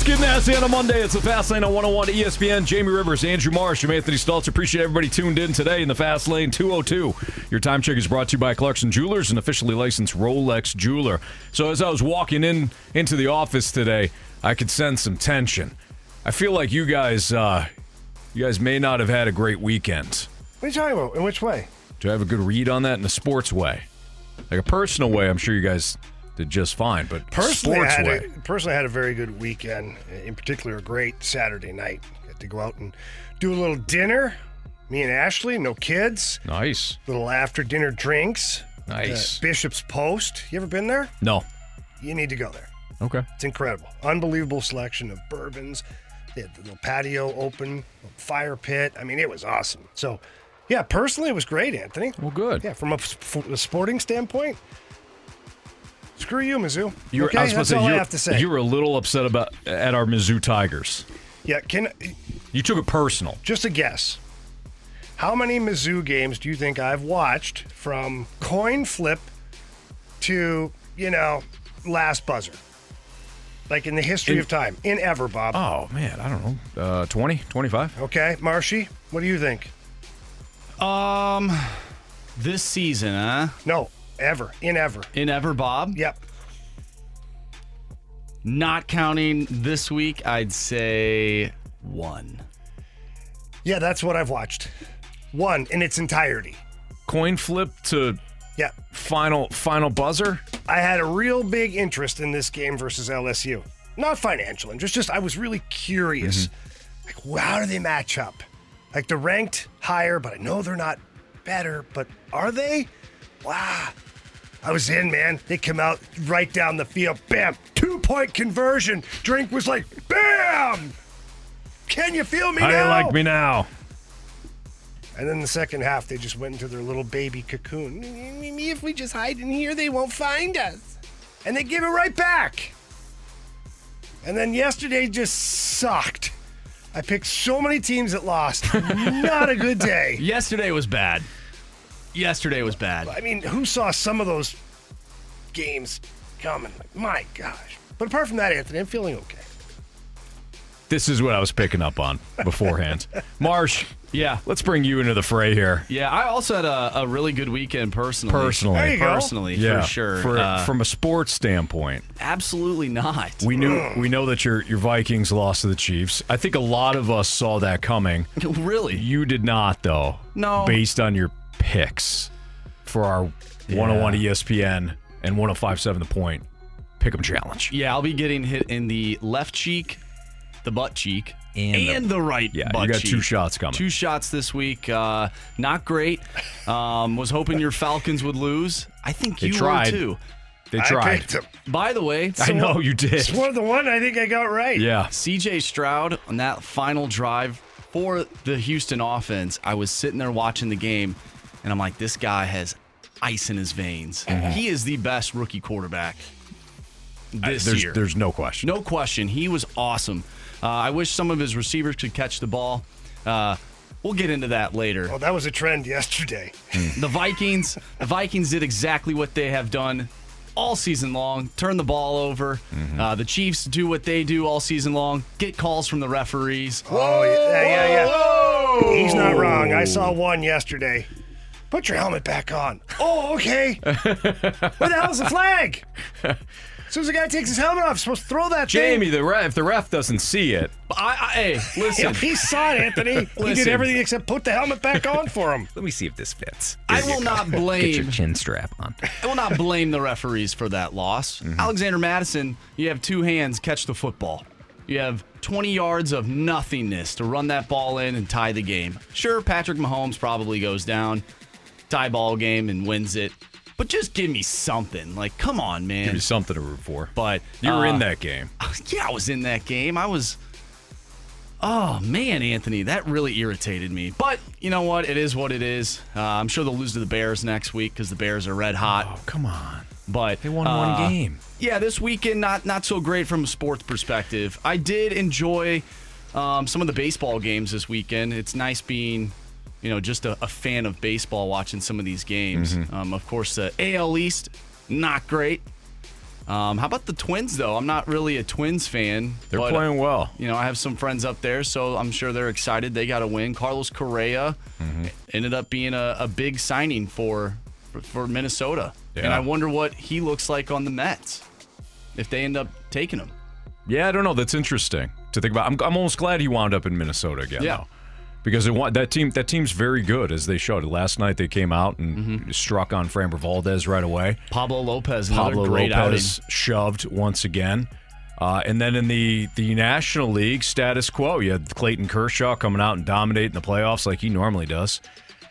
Let's get nasty on a Monday. It's the Fast Lane on 101 ESPN. Jamie Rivers, Andrew Marsh, I'm Anthony Stalter. Appreciate everybody tuned in today in the Fast Lane 202. Your time check is brought to you by Clarkson Jewelers, an officially licensed Rolex jeweler. So as I was walking in into the office today, I could sense some tension. I feel like you guys, uh, you guys may not have had a great weekend. What are you talking about? In which way? Do I have a good read on that in a sports way? Like a personal way, I'm sure you guys did just fine, but Personally, I had way. a, personally I had a very good weekend. In particular, a great Saturday night. Got to go out and do a little dinner. Me and Ashley, no kids. Nice. Little after dinner drinks. Nice. Bishop's Post. You ever been there? No. You need to go there. Okay. It's incredible. Unbelievable selection of bourbons. They had the little patio open, fire pit. I mean, it was awesome. So, yeah, personally, it was great, Anthony. Well, good. Yeah, from a, from a sporting standpoint, screw you, Mizzou. You were, okay, I was supposed that's to all say, I you, have to say. you were a little upset about at our Mizzou Tigers. yeah, can You took it personal. just a guess. How many Mizzou games do you think I've watched from coin flip to you know last buzzer? Like in the history In- of time, in ever, Bob. Oh, man. I don't know. Uh, 20, 25? Okay, Marshy, what do you think? Um, this season, huh? No, ever, in ever. In Ever Bob, Yep. not counting this week, I'd say one. Yeah, that's what I've watched. One in its entirety. Coin flip to Yeah. final final buzzer? I had a real big interest in this game versus LSU. Not financial interest, just I was really curious. Mm-hmm. Like, how do they match up? Like, they're ranked higher, but I know they're not better, but are they? Wow. I was in, man. They come out right down the field. Bam. Two point conversion. Drink was like, bam. Can you feel me How do you like me now? And then the second half, they just went into their little baby cocoon. If we just hide in here, they won't find us. And they give it right back. And then yesterday just sucked. I picked so many teams that lost. Not a good day. Yesterday was bad. Yesterday was bad. I mean, who saw some of those games coming? Like, my gosh. But apart from that, Anthony, I'm feeling okay. This is what I was picking up on beforehand. Marsh, Yeah. let's bring you into the fray here. Yeah, I also had a, a really good weekend personally. Personally. There you go. Personally, Yeah, for sure. For- Uh, from a sports standpoint, absolutely not. we knew we know that your your Vikings lost to the Chiefs. I think a lot of us saw that coming. really? You did not, though. No. Based on your picks for our 101 ESPN and 1057 The Point Pick'em Challenge. Yeah, I'll be getting hit in the left cheek, the butt cheek, And the- the right Yeah, butt you got cheek. two shots coming. Two shots this week. Uh, not great. Um, was hoping your Falcons would lose. I think They you tried. were too. They tried. picked. By the way, I know you did. It's one of the one I think I got right. Yeah. CJ Stroud on that final drive for the Houston offense, I was sitting there watching the game, and I'm like, this guy has ice in his veins. Mm-hmm. He is the best rookie quarterback this there's, year. there's no question. No question. He was awesome. Uh, I wish some of his receivers could catch the ball. Uh, we'll get into that later. Oh, that was a trend yesterday. The Vikings, the Vikings did exactly what they have done all season long: turn the ball over. Mm-hmm. Uh, the Chiefs do what they do all season long: get calls from the referees. Oh, yeah, yeah, yeah. He's not wrong. I saw one yesterday. Put your helmet back on. Oh, okay. Where the hell's the flag? As soon as the guy takes his helmet off, he's supposed to throw that Jamie, thing. the ref, if the ref doesn't see it, I, I, hey, listen. Yeah, he saw it, Anthony. He did Listen. everything except put the helmet back on for him. Let me see if this fits. I will not Get your blame. chin strap on. I will not blame the referees for that loss. Mm-hmm. Alexander Mattison, you have two hands, catch the football. You have 20 yards of nothingness to run that ball in and tie the game. Sure, Patrick Mahomes probably goes down, tie ball game, and wins it. But just give me something. Like, come on, man. give me something to root for. But You were uh, in that game. Yeah, I was in that game. I was. Oh man, Anthony, that really irritated me. But you know what? It is what it is. Uh, I'm sure they'll lose to the Bears next week because the Bears are red hot. Oh, come on. But They won uh, one game. Yeah, this weekend not not so great from a sports perspective. I did enjoy um, some of the baseball games this weekend. It's nice being, you know, just a, a fan of baseball watching some of these games. Mm-hmm. Um, of course, the AL East not great. Um, how about the Twins though? I'm not really a Twins fan. They're but, playing well. You know, I have some friends up there, so I'm sure they're excited. They got a win. Carlos Correa Mm-hmm. ended up being a, a big signing for for Minnesota, and I wonder what he looks like on the Mets if they end up taking him. Yeah, I don't know. That's interesting to think about. I'm, I'm almost glad he wound up in Minnesota again. Yeah. though. Because it, wa- that team that team's very good as they showed. Last night they came out and Mm-hmm. struck on Framber Valdez right away. Pablo Lopez, another Pablo great Lopez shoved once again. Uh, and then in the, the National League, status quo. You had Clayton Kershaw coming out and dominating the playoffs like he normally does.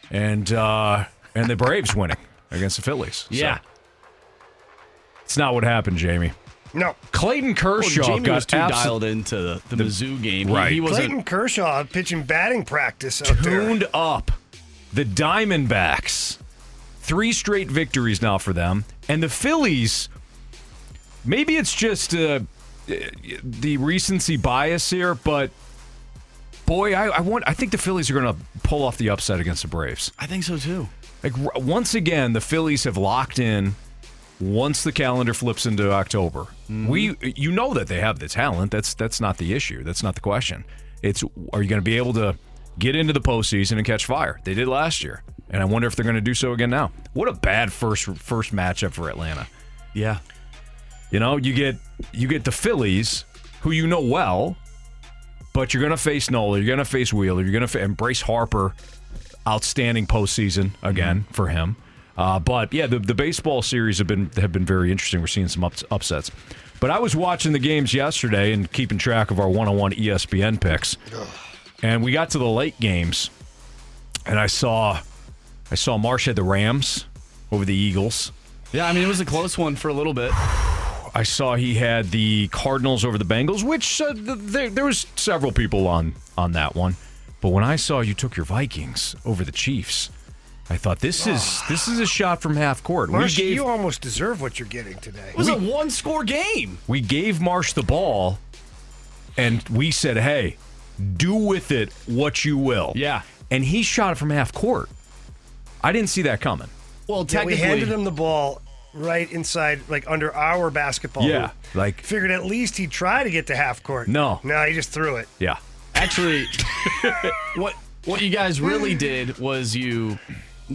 And uh, and the Braves winning against the Phillies. Yeah. So, it's not what happened, Jamie. No. Clayton Well, Kershaw Jamie got was too abso- dialed into the, the, Mizzou game. He- right. He, wasn't Clayton Kershaw pitching batting practice out there. tuned up. The Diamondbacks, three straight victories now for them, and the Phillies. Maybe it's just uh, the recency bias here, but boy, I, I want. I think the Phillies are going to pull off the upset against the Braves. I think so too. Like r- once again, the Phillies have locked in. Once the calendar flips into October, mm-hmm. we you know that they have the talent. That's that's not the issue. That's not the question. It's are you going to be able to get into the postseason and catch fire? They did last year, and I wonder if they're going to do so again now. What a bad first first matchup for Atlanta. Yeah. You know, you get you get the Phillies, who you know well, but you're going to face Nola, you're going to face Wheeler, you're going to fa- embrace Harper. Outstanding postseason again mm-hmm. for him. Uh, but yeah, the, the baseball series have been have been very interesting. We're seeing some ups, upsets. But I was watching the games yesterday and keeping track of our one-on-one ESPN picks, and we got to the late games, and I saw I saw Marsh had the Rams over the Eagles. Yeah, I mean, it was a close one for a little bit. I saw he had the Cardinals over the Bengals, which uh, th- there, there was several people on on that one. But when I saw you took your Vikings over the Chiefs, I thought this is this is a shot from half court. Marsh, we gave you almost deserve what you're getting today. It was a one score game. we gave Marsh the ball, and we said, "Hey, do with it what you will." Yeah. and he shot it from half court. I didn't see that coming. Well, Yeah, we handed him the ball right inside, like under our basketball. Yeah, hoop. like- figured at least he'd try to get to half court. No. no, he just threw it. Yeah, actually, what what you guys really did was you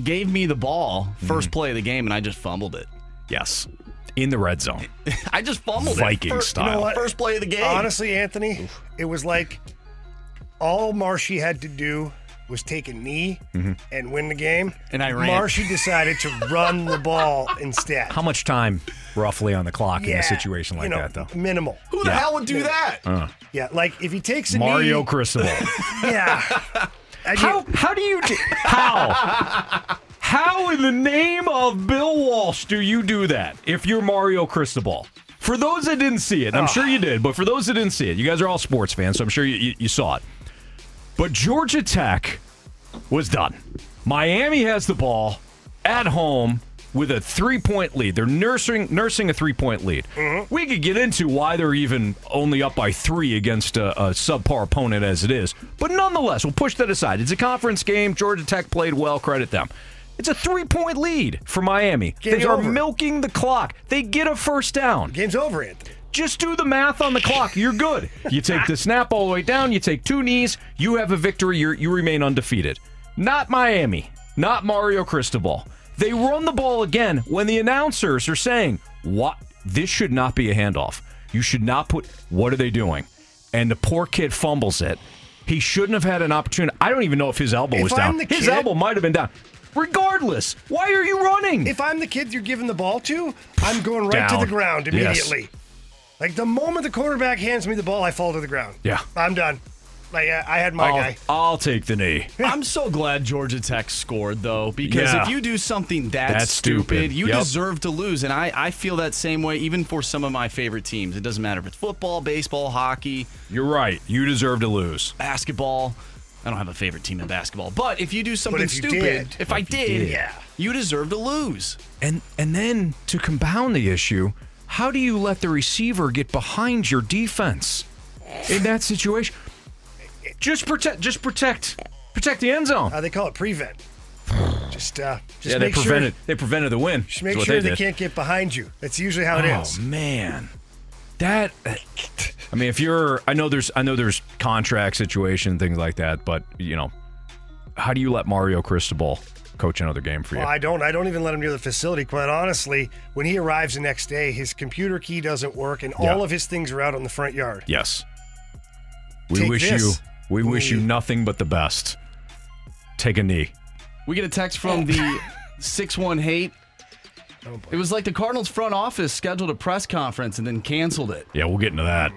gave me the ball 1st play of the game, and I just fumbled it. yes, in the red zone. I just fumbled Viking it. First, style. You know what? First play of the game. Honestly, Anthony, it was like all Marshy had to do was take a knee Mm-hmm. and win the game. And I ran. Marshy decided to run the ball instead. How much time roughly on the clock in a situation like you know, that, though? Minimal. Who the Yeah. hell would do that? Yeah, like if he takes a Mario knee, Cristobal. yeah. How you- how do you do, how how in the name of Bill Walsh do you do that if you're Mario Cristobal? For those that didn't see it, I'm ah. sure you did, but for those that didn't see it, you guys are all sports fans, so I'm sure you, you, you saw it. But Georgia Tech was done. Miami has the ball at home with a three point lead. They're nursing nursing a three point lead. Mm-hmm. We could get into why they're even only up by three against a, a subpar opponent as it is, but nonetheless, we'll push that aside. It's a conference game. Georgia Tech played well. Credit them. It's a three point lead for Miami. Game's they are over. milking the clock. They get a first down. game's over, Anthony. Just do the math on the clock. You're good. You take the snap all the way down. You take two knees. You have a victory. You're, you remain undefeated. Not Miami. not Mario Cristobal. They run the ball again when the announcers are saying, "What? This should not be a handoff. You should not put. What are they doing?" And the poor kid fumbles it. He shouldn't have had an opportunity. I don't even know if his elbow If was I'm down. His elbow might have been down. Regardless, why are you running? If I'm the kid you're giving the ball to, I'm going right to the ground Yes. immediately. Like the moment the quarterback hands me the ball, I fall to the ground. Yeah. I'm done. Like I I had my I'll, guy. I'll take the knee. I'm so glad Georgia Tech scored though, because Yeah. if you do something that That's stupid, stupid. you Yep. deserve to lose. And I, I feel that same way even for some of my favorite teams. It doesn't matter if it's football, baseball, hockey, You're right. You deserve to lose. basketball. I don't have a favorite team in basketball. But if you do something if you stupid, did- if I did, Yeah. you deserve to lose. And and then to compound the issue, how do you let the receiver get behind your defense in that situation? Just protect just protect protect the end zone. Uh, they call it prevent. Just uh just yeah, they make prevented sure they prevented the win. just make sure they, did. can't get behind you. That's usually how it is. Oh man, that. I mean, if you're, I know there's, I know there's contract situation things like that, but you know, how do you let Mario Cristobal coach another game for you? Well, I don't. I don't even let him near the facility. Quite honestly, when he arrives the next day, his computer key doesn't work, and Yeah. all of his things are out on the front yard. yes. We Take wish this. you, we wish you nothing but the best. Take a knee. We get a text from the 6 hate. It was like the Cardinals front office scheduled a press conference and then canceled it. Yeah, we'll get into that.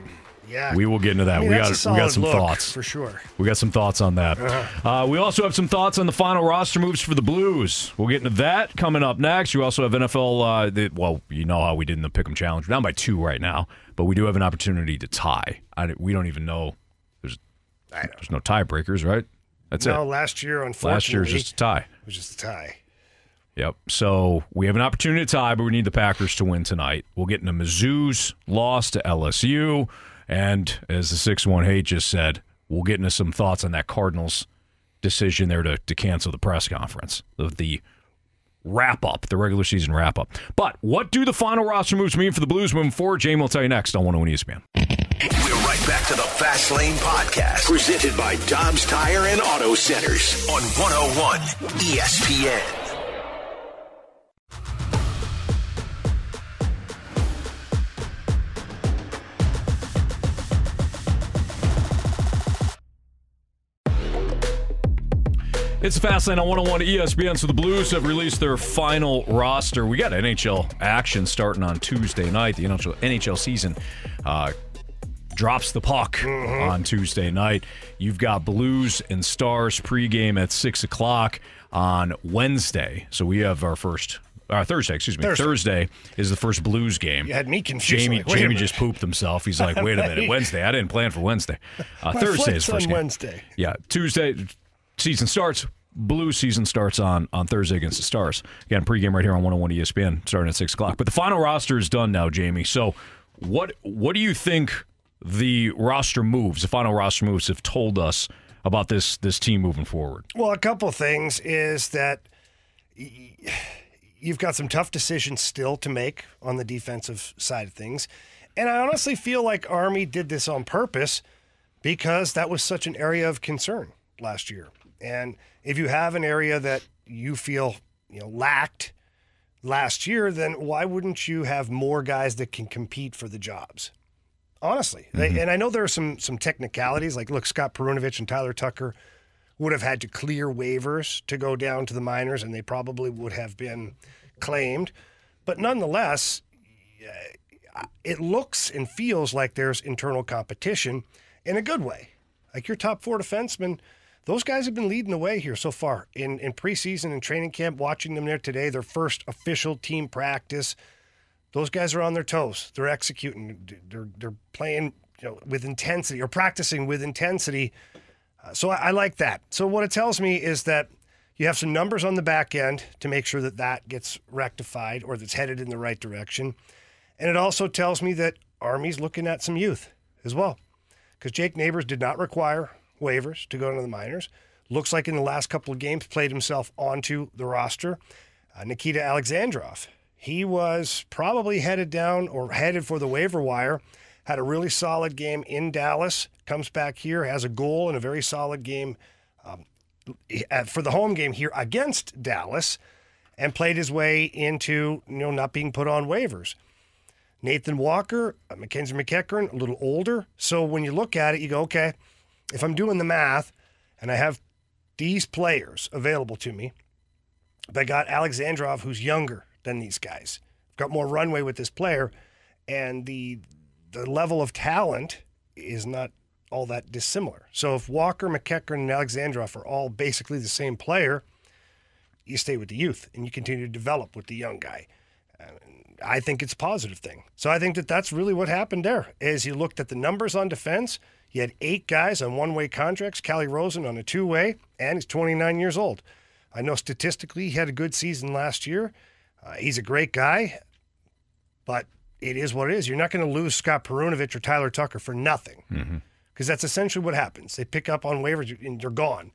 Yeah, We will get into that. I mean, we got we got some thoughts. for sure. We got some thoughts on that. uh we also have some thoughts on the final roster moves for the Blues. We'll get into that coming up next. We also have NFL. Uh, the, well, you know how we did in the Pick'em Challenge. We're down by two right now, but we do have an opportunity to tie. I, we don't even know. There's there's no tiebreakers, right? That's No, it. No, last year, unfortunately, Last year's just a tie. it was just a tie. Yep. So we have an opportunity to tie, but we need the Packers to win tonight. We'll get into Mizzou's loss to LSU. And as the 6 1 hate just said, we'll get into some thoughts on that Cardinals decision there to, to cancel the press conference, the, the wrap up, the regular season wrap up. But what do the final roster moves mean for the Blues moving forward? Jamie will tell you next on 101 ESPN. We're right back to the Fast Lane Podcast, presented by Dobbs Tire and Auto Centers on 101 ESPN. It's the Fast Lane on 101 ESPN. So the Blues have released their final roster. We got NHL action starting on Tuesday night. The NHL, NHL season uh, drops the puck on Tuesday night. You've got Blues and Stars pregame at 6 o'clock on Wednesday. So we have our first. Uh, Thursday, excuse me. Thursday. Thursday. is the first Blues game. You had me confused. Jamie, Like, Jamie just pooped himself. He's like, "Wait a minute, Wednesday. I didn't plan for Wednesday. Uh, Thursday is first on game. Wednesday. Yeah, Tuesday season starts. Blue season starts on on Thursday against the Stars. Again, pregame right here on 101 ESPN, starting at six o'clock. But the final roster is done now, Jamie. So, what what do you think the roster moves, the final roster moves, have told us about this this team moving forward? Well, a couple things is that you've got some tough decisions still to make on the defensive side of things. And I honestly feel like Army did this on purpose because that was such an area of concern last year. And if you have an area that you feel, you know, lacked last year, then why wouldn't you have more guys that can compete for the jobs? Honestly. They- mm-hmm. and I know there are some some technicalities like look, Scott Perunovich and Tyler Tucker would have had to clear waivers to go down to the minors, and they probably would have been claimed. But nonetheless, it looks and feels like there's internal competition in a good way. Like your top four defensemen, those guys have been leading the way here so far in, in preseason and training camp. Watching them there today, their first official team practice. Those guys are on their toes. They're executing. They're they're playing you know, with intensity or practicing with intensity. Uh, so I, I like that. So what it tells me is that you have some numbers on the back end to make sure that that gets rectified or that's headed in the right direction. And it also tells me that Army's looking at some youth as well. Because Jake Neighbors did not require waivers to go into the minors. Looks like in the last couple of games played himself onto the roster. Uh, Nikita Alexandrov, he was probably headed down or headed for the waiver wire. Had a really solid game in Dallas. Comes back here, has a goal and a very solid game um, for the home game here against Dallas and played his way into you know not being put on waivers. Nathan Walker, uh, Mackenzie MacEachern, a little older. So when you look at it, you go, okay, if I'm doing the math and I have these players available to me, but I got Alexandrov, who's younger than these guys, I've got more runway with this player, and the the level of talent is not all that dissimilar. So if Walker, MacEachern, and Alexandrov are all basically the same player, you stay with the youth and you continue to develop with the young guy. I think it's a positive thing. So I think that that's really what happened there. As you looked at the numbers on defense, you had eight guys on one-way contracts. Calle Rosen on a two-way, and he's 29 years old. I know statistically he had a good season last year. Uh, he's a great guy, but it is what it is. You're not going to lose Scott Perunovich or Tyler Tucker for nothing, because mm-hmm. that's essentially what happens. They pick up on waivers and they're gone.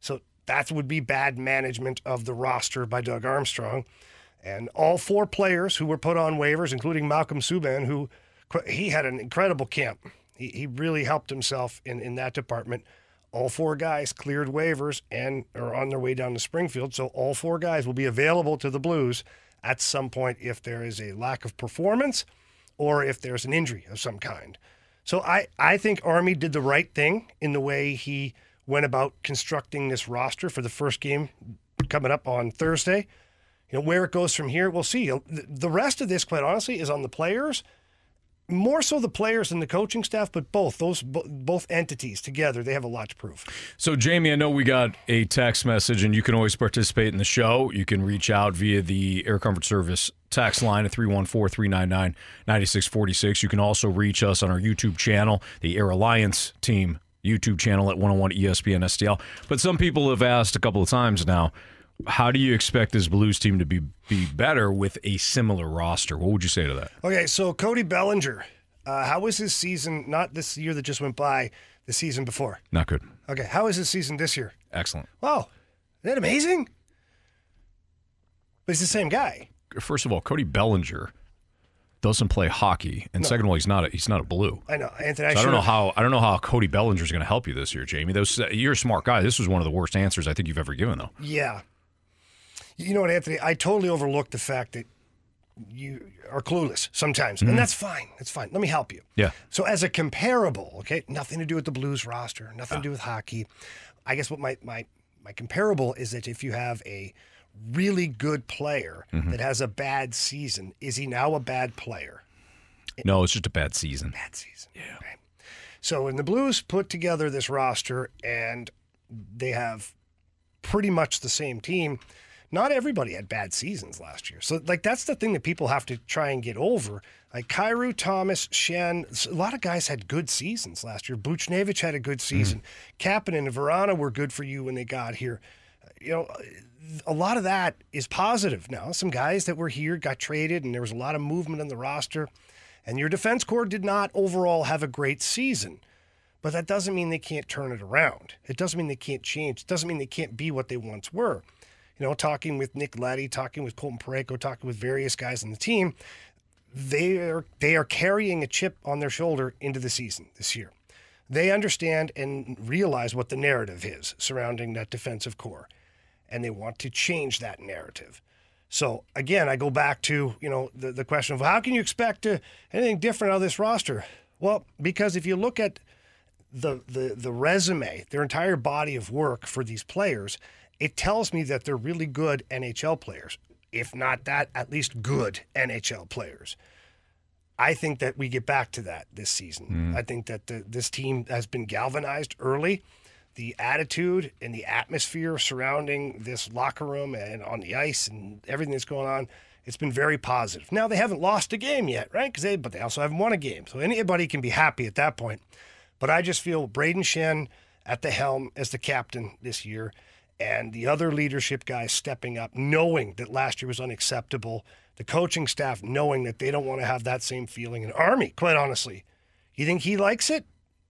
So that would be bad management of the roster by Doug Armstrong. And all four players who were put on waivers, including Malcolm Subban, who he had an incredible camp. He, he really helped himself in, in that department. All four guys cleared waivers and are on their way down to Springfield. So all four guys will be available to the Blues at some point if there is a lack of performance or if there's an injury of some kind. So I, I think Army did the right thing in the way he went about constructing this roster for the first game coming up on Thursday. You know, where it goes from here, we'll see. The rest of this, quite honestly, is on the players. More so the players and the coaching staff, but both those both entities together, they have a lot to prove. So, Jamie, I know we got a text message, and you can always participate in the show. You can reach out via the Air Comfort Service text line at 314 399 9646. You can also reach us on our YouTube channel, the Air Alliance team YouTube channel at 101 ESPN STL. But some people have asked a couple of times now how do you expect this Blues team to be be better with a similar roster? What would you say to that? Okay, so Cody Bellinger, uh, how was his season? Not this year that just went by, the season before. Not good. Okay, how is his season this year? Excellent. Wow, isn't that amazing? But he's the same guy. First of all, Cody Bellinger doesn't play hockey, and no. second of all, he's not a, he's not a blue. I know, Anthony. I, so I don't know how I don't know how Cody Bellinger is going to help you this year, Jamie. Those, you're a smart guy. This was one of the worst answers I think you've ever given, though. Yeah, you know what, Anthony? I totally overlooked the fact that you are clueless sometimes, mm-hmm. and that's fine. That's fine. Let me help you. Yeah. So as a comparable, okay, nothing to do with the Blues roster, nothing to do with hockey. I guess what my my my comparable is that if you have a really good player mm-hmm. that has a bad season, is he now a bad player? No, it's just a bad season. Bad season. Yeah. Okay. So when the Blues put together this roster and they have pretty much the same team, not everybody had bad seasons last year. So, like, that's the thing that people have to try and get over. Like, Kyrou, Thomas, Schenn, a lot of guys had good seasons last year. Buchnevich had a good season. Mm. Kapanen and Vrana were good for you when they got here. You know, a lot of that is positive now. Some guys that were here got traded, and there was a lot of movement on the roster. And your defense core did not overall have a great season. But that doesn't mean they can't turn it around. It doesn't mean they can't change. It doesn't mean they can't be what they once were you know, talking with Nick Leddy, talking with Colton Parayko, talking with various guys on the team, they are they are carrying a chip on their shoulder into the season this year. They understand and realize what the narrative is surrounding that defensive core, and they want to change that narrative. So again, I go back to you know the, the question of how can you expect uh, anything different out of this roster? Well, because if you look at the, the the resume, their entire body of work for these players, it tells me that they're really good NHL players. If not that, at least good NHL players. I think that we get back to that this season. Mm. I think that the, this team has been galvanized early. The attitude and the atmosphere surrounding this locker room and on the ice and everything that's going on, it's been very positive. Now they haven't lost a game yet, right? Because they, but they also haven't won a game, so anybody can be happy at that point. But I just feel Brayden Schenn at the helm as the captain this year and the other leadership guys stepping up, knowing that last year was unacceptable, the coaching staff knowing that they don't want to have that same feeling. And Army, quite honestly, you think he likes it?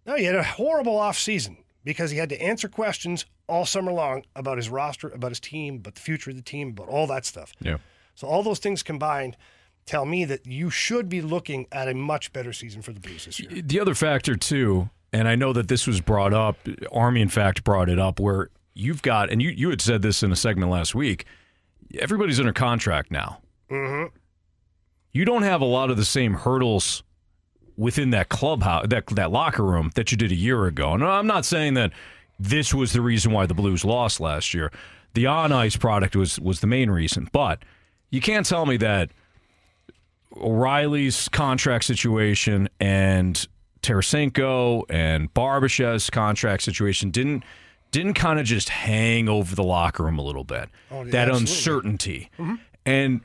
No, he had a horrible off season because he had to answer questions all summer long about his roster, about his team, about the future of the team, about all that stuff. Yeah. So all those things combined tell me that you should be looking at a much better season for the Blues this year. The other factor too, and I know that this was brought up, Army in fact brought it up, where you've got, and you, you had said this in a segment last week, everybody's under contract now. Mm-hmm. You don't have a lot of the same hurdles within that clubhouse, that, that locker room that you did a year ago. And I'm not saying that this was the reason why the Blues lost last year. The on ice product was, was the main reason. But you can't tell me that O'Reilly's contract situation and Tarasenko and Barbashev's contract situation didn't didn't kind of just hang over the locker room a little bit. Oh, yeah, that absolutely. uncertainty. Mm-hmm. And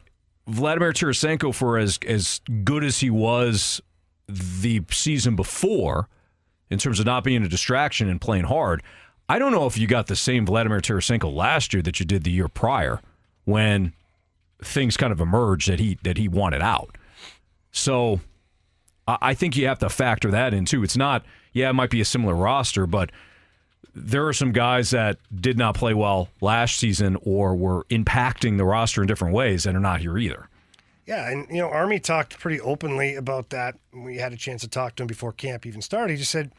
Vladimir Tarasenko, for as as good as he was the season before, in terms of not being a distraction and playing hard, I don't know if you got the same Vladimir Tarasenko last year that you did the year prior when things kind of emerged that he that he wanted out. So I I think you have to factor that in too. It's not, yeah, it might be a similar roster, but there are some guys that did not play well last season or were impacting the roster in different ways and are not here either. Yeah, and you know, Army talked pretty openly about that. We had a chance to talk to him before camp even started. He just said,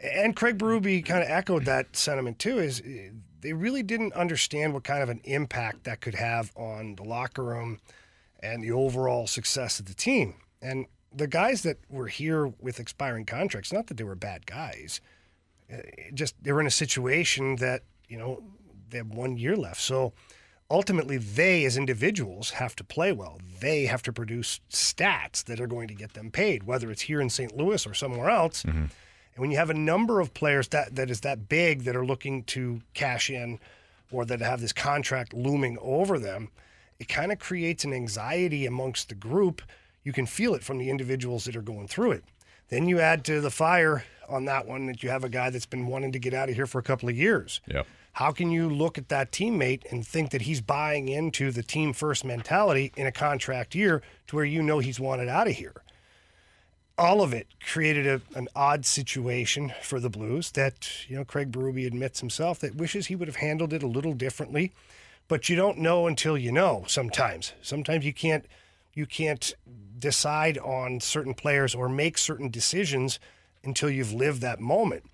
and Craig Berube kind of echoed that sentiment too. Is eh, they really didn't understand what kind of an impact that could have on the locker room and the overall success of the team. And the guys that were here with expiring contracts, not that they were bad guys, just they were in a situation that you know they have one year left. So ultimately they as individuals have to play well. They have to produce stats that are going to get them paid whether it's here in st louis or somewhere else. Mm-hmm. And when you have a number of players that, that is that big that are looking to cash in or that have this contract looming over them it kind of creates an anxiety amongst the group. You can feel it from the individuals that are going through it. Then you add to the fire on that one that you have a guy that's been wanting to get out of here for a couple of years Yep. how can you look at that teammate and think that he's buying into the team first mentality in a contract year to where you know he's wanted out of here? All of it created a, an odd situation for the Blues that, you know, Craig Berube admits himself that wishes he would have handled it a little differently, but you don't know until you know sometimes. Sometimes you can't you can't decide on certain players or make certain decisions until you've lived that moment.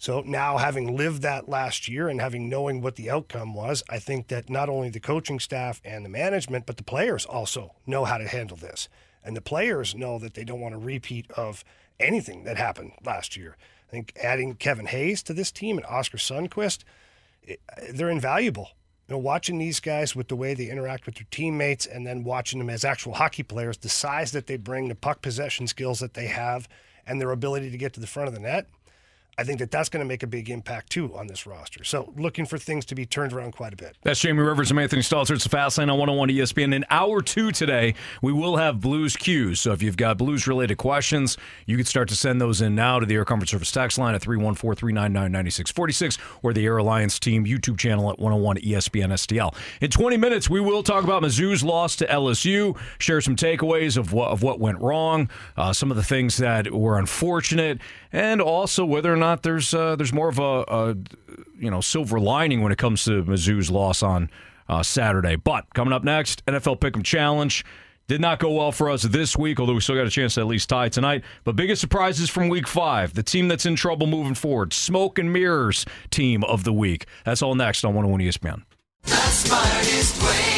So now, having lived that last year and having knowing what the outcome was, I think that not only the coaching staff and the management, but the players also know how to handle this. And the players know that they don't want a repeat of anything that happened last year. I think adding Kevin Hayes to this team and Oskar Sundqvist, it- they're invaluable. You know, watching these guys with the way they interact with their teammates and then watching them as actual hockey players, the size that they bring, the puck possession skills that they have, and their ability to get to the front of the net, I think that that's going to make a big impact too on this roster. So looking for things to be turned around quite a bit. That's Jamie Rivers and Anthony Stalter. It's the Fast Lane on 101 ESPN. In hour two today, we will have Blues Qs. So if you've got Blues related questions, you can start to send those in now to the Air Comfort Service text line at 314 399 9646 or the Air Alliance team YouTube channel at 101 ESPN STL. In 20 minutes, we will talk about Mizzou's loss to LSU, share some takeaways of what, of what went wrong, uh, some of the things that were unfortunate, and also whether or not there's uh, there's more of a, a you know silver lining when it comes to Mizzou's loss on uh, Saturday. But coming up next, NFL Pick'em Challenge. Did not go well for us this week, although we still got a chance to at least tie tonight. But biggest surprises from week five. The team that's in trouble moving forward. Smoke and Mirrors team of the week. That's all next on 101 ESPN. The smartest way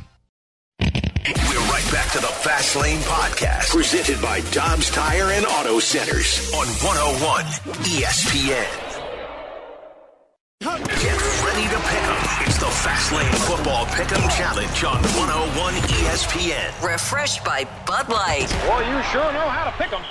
We're right back to the Fast Lane Podcast, presented by Dobbs Tire and Auto Centers on 101 ESPN. Get ready to pick 'em. It's the Fast Lane Football Pick'em Challenge on 101 ESPN. Refreshed by Bud Light. Well, you sure know how to pick 'em.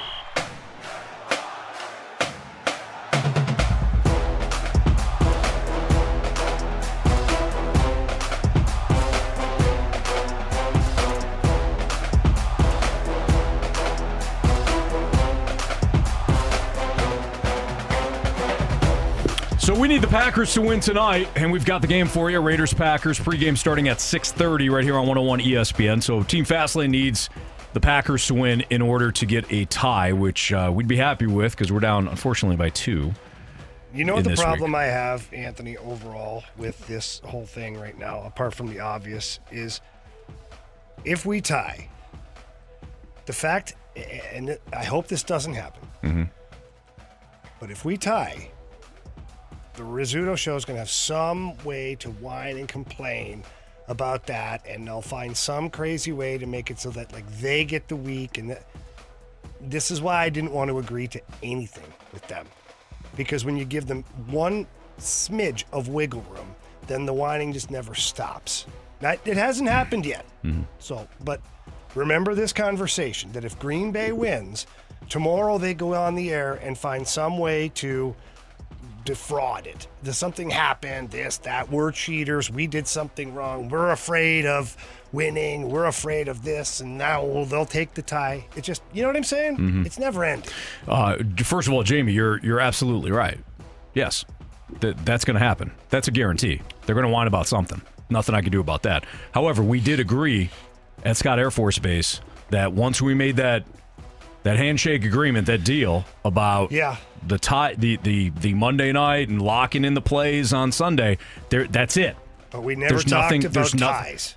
We need the Packers to win tonight, and we've got the game for you. Raiders Packers pregame starting at 6:30 right here on 101 ESPN. So Team Fastlane needs the Packers to win in order to get a tie, which uh, we'd be happy with because we're down unfortunately by two. You know what the problem week. I have, Anthony, overall with this whole thing right now, apart from the obvious, is if we tie, the fact, and I hope this doesn't happen, Mm-hmm. but if we tie, the Rizzuto show is going to have some way to whine and complain about that, and they'll find some crazy way to make it so that like they get the week, and that, this is why I didn't want to agree to anything with them, because when you give them one smidge of wiggle room, then the whining just never stops. Now, it hasn't happened yet, mm-hmm. so but remember this conversation that if Green Bay wins tomorrow, they go on the air and find some way to defraud it. Does something happen? This, that. We're cheaters. We did something wrong. We're afraid of winning. We're afraid of this, and now well, they'll take the tie. It's just, you know what I'm saying? Mhm. It's never ending. Uh, first of all, Jamie, you're you're absolutely right. Yes, that that's going to happen. That's a guarantee. They're going to whine about something. Nothing I can do about that. However, we did agree at Scott Air Force Base that once we made that that handshake agreement, that deal about Yeah. the tie, the the the Monday night and locking in the plays on Sunday, there that's it. But we never There's talked nothing- about there's nothing- ties.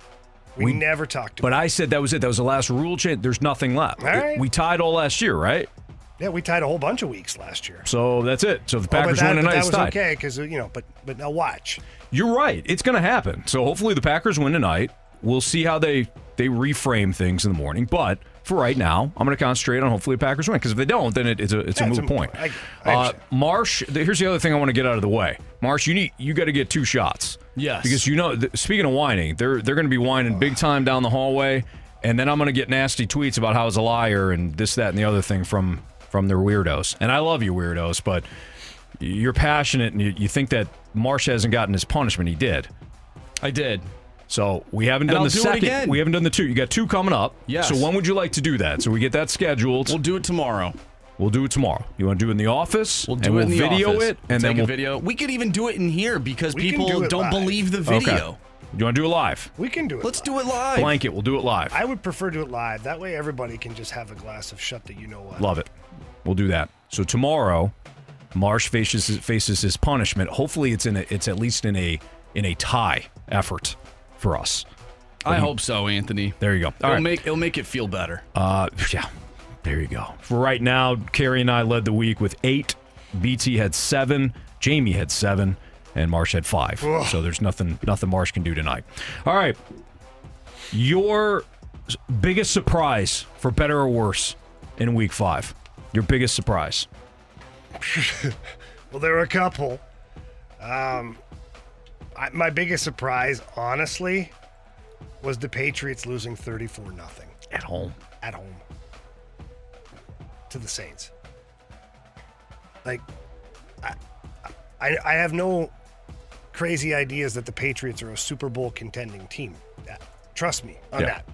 We, never talked about. But I said that was it. That was the last rule change. There's nothing left. All right. We tied all last year, right? Yeah, we tied a whole bunch of weeks last year. So that's it. So the Oh, Packers that, win tonight, that was tied. okay because you know. But but now watch. You're right. It's going to happen. So hopefully the Packers win tonight. We'll see how they they reframe things in the morning. But for right now, I'm going to concentrate on hopefully the Packers win because if they don't, then it, it's a it's Yeah, a it's moot a point. point. I- I uh. Marsh, th- here's the other thing I want to get out of the way. Marsh, you need you got to get two shots. Yes. Because you know, th- speaking of whining, they're they're going to be whining big time down the hallway, and then I'm going to get nasty tweets about how I was a liar and this, that, and the other thing from from their weirdos. And I love you, weirdos, but you're passionate and you, you think that Marsh hasn't gotten his punishment. He did. I did. So we haven't And done I'll the do it second. again. We haven't done the two. You got two coming up. Yes. So when would you like to do that? So we get that scheduled. We'll do it tomorrow. We'll do it tomorrow. You want to do it in the office? We'll do and it we'll in the video office. it, and Take then a we'll video. We could even do it in here because We people do don't live. believe the Okay. video. You want to do it live? We can do it. Let's live. do it live. Blanket. We'll do it live. I would prefer to do it live. That way, everybody can just have a glass of shut that you know what. Love it. We'll do that. So tomorrow, Marsh faces faces his punishment. Hopefully, it's in a, it's at least in a in a tie effort for us. I hope so, Anthony. There you go. All It'll right. make it'll make it feel better. Uh, yeah, there you go. For right now, Carrie and I led the week with eight. BT had seven. Jamie had seven, and Marsh had five. So there's nothing nothing Marsh can do tonight. All right, your biggest surprise, for better or worse, in week five. Your biggest surprise. Well, there were a couple. Um, I, my biggest surprise, honestly, was the Patriots losing 34 nothing At home. at home to the Saints. Like, I, I, I have no crazy ideas that the Patriots are a Super Bowl contending team. Trust me on Yeah. that.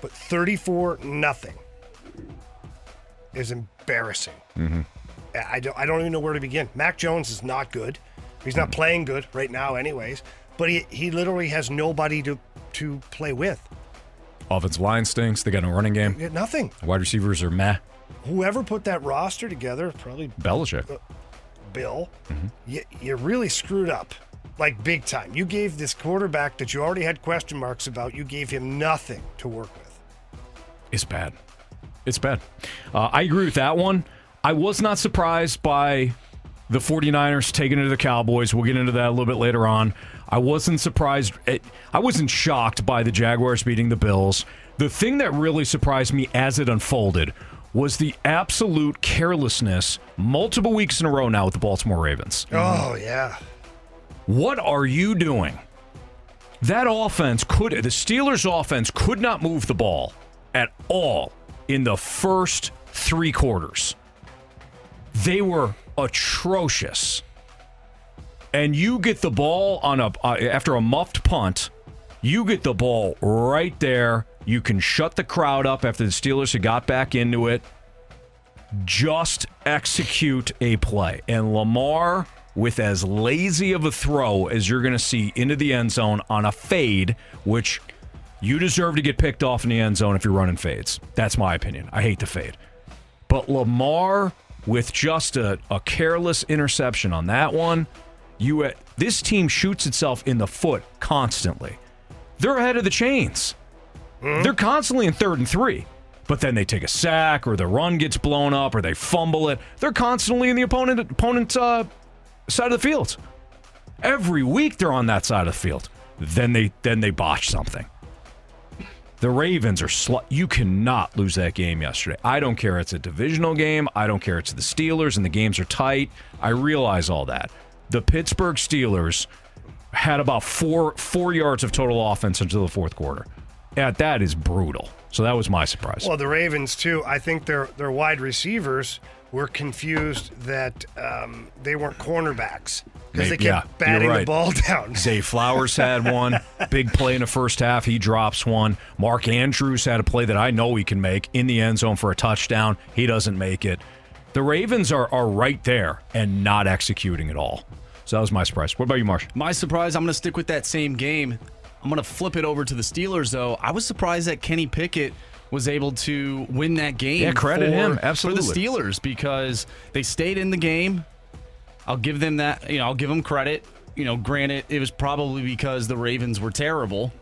But 34 nothing is embarrassing. Mm-hmm. I don't, I don't even know where to begin. Mac Jones is not good. He's not playing good right now, anyways. But he, he literally has nobody to to play with. Offensive line stinks. They got no running game. Yeah, Nothing. Wide receivers are meh. Whoever put that roster together, probably Belichick. Bill, you, you really screwed up. Like big time. You gave this quarterback that you already had question marks about, you gave him nothing to work with. It's bad. It's bad. Uh, I agree with that one. I was not surprised by the 49ers taking it to the Cowboys. We'll get into that a little bit later on. I wasn't surprised. It, I wasn't shocked by the Jaguars beating the Bills. The thing that really surprised me as it unfolded was the absolute carelessness multiple weeks in a row now with the Baltimore Ravens. Oh, yeah. What are you doing? That offense could the Steelers offense could not move the ball at all in the first 3 quarters. They were atrocious. And you get the ball on a uh, after a muffed punt, you get the ball right there. You can shut the crowd up after the Steelers had got back into it. Just execute a play. And Lamar with as lazy of a throw as you're going to see into the end zone on a fade, which you deserve to get picked off in the end zone if you're running fades. That's my opinion. I hate the fade. But Lamar with just a, a careless interception on that one, you uh, this team shoots itself in the foot constantly. They're ahead of the chains. They're constantly in third and three. But then they take a sack, or the run gets blown up, or they fumble it. They're constantly in the opponent opponent's uh, side of the field. Every week they're on that side of the field. Then they then they botch something. The Ravens are slut. You cannot lose that game yesterday. I don't care. It's a divisional game. I don't care. It's the Steelers and the games are tight. I realize all that. The Pittsburgh Steelers had about four four yards of total offense until the fourth quarter. Yeah, that is brutal. So that was my surprise. Well, the Ravens too. I think their their wide receivers were confused that um, they weren't cornerbacks because they Maybe- yeah, kept batting you're the ball down. Zay Flowers had one big play in the first half. He drops one. Mark Andrews had a play that I know he can make in the end zone for a touchdown. He doesn't make it. The Ravens are are right there and not executing at all. So that was my surprise. What about you, Marsh? My surprise, I'm going to stick with that same game. I'm going to flip it over to the Steelers, though. I was surprised that Kenny Pickett was able to win that game. Yeah, credit for- him. Absolutely. For the Steelers because they stayed in the game. I'll give them that. You know, I'll give them credit. You know, granted, it was probably because the Ravens were terrible,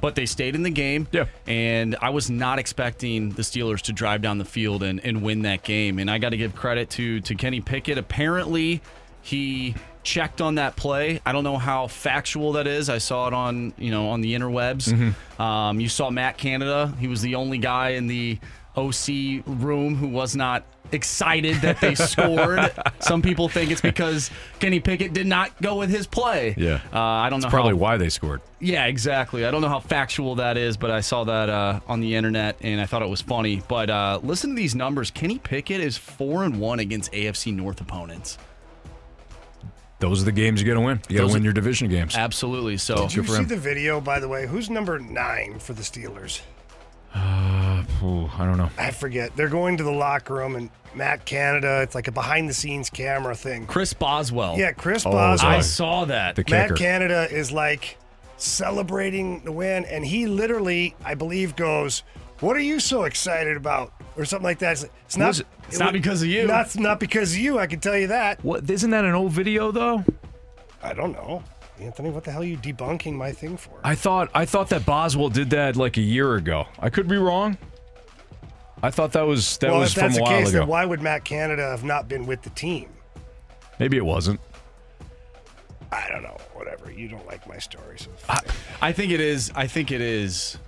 but they stayed in the game. Yeah. And I was not expecting the Steelers to drive down the field and, and win that game. And I got to give credit to to Kenny Pickett. Apparently, he checked on that play. I don't know how factual that is. I saw it on you know on the interwebs. Um, you saw Matt Canada. He was the only guy in the OC room who was not excited that they scored. Some people think it's because Kenny Pickett did not go with his play. Yeah. uh, I don't know. Probably how, why they scored. yeah, exactly. I don't know how factual that is, but I saw that uh, on the internet and I thought it was funny. But uh, listen to these numbers. Kenny Pickett is four and one against AFC North opponents. Those are the games you got to win. You got to win are- your division games. Absolutely. So Did you see him. the video, by the way? Who's number nine for the Steelers? Uh, Ooh, I don't know. I forget. They're going to the locker room, and Matt Canada. It's like a behind-the-scenes camera thing. Chris Boswell. Yeah, Chris Oh, Boswell. I saw that. The Matt kicker. Canada is like celebrating the win, and he literally, I believe, goes, "What are you so excited about?" or something like that. It's, it's not. It- It's not because of you. Not not because of you. I can tell you that. What? Isn't that an old video though? I don't know, Anthony. What the hell are you debunking my thing for? I thought I thought that Boswell did that like a year ago. I could be wrong. I thought that was that well, was if from that's a the while case, ago. then why would Matt Canada have not been with the team? Maybe it wasn't. I don't know. Whatever. You don't like my story, so I think it is. I think it is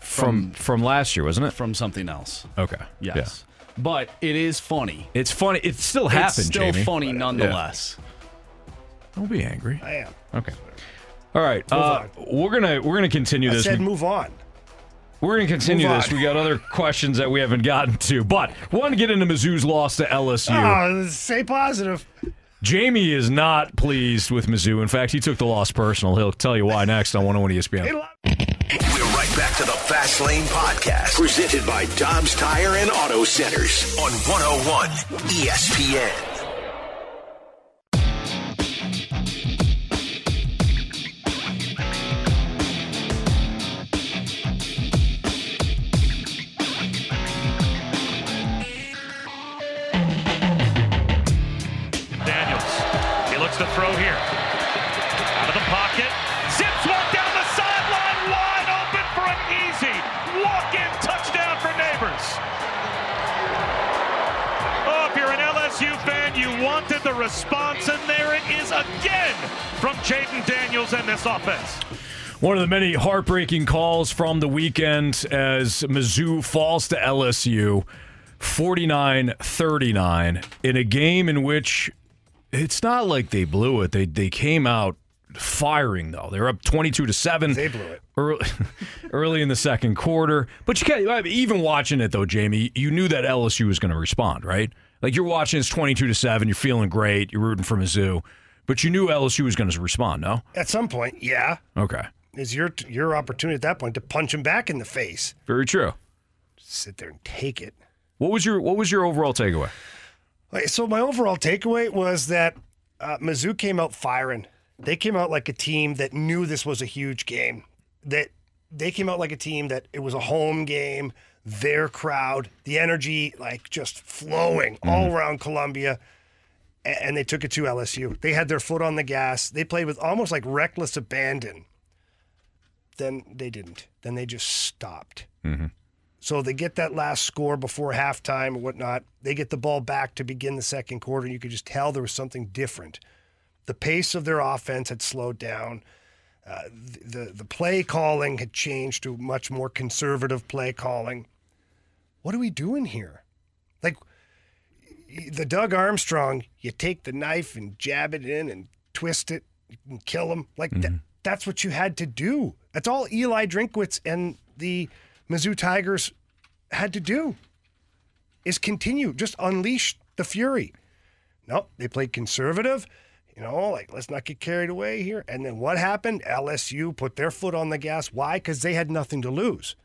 From from last year, wasn't it? from something else. Okay. Yes. But it is funny. It's funny. It still happened, it's still Jamie. funny nonetheless. Don't be angry. I am. Okay. All right. Uh, we're gonna we're gonna continue I this. said move on. We're going to continue this. We got other questions that we haven't gotten to, but want to get into Mizzou's loss to LSU. Oh, say positive. Jamie is not pleased with Mizzou. In fact, he took the loss personal. He'll tell you why next on 101 ESPN. We're right back to the Fast Lane Podcast, presented by Dobbs Tire and Auto Centers on 101 ESPN. The response, and there it is again from Jayden Daniels and this offense. One of the many heartbreaking calls from the weekend as Mizzou falls to LSU 49 39 in a game in which it's not like they blew it. They, they came out firing though. They're up 22 to 7 They blew it. early, early in the second quarter. But you can't even watching it though, Jamie, you knew that LSU was going to respond, right? Like you're watching it's 22 to 7, you're feeling great, you're rooting for Mizzou, but you knew LSU was going to respond, no? At some point, yeah, Okay. is your your opportunity at that point to punch him back in the face. Very true. Sit there and take it. What was your what was your overall takeaway? So my overall takeaway was that uh, Mizzou came out firing. They came out like a team that knew this was a huge game. That they came out like a team that it was a home game. Their crowd, the energy, like just flowing all around Columbia, and they took it to LSU. They had their foot on the gas. They played with almost like reckless abandon. Then they didn't. Then they just stopped. So they get that last score before halftime or whatnot. They get the ball back to begin the second quarter. You could just tell there was something different. The pace of their offense had slowed down. Uh, the the play calling had changed to much more conservative play calling. What are we doing here? Like the Doug Armstrong, you take the knife and jab it in and twist it and kill him. Like that, mm-hmm. that's what you had to do. That's all Eli Drinkwitz and the Mizzou Tigers had to do is continue, just unleash the fury. Nope, they played conservative. You know, like let's not get carried away here. And then what happened? LSU put their foot on the gas. Why? Because they had nothing to lose.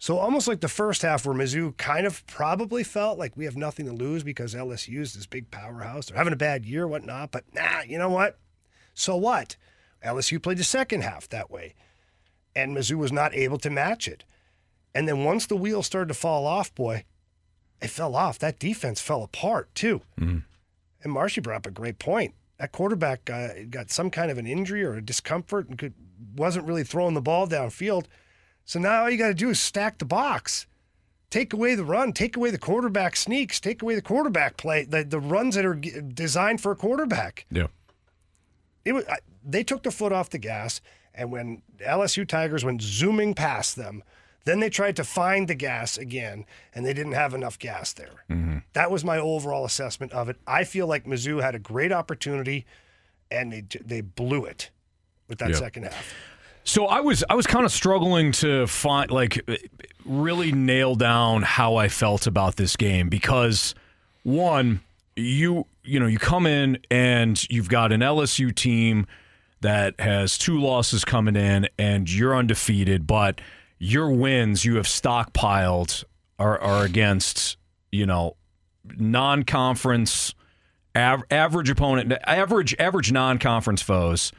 So almost like the first half, where Mizzou kind of probably felt like we have nothing to lose because LSU is this big powerhouse. They're having a bad year, whatnot. But nah, you know what? So what? LSU played the second half that way, and Mizzou was not able to match it. And then once the wheels started to fall off, boy, it fell off. That defense fell apart too. And Marshy brought up a great point. That quarterback uh, got some kind of an injury or a discomfort and could, wasn't really throwing the ball downfield. So now all you got to do is stack the box. Take away the run, take away the quarterback sneaks, take away the quarterback play, the, the runs that are g- designed for a quarterback Yeah. it was, I, they took the foot off the gas, and when LSU Tigers went zooming past them, then they tried to find the gas again, and they didn't have enough gas there. Mm-hmm. That was my overall assessment of it. I feel like Mizzou had a great opportunity, and they they blew it with that Yeah. second half. So I was I was kind of struggling to find like really nail down how I felt about this game because one you you know you come in and you've got an LSU team that has two losses coming in and you're undefeated but your wins you have stockpiled are are against you know non-conference av- average opponent average average non-conference foes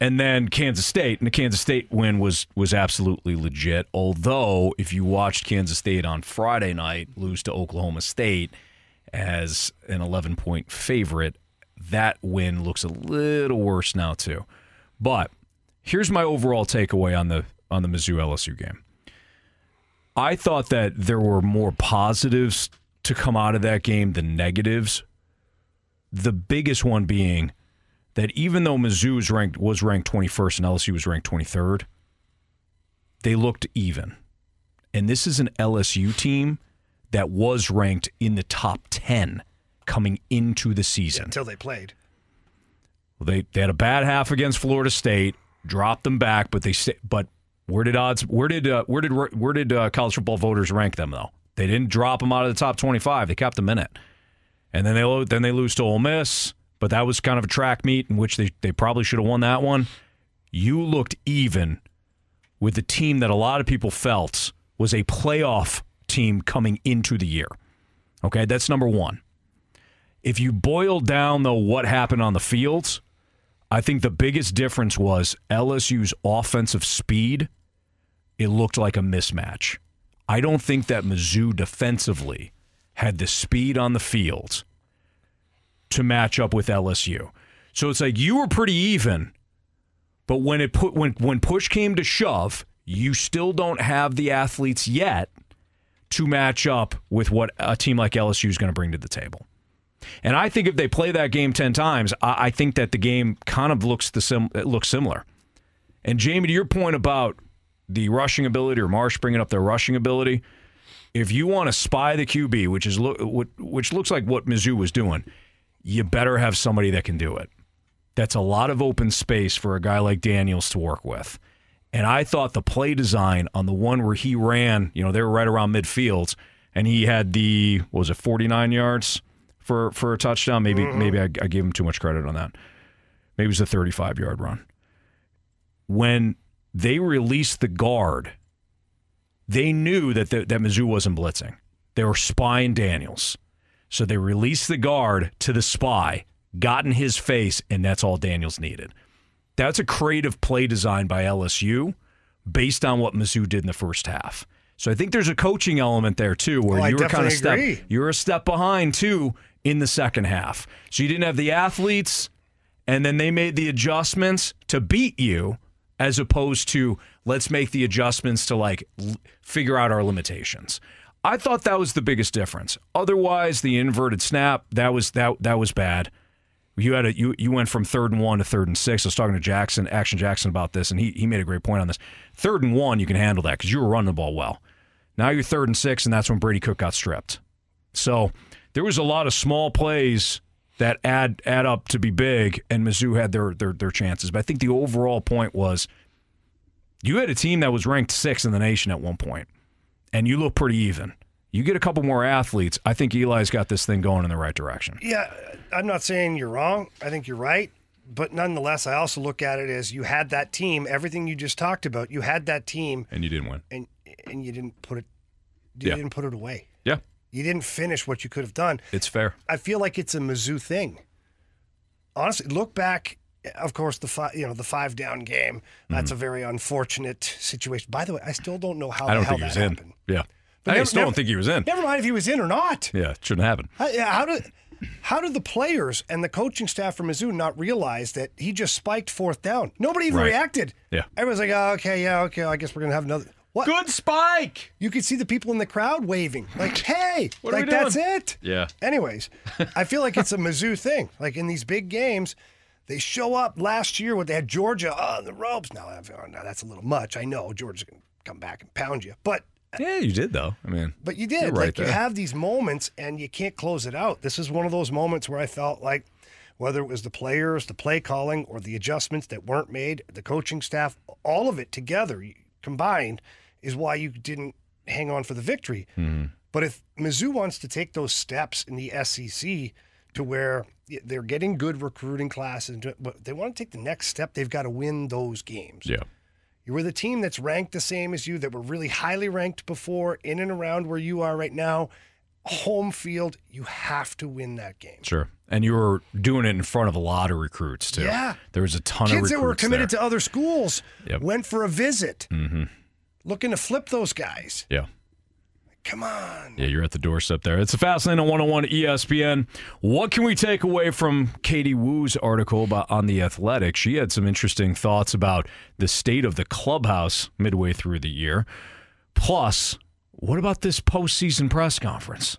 and then Kansas State, and the Kansas State win was was absolutely legit. Although, if you watched Kansas State on Friday night lose to Oklahoma State as an 11 point favorite, that win looks a little worse now too. But here's my overall takeaway on the on the Mizzou LSU game. I thought that there were more positives to come out of that game than negatives. The biggest one being that even though Mizzou was ranked was ranked 21st and LSU was ranked 23rd, they looked even. And this is an LSU team that was ranked in the top 10 coming into the season. Until they played. They they had a bad half against Florida State, dropped them back, but they but where did odds where did uh, where did where did uh, college football voters rank them though? They didn't drop them out of the top 25. They kept them in it. And then they then they lose to Ole Miss, but that was kind of a track meet in which they they probably should have won that one. You looked even with the team that a lot of people felt was a playoff team coming into the year. Okay, that's number 1. If you boil down though what happened on the fields, I think the biggest difference was LSU's offensive speed. It looked like a mismatch. I don't think that Mizzou defensively had the speed on the field to match up with LSU. So it's like you were pretty even, but when it put when when push came to shove, you still don't have the athletes yet to match up with what a team like LSU is going to bring to the table. And I think if they play that game ten times, I, I think that the game kind of looks the sim it looks similar. And Jamie, to your point about the rushing ability or Marsh bringing up their rushing ability, if you want to spy the QB, which is lo- which looks like what Mizzou was doing, you better have somebody that can do it. That's a lot of open space for a guy like Daniels to work with. And I thought the play design on the one where he ran, you know, they were right around midfield, and he had the what was it, 49 yards for for a touchdown. Maybe mm-hmm. maybe I, I gave him too much credit on that. Maybe it was a 35 yard run. When they released the guard, they knew that the, that Mizzou wasn't blitzing. They were spying Daniels. So they released the guard to the spy, got in his face, and that's all Daniels needed. That's a creative play design by LSU based on what Mizzou did in the first half. So I think there's a coaching element there too, where Oh, I you were kind of step agree. you're a step behind too in the second half. So you didn't have the athletes, and then they made the adjustments to beat you, as opposed to let's make the adjustments to like l- figure out our limitations. I thought that was the biggest difference. Otherwise, the inverted snap that was that that was bad. You had a you you went from third and one to third and six. I was talking to Jackson, Action Jackson, about this, and he he made a great point on this. Third and one, you can handle that because you were running the ball well. Now you're third and six, and that's when Brady Cook got stripped. So there was a lot of small plays that add add up to be big, and Mizzou had their their their chances. But I think the overall point was you had a team that was ranked sixth in the nation at one point, and you look pretty even. You get a couple more athletes, I think Eli's got this thing going in the right direction. Yeah, I'm not saying you're wrong. I think you're right. But nonetheless, I also look at it as you had that team, everything you just talked about, you had that team And you didn't win. and and you didn't put it you Yeah. didn't put it away. Yeah, You didn't finish what you could have done. it's fair. I feel like it's a Mizzou thing. Honestly, look back. Of course, the five, you know, the five down game. That's a very unfortunate situation. By the way, I still don't know how Mm-hmm. I the hell think he was that in. Happened. Yeah. But I never- still never- don't think he was in. Never mind if he was in or not. Yeah, it shouldn't happen. How, how did how did the players and the coaching staff from Mizzou not realize that he just spiked fourth down? Nobody even Right. reacted. Yeah. everyone's like, oh, "Okay, yeah, okay, I guess we're gonna have another." What? Good spike. You could see the people in the crowd waving, like, "Hey, What are like we that's it." Yeah. Anyways, I feel like it's a Mizzou thing. Like in these big games, they show up last year when they had Georgia on the ropes. Now, oh, now that's a little much. I know Georgia's gonna come back and pound you, but Yeah, you did though. I mean, but you did. Right like you have these moments and you can't close it out. This is one of those moments where I felt like whether it was the players, the play calling, or the adjustments that weren't made, the coaching staff, all of it together combined is why you didn't hang on for the victory. Mm-hmm. But if Mizzou wants to take those steps in the SEC to where they're getting good recruiting classes, but they want to take the next step, they've got to win those games. yeah. You were the team that's ranked the same as you, that were really highly ranked before, in and around where you are right now. Home field, you have to win that game. Sure. And you were doing it in front of a lot of recruits too. Yeah. There was a ton of Kids that were committed there. to other schools Yep. went for a visit, Mm-hmm. looking to flip those guys. Yeah. Come on. Yeah, you're at the doorstep there. It's a fast lane on 101 ESPN. What can we take away from Katie Woo's article about on the Athletic? She had some interesting thoughts about the state of the clubhouse midway through the year. Plus, what about this postseason press conference?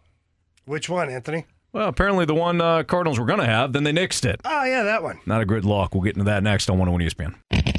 Which one, Anthony? Well, apparently the one uh, Cardinals were going to have, then they nixed it. Oh, yeah, that one. Not a good look. We'll get into that next on 101 ESPN.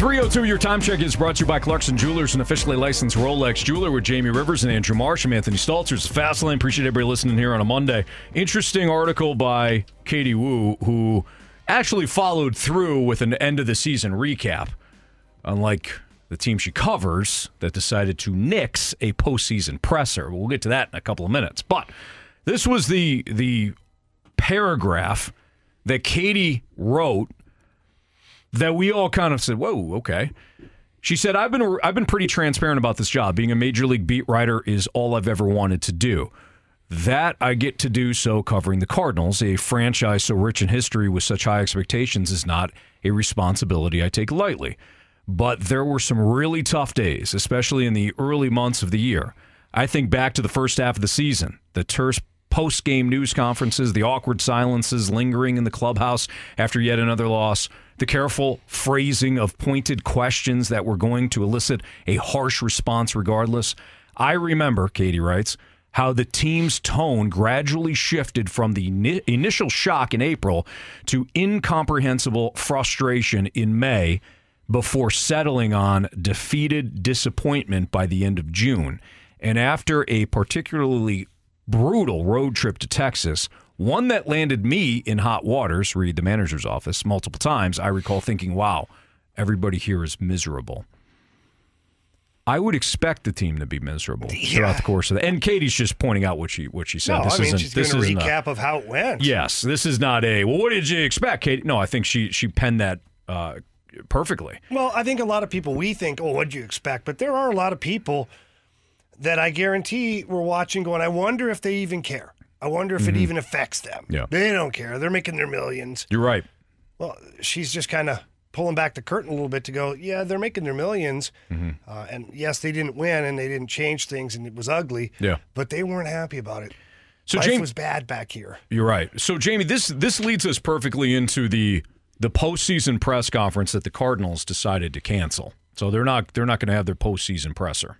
Three hundred two. Your time check is brought to you by Clarkson Jewelers, an officially licensed Rolex jeweler with Jamie Rivers and Andrew Marsh. I'm Anthony Stalters. Fastlane. Appreciate everybody listening here on a Monday. Interesting article by Katie Woo, who actually followed through with an end of the season recap, unlike the team she covers that decided to nix a postseason presser. We'll get to that in a couple of minutes. But this was the the paragraph that Katie wrote that we all kind of said, "Whoa, okay." She said, "I've been I've been pretty transparent about this job. Being a major league beat writer is all I've ever wanted to do. That I get to do so covering the Cardinals, a franchise so rich in history with such high expectations is not a responsibility I take lightly. But there were some really tough days, especially in the early months of the year. I think back to the first half of the season, the terse post game news conferences, the awkward silences lingering in the clubhouse after yet another loss, the careful phrasing of pointed questions that were going to elicit a harsh response regardless. I remember, Katie writes, how the team's tone gradually shifted from the ini- initial shock in April to incomprehensible frustration in May before settling on defeated disappointment by the end of June. And after a particularly brutal road trip to Texas, one that landed me in hot waters, read the manager's office, multiple times, I recall thinking, wow, everybody here is miserable. I would expect the team to be miserable throughout the course of the. And Katie's just pointing out what she what she said. No, this I mean isn't. she's this doing a isn't a- recap of how it went. Yes, this is not a. Well, what did you expect, Katie? No, I think she she penned that uh, perfectly. Well, I think a lot of people we think, oh, what'd you expect? But there are a lot of people that I guarantee were watching, going, I wonder if they even care. I wonder if it even affects them. Mm-hmm. Yeah. They don't care. They're making their millions. You're right. Well, she's just kind of pulling back the curtain a little bit to go, yeah, they're making their 1000000s Mm-hmm. Uh, and yes, they didn't win and they didn't change things and it was ugly. Yeah. But they weren't happy about it. So Life Jamie, was bad back here. You're right. So Jamie, this this leads us perfectly into the the postseason press conference that the Cardinals decided to cancel. So they're not they're not going to have their postseason presser.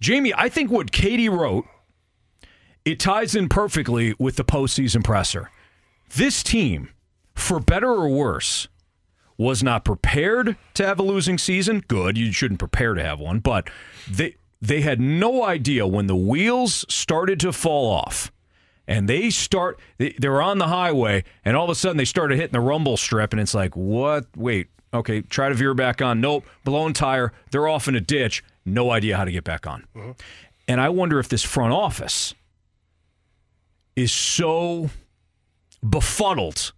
Jamie, I think what Katie wrote it ties in perfectly with the postseason presser. This team, for better or worse, was not prepared to have a losing season. Good, you shouldn't prepare to have one, but they they had no idea when the wheels started to fall off. And they start they, they're on the highway and all of a sudden they started hitting the rumble strip and it's like, "What? Wait. Okay, try to veer back on. Nope, blown tire. They're off in a ditch. No idea how to get back on." Mm-hmm. And I wonder if this front office is so befuddled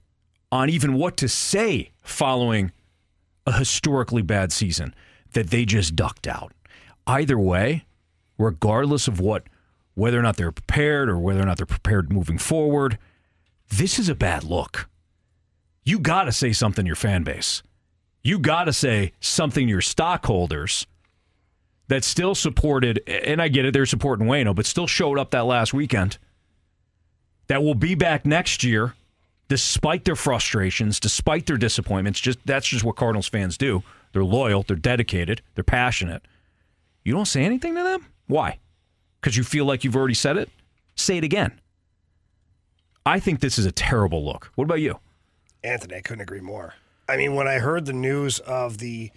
on even what to say following a historically bad season that they just ducked out. Either way, regardless of what whether or not they're prepared or whether or not they're prepared moving forward, this is a bad look. You got to say something to your fan base. You got to say something to your stockholders that still supported, and I get it, they're supporting Waino, but still showed up that last weekend. That will be back next year, despite their frustrations, despite their disappointments. Just that's just what Cardinals fans do. They're loyal, they're dedicated, they're passionate. You don't say anything to them? Why? Because you feel like you've already said it? Say it again. I think this is a terrible look. What about you? Anthony, I couldn't agree more. I mean, when I heard the news of the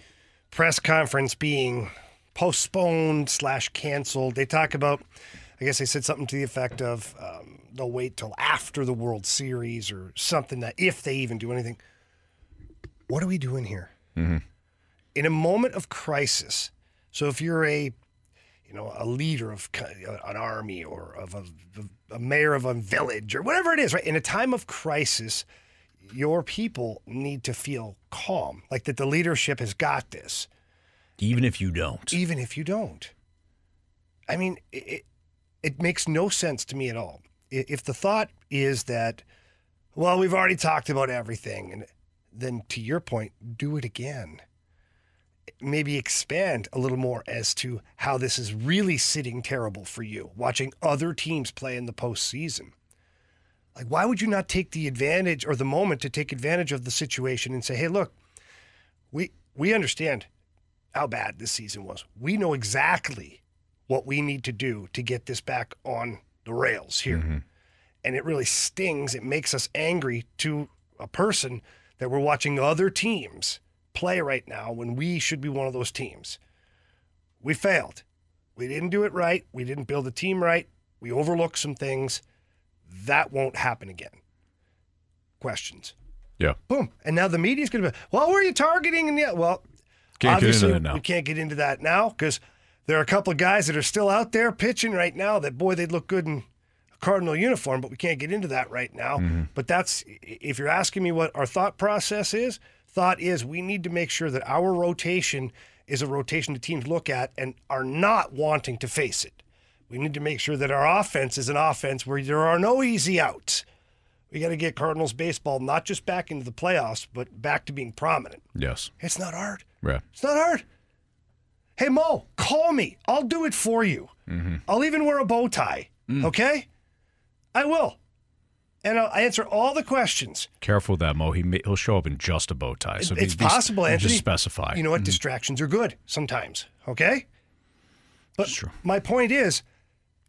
press conference being postponed slash canceled, they talk about, I guess they said something to the effect of um, they'll wait till after the World Series or something that if they even do anything. What are we doing here? In a moment of crisis, so if you're a you know, a leader of an army or of a, a mayor of a village or whatever it is, right? In a time of crisis, your people need to feel calm, like that the leadership has got this, Even if you don't. even if you don't. I mean, it, it, makes no sense to me at all. If the thought is that, well, we've already talked about everything, and then to your point, do it again. Maybe expand a little more as to how this is really sitting terrible for you, watching other teams play in the postseason. Like, why would you not take the advantage or the moment to take advantage of the situation and say, hey, look, we we understand how bad this season was. We know exactly what we need to do to get this back on the rails here. And it really stings. It makes us angry to a person that we're watching other teams play right now when we should be one of those teams. We failed. We didn't do it right. We didn't build the team right. We overlooked some things. That won't happen again. Questions. Yeah. Boom. And now the media's going to be, well, were you targeting? And yeah, well, Can't obviously we can't get into that now because there are a couple of guys that are still out there pitching right now that, boy, they'd look good in a Cardinal uniform, but we can't get into that right now. Mm-hmm. But that's, if you're asking me what our thought process is, thought is we need to make sure that our rotation is a rotation the teams look at and are not wanting to face it. We need to make sure that our offense is an offense where there are no easy outs. We got to get Cardinals baseball not just back into the playoffs, but back to being prominent. Yes. It's not hard. Yeah. It's not hard. Hey, Mo, call me. I'll do it for you. Mm-hmm. I'll even wear a bow tie. Mm. Okay? I will. And I'll answer all the questions. Careful with that, Mo. He may, he'll show up in just a bow tie. So it's be- be- possible, just specify. You know what? Mm-hmm. Distractions are good sometimes. Okay? But my point is,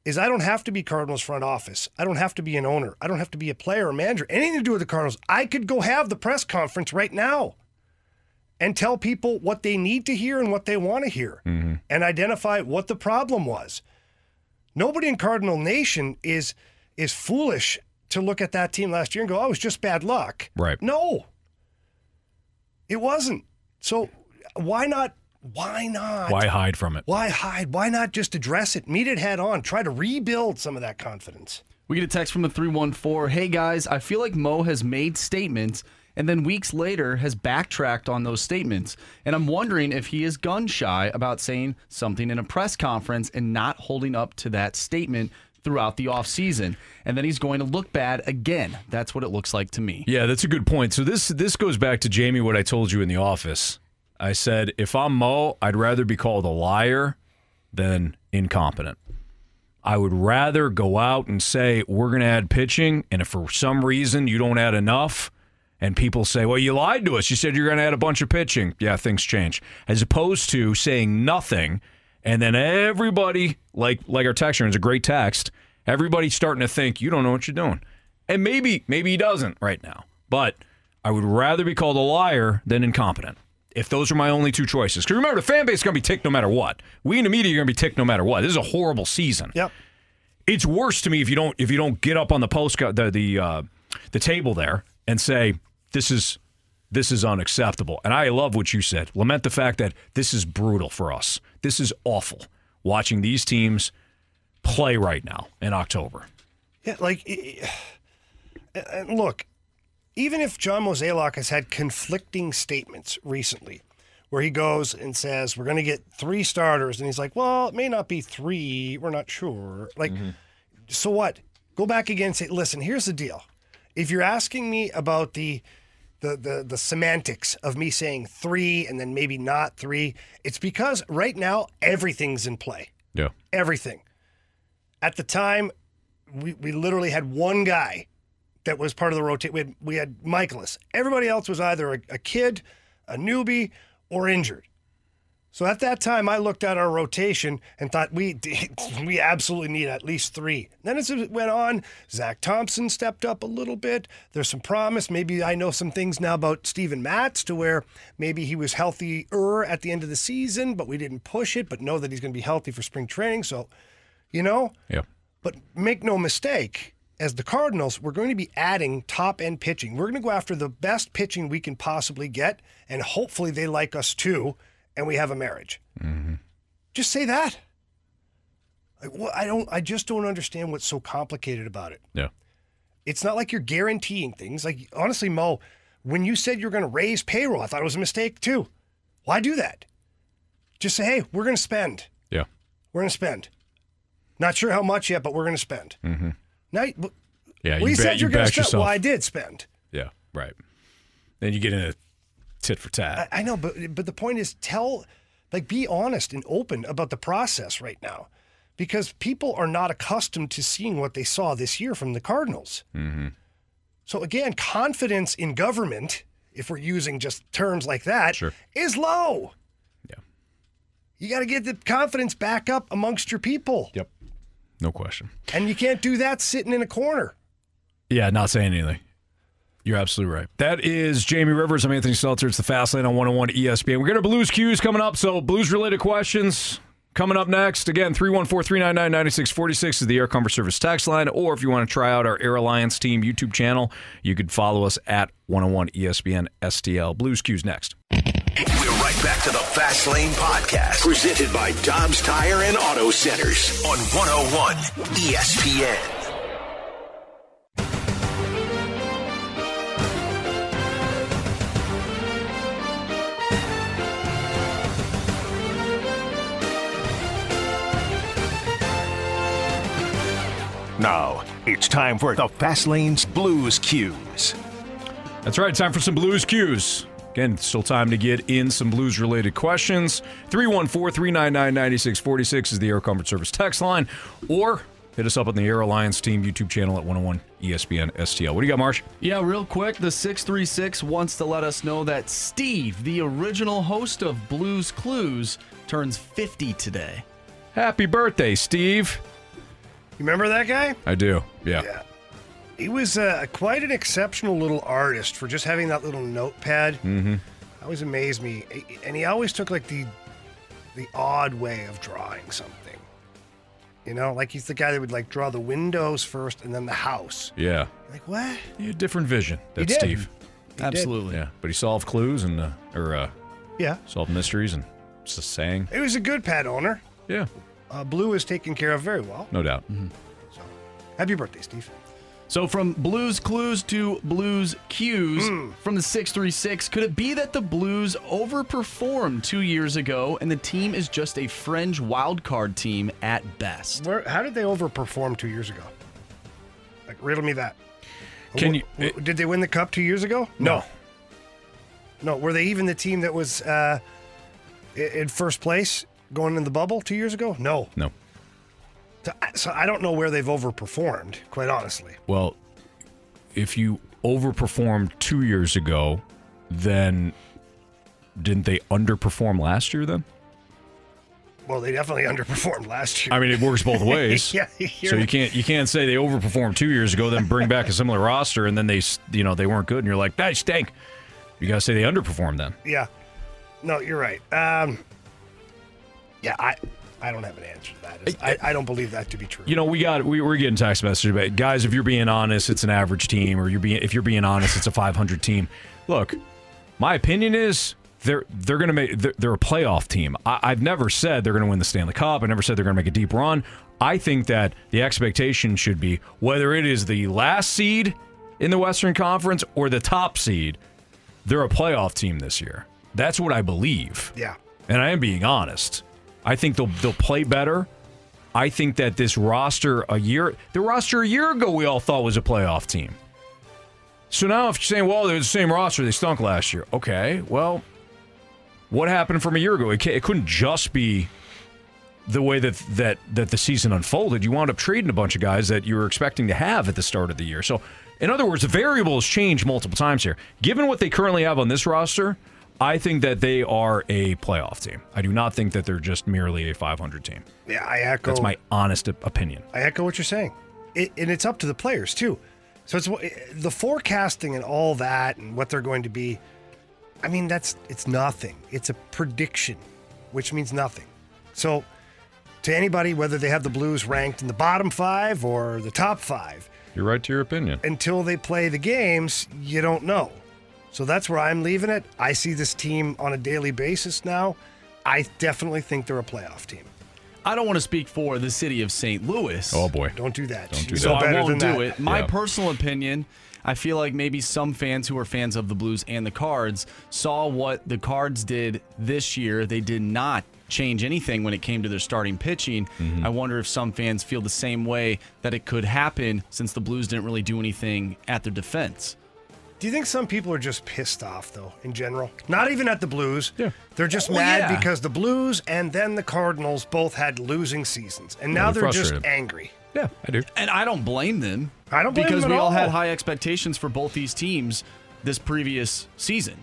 is I don't have to be Cardinals front office. I don't have to be an owner. I don't have to be a player or manager. Anything to do with the Cardinals. I could go have the press conference right now and tell people what they need to hear and what they want to hear mm-hmm. and identify what the problem was. Nobody in Cardinal Nation is is foolish to look at that team last year and go, "Oh, it was just bad luck." Right. No. It wasn't. So why not why not? Why hide from it? Why hide? Why not just address it, meet it head on, try to rebuild some of that confidence? We get a text from the 314. Hey guys, I feel like Mo has made statements and then weeks later has backtracked on those statements. And I'm wondering if he is gun shy about saying something in a press conference and not holding up to that statement throughout the offseason. And then he's going to look bad again. That's what it looks like to me. Yeah, that's a good point. So this this goes back to Jamie what I told you in the office. I said if I'm Mo, I'd rather be called a liar than incompetent. I would rather go out and say we're going to add pitching, and if for some reason you don't add enough, and people say, "Well, you lied to us. You said you're going to add a bunch of pitching." Yeah, things change. As opposed to saying nothing, and then everybody, like like our texture, it's a great text. Everybody's starting to think you don't know what you're doing, and maybe maybe he doesn't right now. But I would rather be called a liar than incompetent. If those are my only two choices, because remember the fan base is going to be ticked no matter what. We in the media are going to be ticked no matter what. This is a horrible season. Yep. It's worse to me if you don't if you don't get up on the post the the uh, the table there and say this is this is unacceptable. And I love what you said. Lament the fact that this is brutal for us. This is awful watching these teams play right now in October. Yeah, like, i- i- and look, even if John Mozeliak has had conflicting statements recently, where he goes and says, We're going to get three starters, and he's like, Well, it may not be three. We're not sure. Like, mm-hmm. so what? Go back again and say, Listen, here's the deal. If you're asking me about the the, the the semantics of me saying three and then maybe not three, it's because right now everything's in play Yeah. everything. At the time, we, we literally had one guy that was part of the rotate. We had, we had Mikolas. Everybody else was either a, a kid, a newbie, or injured. So at that time, I looked at our rotation and thought we we absolutely need at least three. Then as it went on, Zack Thompson stepped up a little bit. There's some promise. Maybe I know some things now about Steven Matz to where maybe he was healthier at the end of the season, but we didn't push it. But know that he's going to be healthy for spring training. So, you know, Yeah. but make no mistake, as the Cardinals, we're going to be adding top end pitching. We're going to go after the best pitching we can possibly get, and hopefully they like us too, and we have a marriage. Just say that. Like, well, I don't. I just don't understand what's so complicated about it. Yeah. It's not like you're guaranteeing things. Like honestly, Mo, when you said you're going to raise payroll, I thought it was a mistake too. Why do that? Just say, hey, we're going to spend. Yeah. We're going to spend. Not sure how much yet, but we're going to spend. Mm-hmm. Now, Yeah. well, you, bet- said you're going to spend. yourself. Well, I did spend. Yeah. Right. Then you get in a tit for tat. I, I know, but but the point is, tell, like, be honest and open about the process right now, because people are not accustomed to seeing what they saw this year from the Cardinals. mm-hmm. So again, confidence in government, if we're using just terms like that, is low. Yeah. You got to get the confidence back up amongst your people. Yep. No question. And you can't do that sitting in a corner. Yeah, not saying anything. You're absolutely right. That is Jamie Rivers. I'm Anthony Stalter. It's the Fast Lane on 101 ESPN. We're going to Blues Cues coming up. So, Blues related questions coming up next. Again, 314 399 9646 is the Air Comfort Service text line. Or if you want to try out our Air Alliance team YouTube channel, you could follow us at 101 ESPN STL. Blues Cues next. We're right back to the Fast Lane Podcast, presented by Dobbs Tire and Auto Centers on 101 ESPN. Now, it's time for the Fast Lane's Blues Cues. That's right. Time for some Blues Cues. Again, still time to get in some Blues related questions. 314 399 9646 is the Air Comfort Service text line. Or hit us up on the Air Alliance Team YouTube channel at 101 ESPN STL. What do you got, Marsh? Yeah, real quick, the 636 wants to let us know that Steve, the original host of Blues Clues, turns 50 today. Happy birthday, Steve. You remember that guy? I do. Yeah. Yeah. He was uh, quite an exceptional little artist for just having that little notepad. Mm-hmm. Always amazed me, and he always took like the the odd way of drawing something. You know, like he's the guy that would like draw the windows first and then the house. Yeah. Like what? He had different vision. He That's did. Steve. did. Absolutely. Yeah. But he solved clues and, uh, or, uh, Yeah, solved mysteries and just saying. he was a good pet owner. Yeah. Uh, Blue is taken care of very well. No doubt. So, Happy birthday, Steve. So from Blues Clues to Blues Cues Hmm. from the 636, could it be that the Blues overperformed two years ago and the team is just a fringe wild card team at best? Where? How did they overperform two years ago? Like riddle me that. Can you- W- w- did they win the cup two years ago? No. No. Were they even the team that was uh, in first place going in the bubble two years ago? No. No. So I- So I don't know where they've overperformed, quite honestly. Well, if you overperformed two years ago, then didn't they underperform last year then? Well, they definitely underperformed last year. I mean, it works both ways. Yeah, So you're- can't you can't say they overperformed two years ago, then bring back a similar roster, and then they you know they weren't good, and you're like, that stink. You gotta say they underperformed then. Yeah. No, you're right. Um, yeah, I I don't have an answer to that. I, I don't believe that to be true. You know, we got we were getting text messages about guys. If you're being honest, it's an average team, or you're being if you're being honest, it's a 500 team. Look, my opinion is they're they're gonna make they're, they're a playoff team. I, I've never said they're gonna win the Stanley Cup. I never said they're gonna make a deep run. I think that the expectation should be whether it is the last seed in the Western Conference or the top seed, they're a playoff team this year. That's what I believe. yeah. And I am being honest. I think they'll they'll play better. I think that this roster a year the roster a year ago we all thought was a playoff team. So now if you're saying, well, they're the same roster, they stunk last year. Okay, well, what happened from a year ago? It, it couldn't just be the way that that that the season unfolded. You wound up trading a bunch of guys that you were expecting to have at the start of the year. So, in other words, the variables change multiple times here. Given what they currently have on this roster, I think that they are a playoff team. I do not think that they're just merely a 500 team. Yeah, I echo. That's my honest opinion. I echo what you're saying, it, and it's up to the players too. So it's the forecasting and all that, and what they're going to be. I mean, that's it's nothing. It's a prediction, which means nothing. So, to anybody, whether they have the Blues ranked in the bottom five or the top five, You're right to your opinion. until they play the games, you don't know. So that's where I'm leaving it. I see this team on a daily basis now. I definitely think they're a playoff team. I don't want to speak for the city of St. Louis. Oh boy. Don't do that. Don't do You that. know so better I won't than do that. it. My Yeah. personal opinion, I feel like maybe some fans who are fans of the Blues and the Cards saw what the Cards did this year. They did not change anything when it came to their starting pitching. Mm-hmm. I wonder if some fans feel the same way that it could happen since the Blues didn't really do anything at their defense. Do you think some people are just pissed off though, in general? Not even at the Blues. Yeah. They're just Well, mad yeah. because the Blues and then the Cardinals both had losing seasons. And Yeah, now they're they're just angry. Yeah, I do. And I don't blame them. I don't blame because them at we all had high expectations for both these teams this previous season.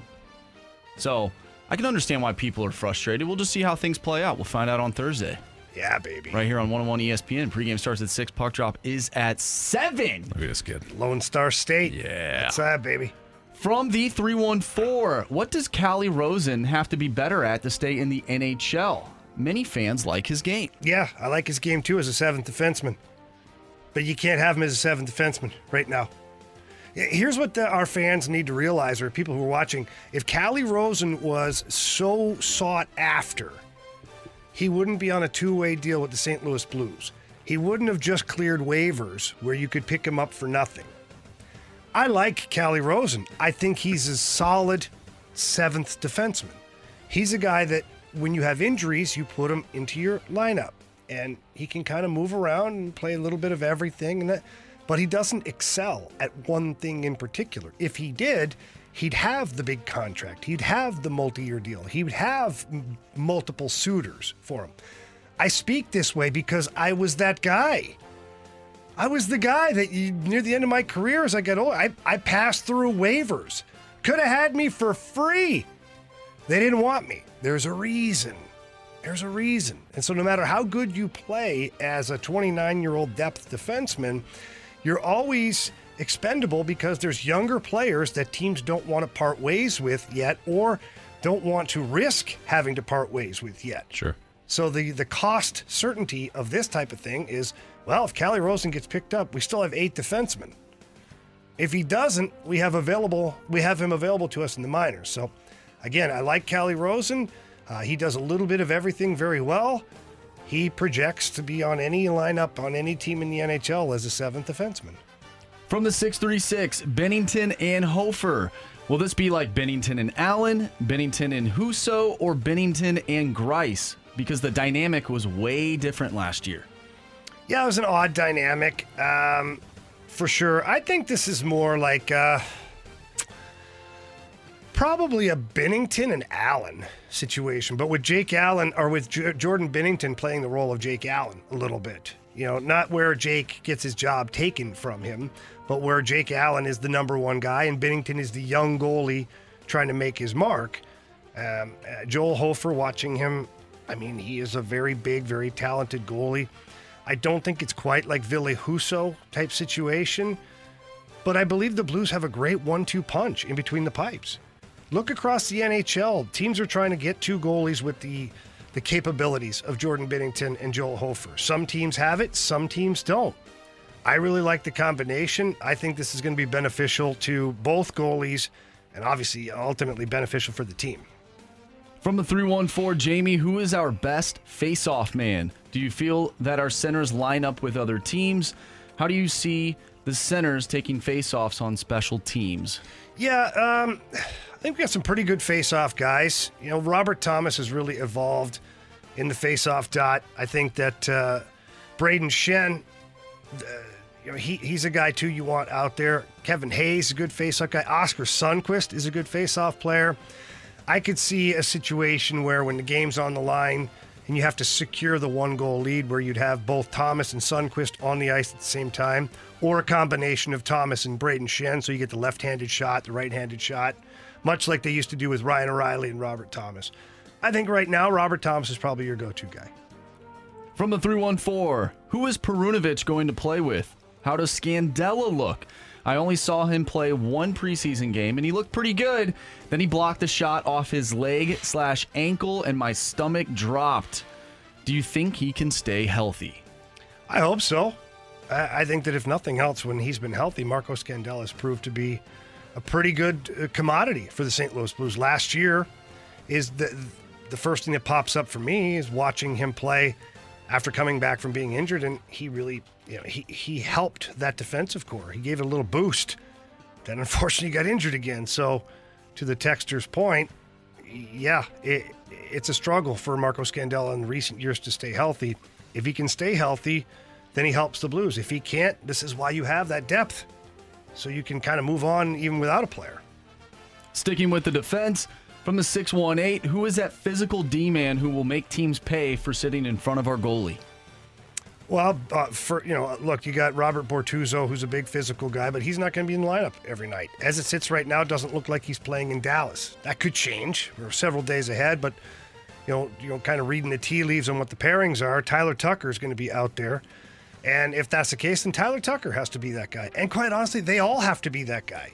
So I can understand why people are frustrated. We'll just see how things play out. We'll find out on Thursday. Yeah, baby. Right here on 101 ESPN. Pregame starts at 6. Puck drop is at 7. Look at this kid. Lone Star State. Yeah. That's that, baby. From the 314, what does Calle Rosen have to be better at to stay in the NHL? Many fans like his game. Yeah, I like his game too as a seventh defenseman. But you can't have him as a seventh defenseman right now. Here's what the, our fans need to realize, or people who are watching. If Calle Rosen was so sought after, he wouldn't be on a two way deal with the St. Louis Blues. He wouldn't have just cleared waivers where you could pick him up for nothing. I like Calle Rosen. I think he's a solid seventh defenseman. He's a guy that when you have injuries, you put him into your lineup, and he can kind of move around and play a little bit of everything. That, but he doesn't excel at one thing in particular. If he did, he'd have the big contract. He'd have the multi-year deal. He would have m- multiple suitors for him. I speak this way because I was that guy. I was the guy that you, near the end of my career, as I got older, I, I passed through waivers. Could have had me for free. They didn't want me. There's a reason. There's a reason. And so, no matter how good you play as a 29 year old depth defenseman, you're always expendable because there's younger players that teams don't want to part ways with yet or don't want to risk having to part ways with yet. Sure. So the the cost certainty of this type of thing is, well, if Calle Rosen gets picked up, we still have eight defensemen. If he doesn't, we have available we have him available to us in the minors. So again, I like Calle Rosen. Uh, he does a little bit of everything very well. He projects to be on any lineup on any team in the NHL as a seventh defenseman. From the 636, Binnington and Hofer. Will this be like Binnington and Allen, Binnington and Husso, or Binnington and Greiss? Because the dynamic was way different last year. Yeah, it was an odd dynamic, um, for sure. I think this is more like uh, probably a Binnington and Allen situation, but with Jake Allen or with J- Jordan Binnington playing the role of Jake Allen a little bit. You know, not where Jake gets his job taken from him, but where Jake Allen is the number one guy and Binnington is the young goalie trying to make his mark. Um, uh, Joel Hofer, watching him, I mean, he is a very big, very talented goalie. I don't think it's quite like Ville Husso type situation, but I believe the Blues have a great one-two punch in between the pipes. Look across the NHL. Teams are trying to get two goalies with the the capabilities of Jordan Binnington and Joel Hofer. Some teams have it, some teams don't. I really like the combination. I think this is going to be beneficial to both goalies and obviously ultimately beneficial for the team. From the 314, Jamie, who is our best face-off man? Do you feel that our centers line up with other teams? How do you see the centers taking face-offs on special teams? Yeah, um, I think we got some pretty good face-off guys. You know, Robert Thomas has really evolved in the face-off dot. I think that uh, Brayden Schenn, uh, you know, he, he's a guy too you want out there. Kevin Hayes is a good face-off guy. Oskar Sundqvist is a good face-off player. I could see a situation where when the game's on the line and you have to secure the one goal lead where you'd have both Thomas and Sundqvist on the ice at the same time, or a combination of Thomas and Brayden Schenn, so you get the left handed shot, the right handed shot, much like they used to do with Ryan O'Reilly and Robert Thomas. I think right now, Robert Thomas is probably your go to guy. From the 314, who is Perunovich going to play with? How does Scandella look? I only saw him play one preseason game and he looked pretty good. Then he blocked a shot off his leg slash ankle and my stomach dropped. Do you think he can stay healthy? I hope so. I I think that if nothing else, when he's been healthy, Marco Scandella has proved to be a pretty good uh, commodity for the St. Louis Blues. Last year is the the first thing that pops up for me is watching him play after coming back from being injured, and he really, you know, he he helped that defensive core. He gave it a little boost. Then unfortunately he got injured again. So, to the texter's point, yeah, it, it's a struggle for Marco Scandella in recent years to stay healthy. If he can stay healthy, then he helps the Blues. If he can't, this is why you have that depth. So you can kind of move on even without a player. Sticking with the defense, from the 618, who is that physical D man who will make teams pay for sitting in front of our goalie? Well, uh, for you know, look, you got Robert Bortuzzo, who's a big physical guy, but he's not going to be in the lineup every night. As it sits right now, it doesn't look like he's playing in Dallas. That could change. We're several days ahead, but you know, you know, kind of reading the tea leaves on what the pairings are. Tyler Tucker is going to be out there, and if that's the case, then Tyler Tucker has to be that guy. And quite honestly, they all have to be that guy.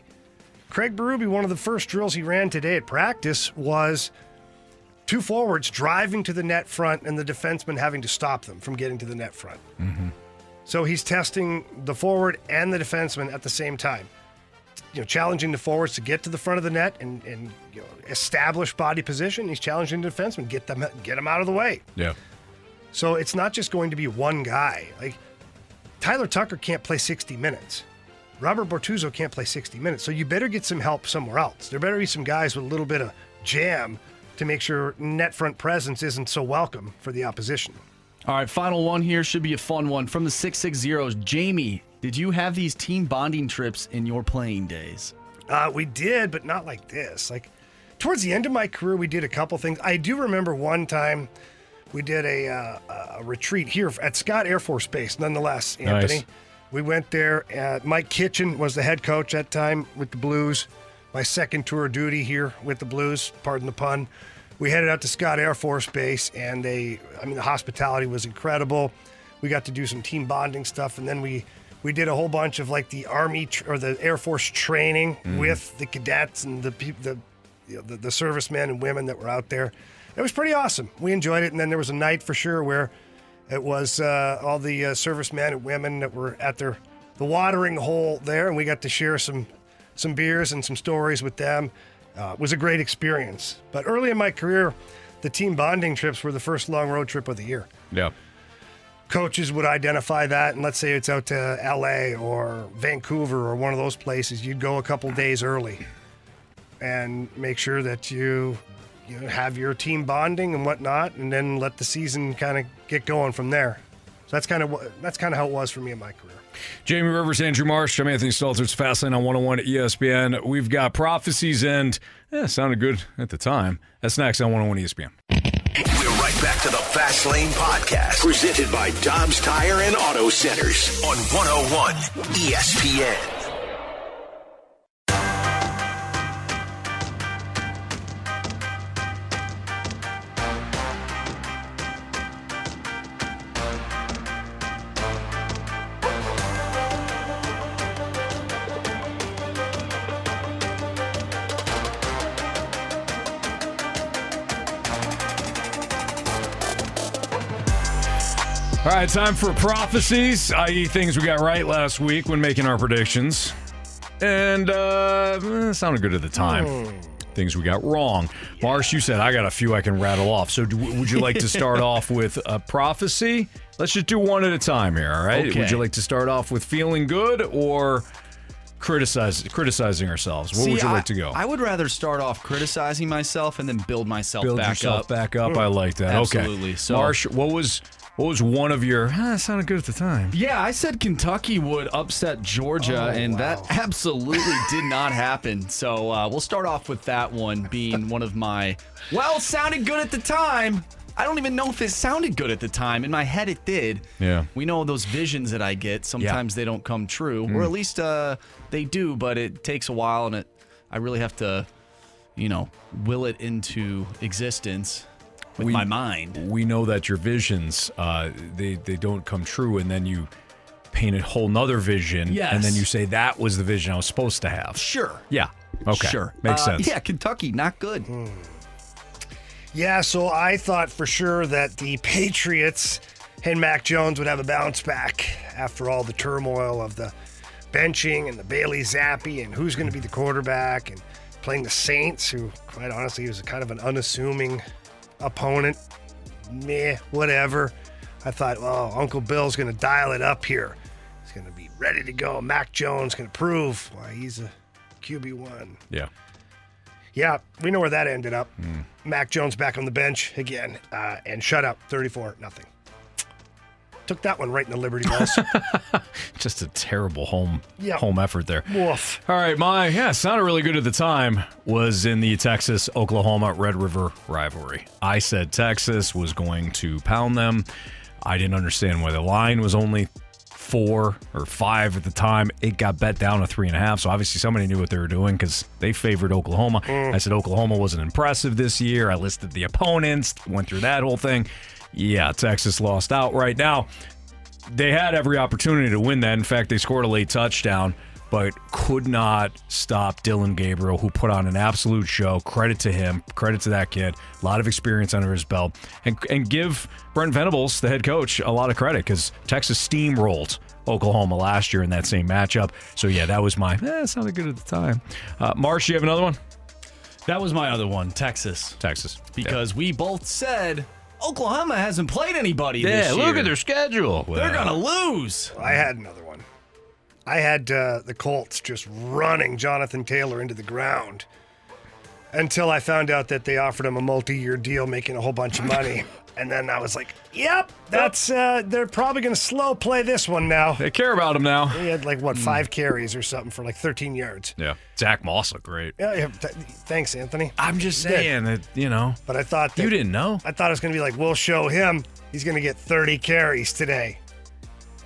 Craig Berube, one of the first drills he ran today at practice was two forwards driving to the net front and the defenseman having to stop them from getting to the net front. Mm-hmm. So he's testing the forward and the defenseman at the same time. You know, challenging the forwards to get to the front of the net and, and you know, establish body position. He's challenging the defenseman, get them get them out of the way. Yeah. So it's not just going to be one guy. Like Tyler Tucker can't play 60 minutes. Robert Bortuzzo can't play 60 minutes. So you better get some help somewhere else. There better be some guys with a little bit of jam to make sure net front presence isn't so welcome for the opposition. All right, final one here should be a fun one. From the 660s, Jamie, did you have these team bonding trips in your playing days? Uh, we did, but not like this. Like towards the end of my career, we did a couple things. I do remember one time we did a, uh, a retreat here at Scott Air Force Base, nonetheless, Anthony. Nice. We went there. Uh, Mike Kitchen was the head coach at that time with the Blues. My second tour of duty here with the Blues, pardon the pun. we headed out to Scott Air Force Base, and they, I mean, the hospitality was incredible. We got to do some team bonding stuff, and then we we did a whole bunch of like the Army tr- or the Air Force training with the cadets and the the, you know, the the servicemen and women that were out there. It was pretty awesome. We enjoyed it, and then there was a night for sure where it was uh, all the uh, servicemen and women that were at their the watering hole there, and we got to share some some beers and some stories with them. Uh, it was a great experience. But early in my career, the team bonding trips were the first long road trip of the year. Yeah. Coaches would identify that, and let's say it's out to LA or Vancouver or one of those places, you'd go a couple days early and make sure that you you know, have your team bonding and whatnot, and then let the season kind of get going from there. So that's kind of what that's kind of how it was for me in my career. Jamie Rivers, Andrew Marsh, I'm Anthony Stalter. It's Fastlane on 101 at ESPN. We've got prophecies and yeah, sounded good at the time. That's next on 101 ESPN. We're right back to the Fast Lane Podcast, presented by Dobbs Tire and Auto Centers on 101 ESPN. Right, time for prophecies, i.e., things we got right last week when making our predictions. And uh, eh, sounded good at the time. Things we got wrong. Marsh, you said I got a few I can rattle off. So, do, would you like to start off with a prophecy? Let's just do one at a time here, all right? Okay. Would you like to start off with feeling good or criticize criticizing ourselves? What would See, you I- like to go? I would rather start off criticizing myself and then build myself Build back yourself up. back up. I like that. Absolutely. Okay. So- Marsh, what was what was one of your? Ah, it sounded good at the time. Yeah, I said Kentucky would upset Georgia, and that absolutely did not happen. So uh, we'll start off with that one being one of my. Well, sounded good at the time. I don't even know if it sounded good at the time. In my head, it did. Yeah. We know those visions that I get. Sometimes they don't come true, or at least uh, they do, but it takes a while, and it. I really have to, you know, will it into existence with We- my mind. we know that your visions uh, they they don't come true, and then you paint a whole nother vision, Yes. and then you say that was the vision I was supposed to have. Sure. Yeah. Okay. Sure. Makes Uh, sense. Yeah, Kentucky, not good. Yeah, so I thought for sure that the Patriots and Mac Jones would have a bounce back after all the turmoil of the benching and the Bailey Zappe and who's going to be the quarterback and playing the Saints, who, quite honestly, was kind of an unassuming opponent. Meh, whatever. I thought, well, Uncle Bill's going to dial it up here. He's going to be ready to go. Mac Jones going to prove why he's a QB1. Yeah. Yeah, we know where that ended up. Mac Jones back on the bench again, uh, and shut up, 34 nothing. Took that one right in the Liberty Balls. Just a terrible home Yeah. home effort there. Woof. All right, my yeah, sounded really good at the time. Was in the Texas Oklahoma Red River rivalry. I said Texas was going to pound them. I didn't understand why the line was only four or five at the time. It got bet down to three and a half. So obviously somebody knew what they were doing because they favored Oklahoma. Mm. I said Oklahoma wasn't impressive this year. I listed the opponents, went through that whole thing. Yeah, Texas lost out right now they had every opportunity to win that. In fact, they scored a late touchdown, but could not stop Dillon Gabriel, who put on an absolute show. Credit to him. Credit to that kid. A lot of experience under his belt. And, and give Brent Venables, the head coach, a lot of credit because Texas steamrolled Oklahoma last year in that same matchup. So, yeah, that was my, eh, sounded good at the time. Uh, Marsh, you have another one? That was my other one, Texas. Texas. Because we both said Oklahoma hasn't played anybody Yeah, this year. look at their schedule. They're going to lose. I had another one. I had uh, the Colts just running Jonathan Taylor into the ground until I found out that they offered him a multi-year deal, making a whole bunch of money. and then I was like, "Yep, that's uh, they're probably going to slow play this one now." They care about him now. He had like what five carries or something for like 13 yards. Yeah. Zack Moss looked great. Yeah, yeah th- thanks, Anthony. I'm just He did. saying that, you know. But I thought that, You didn't know? I thought it was going to be like, we'll show him. He's going to get 30 carries today.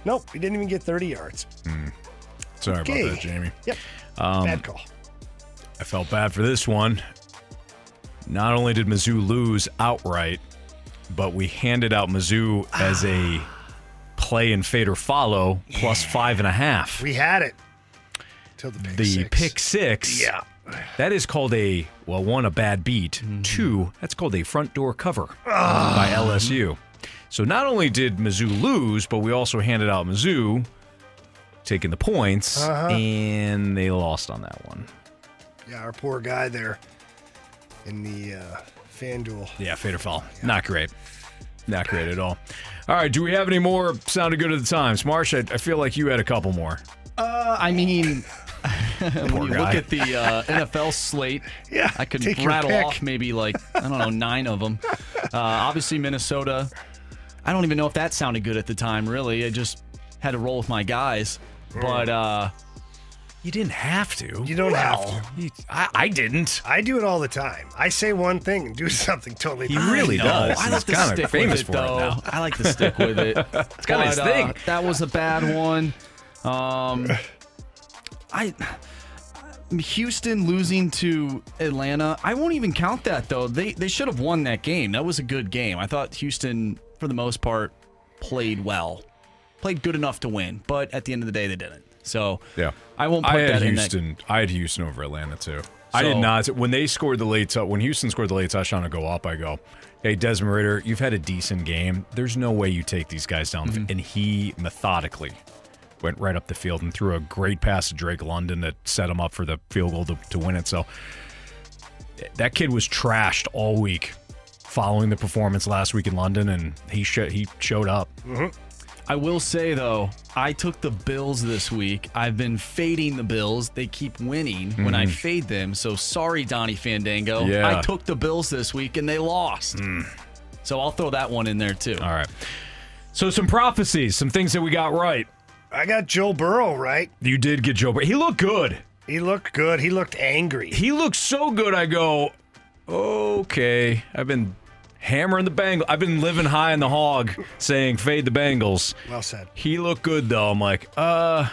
Nope, he didn't even get 30 yards. Sorry Okay. about that, Jamie. Yep. Um, Bad call. I felt bad for this one. Not only did Mizzou lose outright, but we handed out Mizzou as a play and fade or follow plus five and a half. We had it. Till the pick the six. pick six. Yeah. That is called a well, one a bad beat. Two, that's called a front door cover by LSU. So not only did Mizzou lose, but we also handed out Mizzou taking the points, Uh-huh. and they lost on that one. Yeah, our poor guy there in the uh, FanDuel. Yeah, fade or fall. Not great. Not great at all. All right, do we have any more sounded good at the times? Marsh, I, I feel like you had a couple more. Uh, I mean, when Poor you guy. look at the uh, NFL slate, Yeah, I could rattle off maybe like I don't know nine of them. Uh, obviously, Minnesota. I don't even know if that sounded good at the time. Really, I just had to roll with my guys. But uh, You didn't have to. You don't have to. You- I, I didn't. I do it all the time. I say one thing and do something totally He different. really does. I He's like to kinda stick famous with it for it though. now. I like to stick with it. it's kinda his thing. that was a bad one. Um, I. Houston losing to Atlanta. I won't even count that though. They they should have won that game. That was a good game. I thought Houston, for the most part, played well, played good enough to win. But at the end of the day, they didn't. So Yeah. I won't put I had that in that. Houston. I had Houston over Atlanta too. I did not. When they scored the late, tou- when Houston scored the late touchdown to go up, I go, "Hey, Desmond Ridder, you've had a decent game. There's no way you take these guys down." Mm-hmm. And he methodically went right up the field and threw a great pass to Drake London that set him up for the field goal to, to win it. So that kid was trashed all week following the performance last week in London, and he sh- he showed up. I will say though, I took the Bills this week. I've been fading the Bills. They keep winning when I fade them. So sorry, Donnie Fandango. Mm-hmm. Yeah. I took the Bills this week and they lost. So I'll throw that one in there too. All right. So some prophecies, some things that we got right. I got Joe Burrow right. You did get Joe, but he looked good. He looked good. He looked angry. He looked so good. I go, okay. I've been hammering the Bengals. I've been living high in the hog, saying fade the Bengals. Well said. He looked good though. I'm like, uh,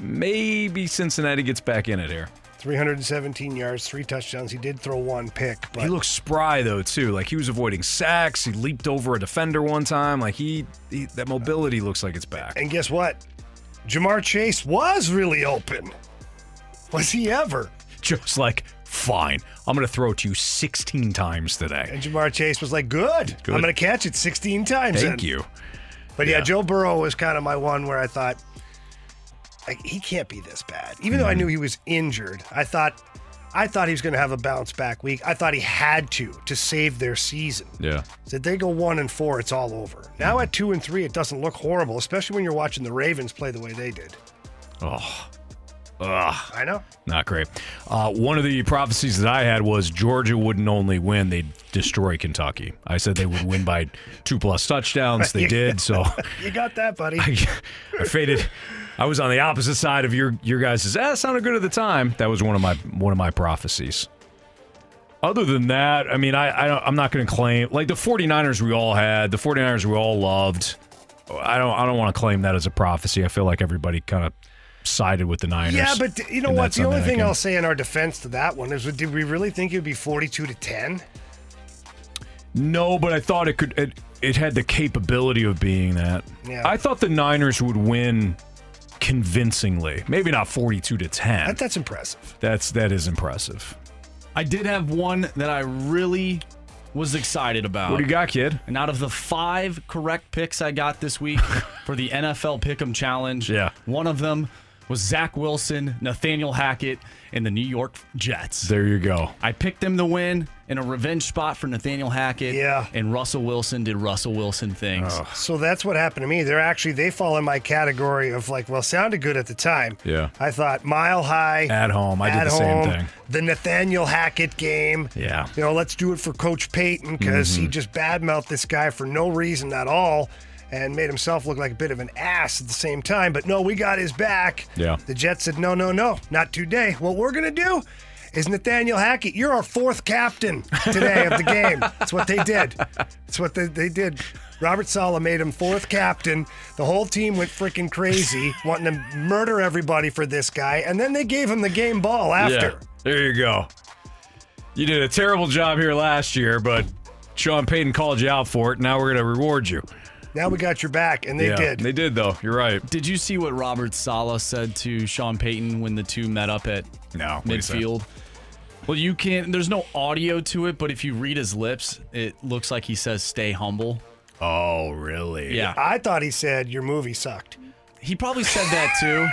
maybe Cincinnati gets back in it here. 317 yards, three touchdowns. He did throw one pick, but He looked spry though too. Like he was avoiding sacks. He leaped over a defender one time. Like he, he that mobility looks like it's back. and guess what? Ja'Marr Chase was really open. Was he ever? Just like, fine, I'm gonna throw it to you 16 times today. And Ja'Marr Chase was like, "Good, Good. I'm going to catch it 16 times." Thank then." you. But yeah. Yeah. Joe Burrow was kind of my one where I thought, like, he can't be this bad. Even though I mm-hmm. knew he was injured, I thought, I thought he was going to have a bounce back week. I thought he had to to save their season. Yeah. Said they go one and four, it's all over. Now mm. at two and three, it doesn't look horrible, especially when you're watching the Ravens play the way they did. Oh. Ugh. I know. Not great. Uh, one of the prophecies that I had was Georgia wouldn't only win, they'd destroy Kentucky. I said they would win by two plus touchdowns. They did. So You got that, buddy. I, I faded. I was on the opposite side of your your guys' ah, sounded good at the time. That was one of my one of my prophecies. Other than that, I mean, I, I don't, I'm not going to claim like the 49ers we all had, the 49ers we all loved. I don't I don't want to claim that as a prophecy. I feel like everybody kind of sided with the Niners. Yeah, but you know what? The only thing I'll say in our defense to that one is, did we really think it would be 42 to 10? No, but I thought it could. It, it had the capability of being that. Yeah. I thought the Niners would win convincingly. Maybe not forty-two to ten. That, that's impressive. That's that is impressive. I did have one that I really was excited about. What do you got, kid? And out of the five correct picks I got this week for the NFL Pick'em Challenge, Yeah. one of them was Zach Wilson, Nathaniel Hackett, and the New York Jets. There you go. I picked them to win in a revenge spot for Nathaniel Hackett. Yeah. And Russell Wilson did Russell Wilson things. So that's what happened to me. They're actually, they fall in my category of like, well, sounded good at the time. Yeah. I thought mile high. At home, I did at the same thing. The Nathaniel Hackett game. Yeah. You know, let's do it for Coach Payton because Mm-hmm. he just badmouthed this guy for no reason at all and made himself look like a bit of an ass at the same time. But no, we got his back. Yeah. The Jets said, no, no, no, not today. What we're going to do is Nathaniel Hackett, you're our fourth captain today of the game. That's what they did. That's what they, they did. Robert Saleh made him fourth captain. The whole team went freaking crazy, wanting to murder everybody for this guy. And then they gave him the game ball after. Yeah. There you go. You did a terrible job here last year, but Sean Payton called you out for it. Now we're going to reward you. Now we got your back, and they Yeah, did. They did, though. You're right. Did you see what Robert Saleh said to Sean Payton when the two met up at No. what'd he say? midfield? Well, you can't. There's no audio to it, but if you read his lips, it looks like he says "stay humble." Oh, really? Yeah, I thought he said your movie sucked. he probably said that too.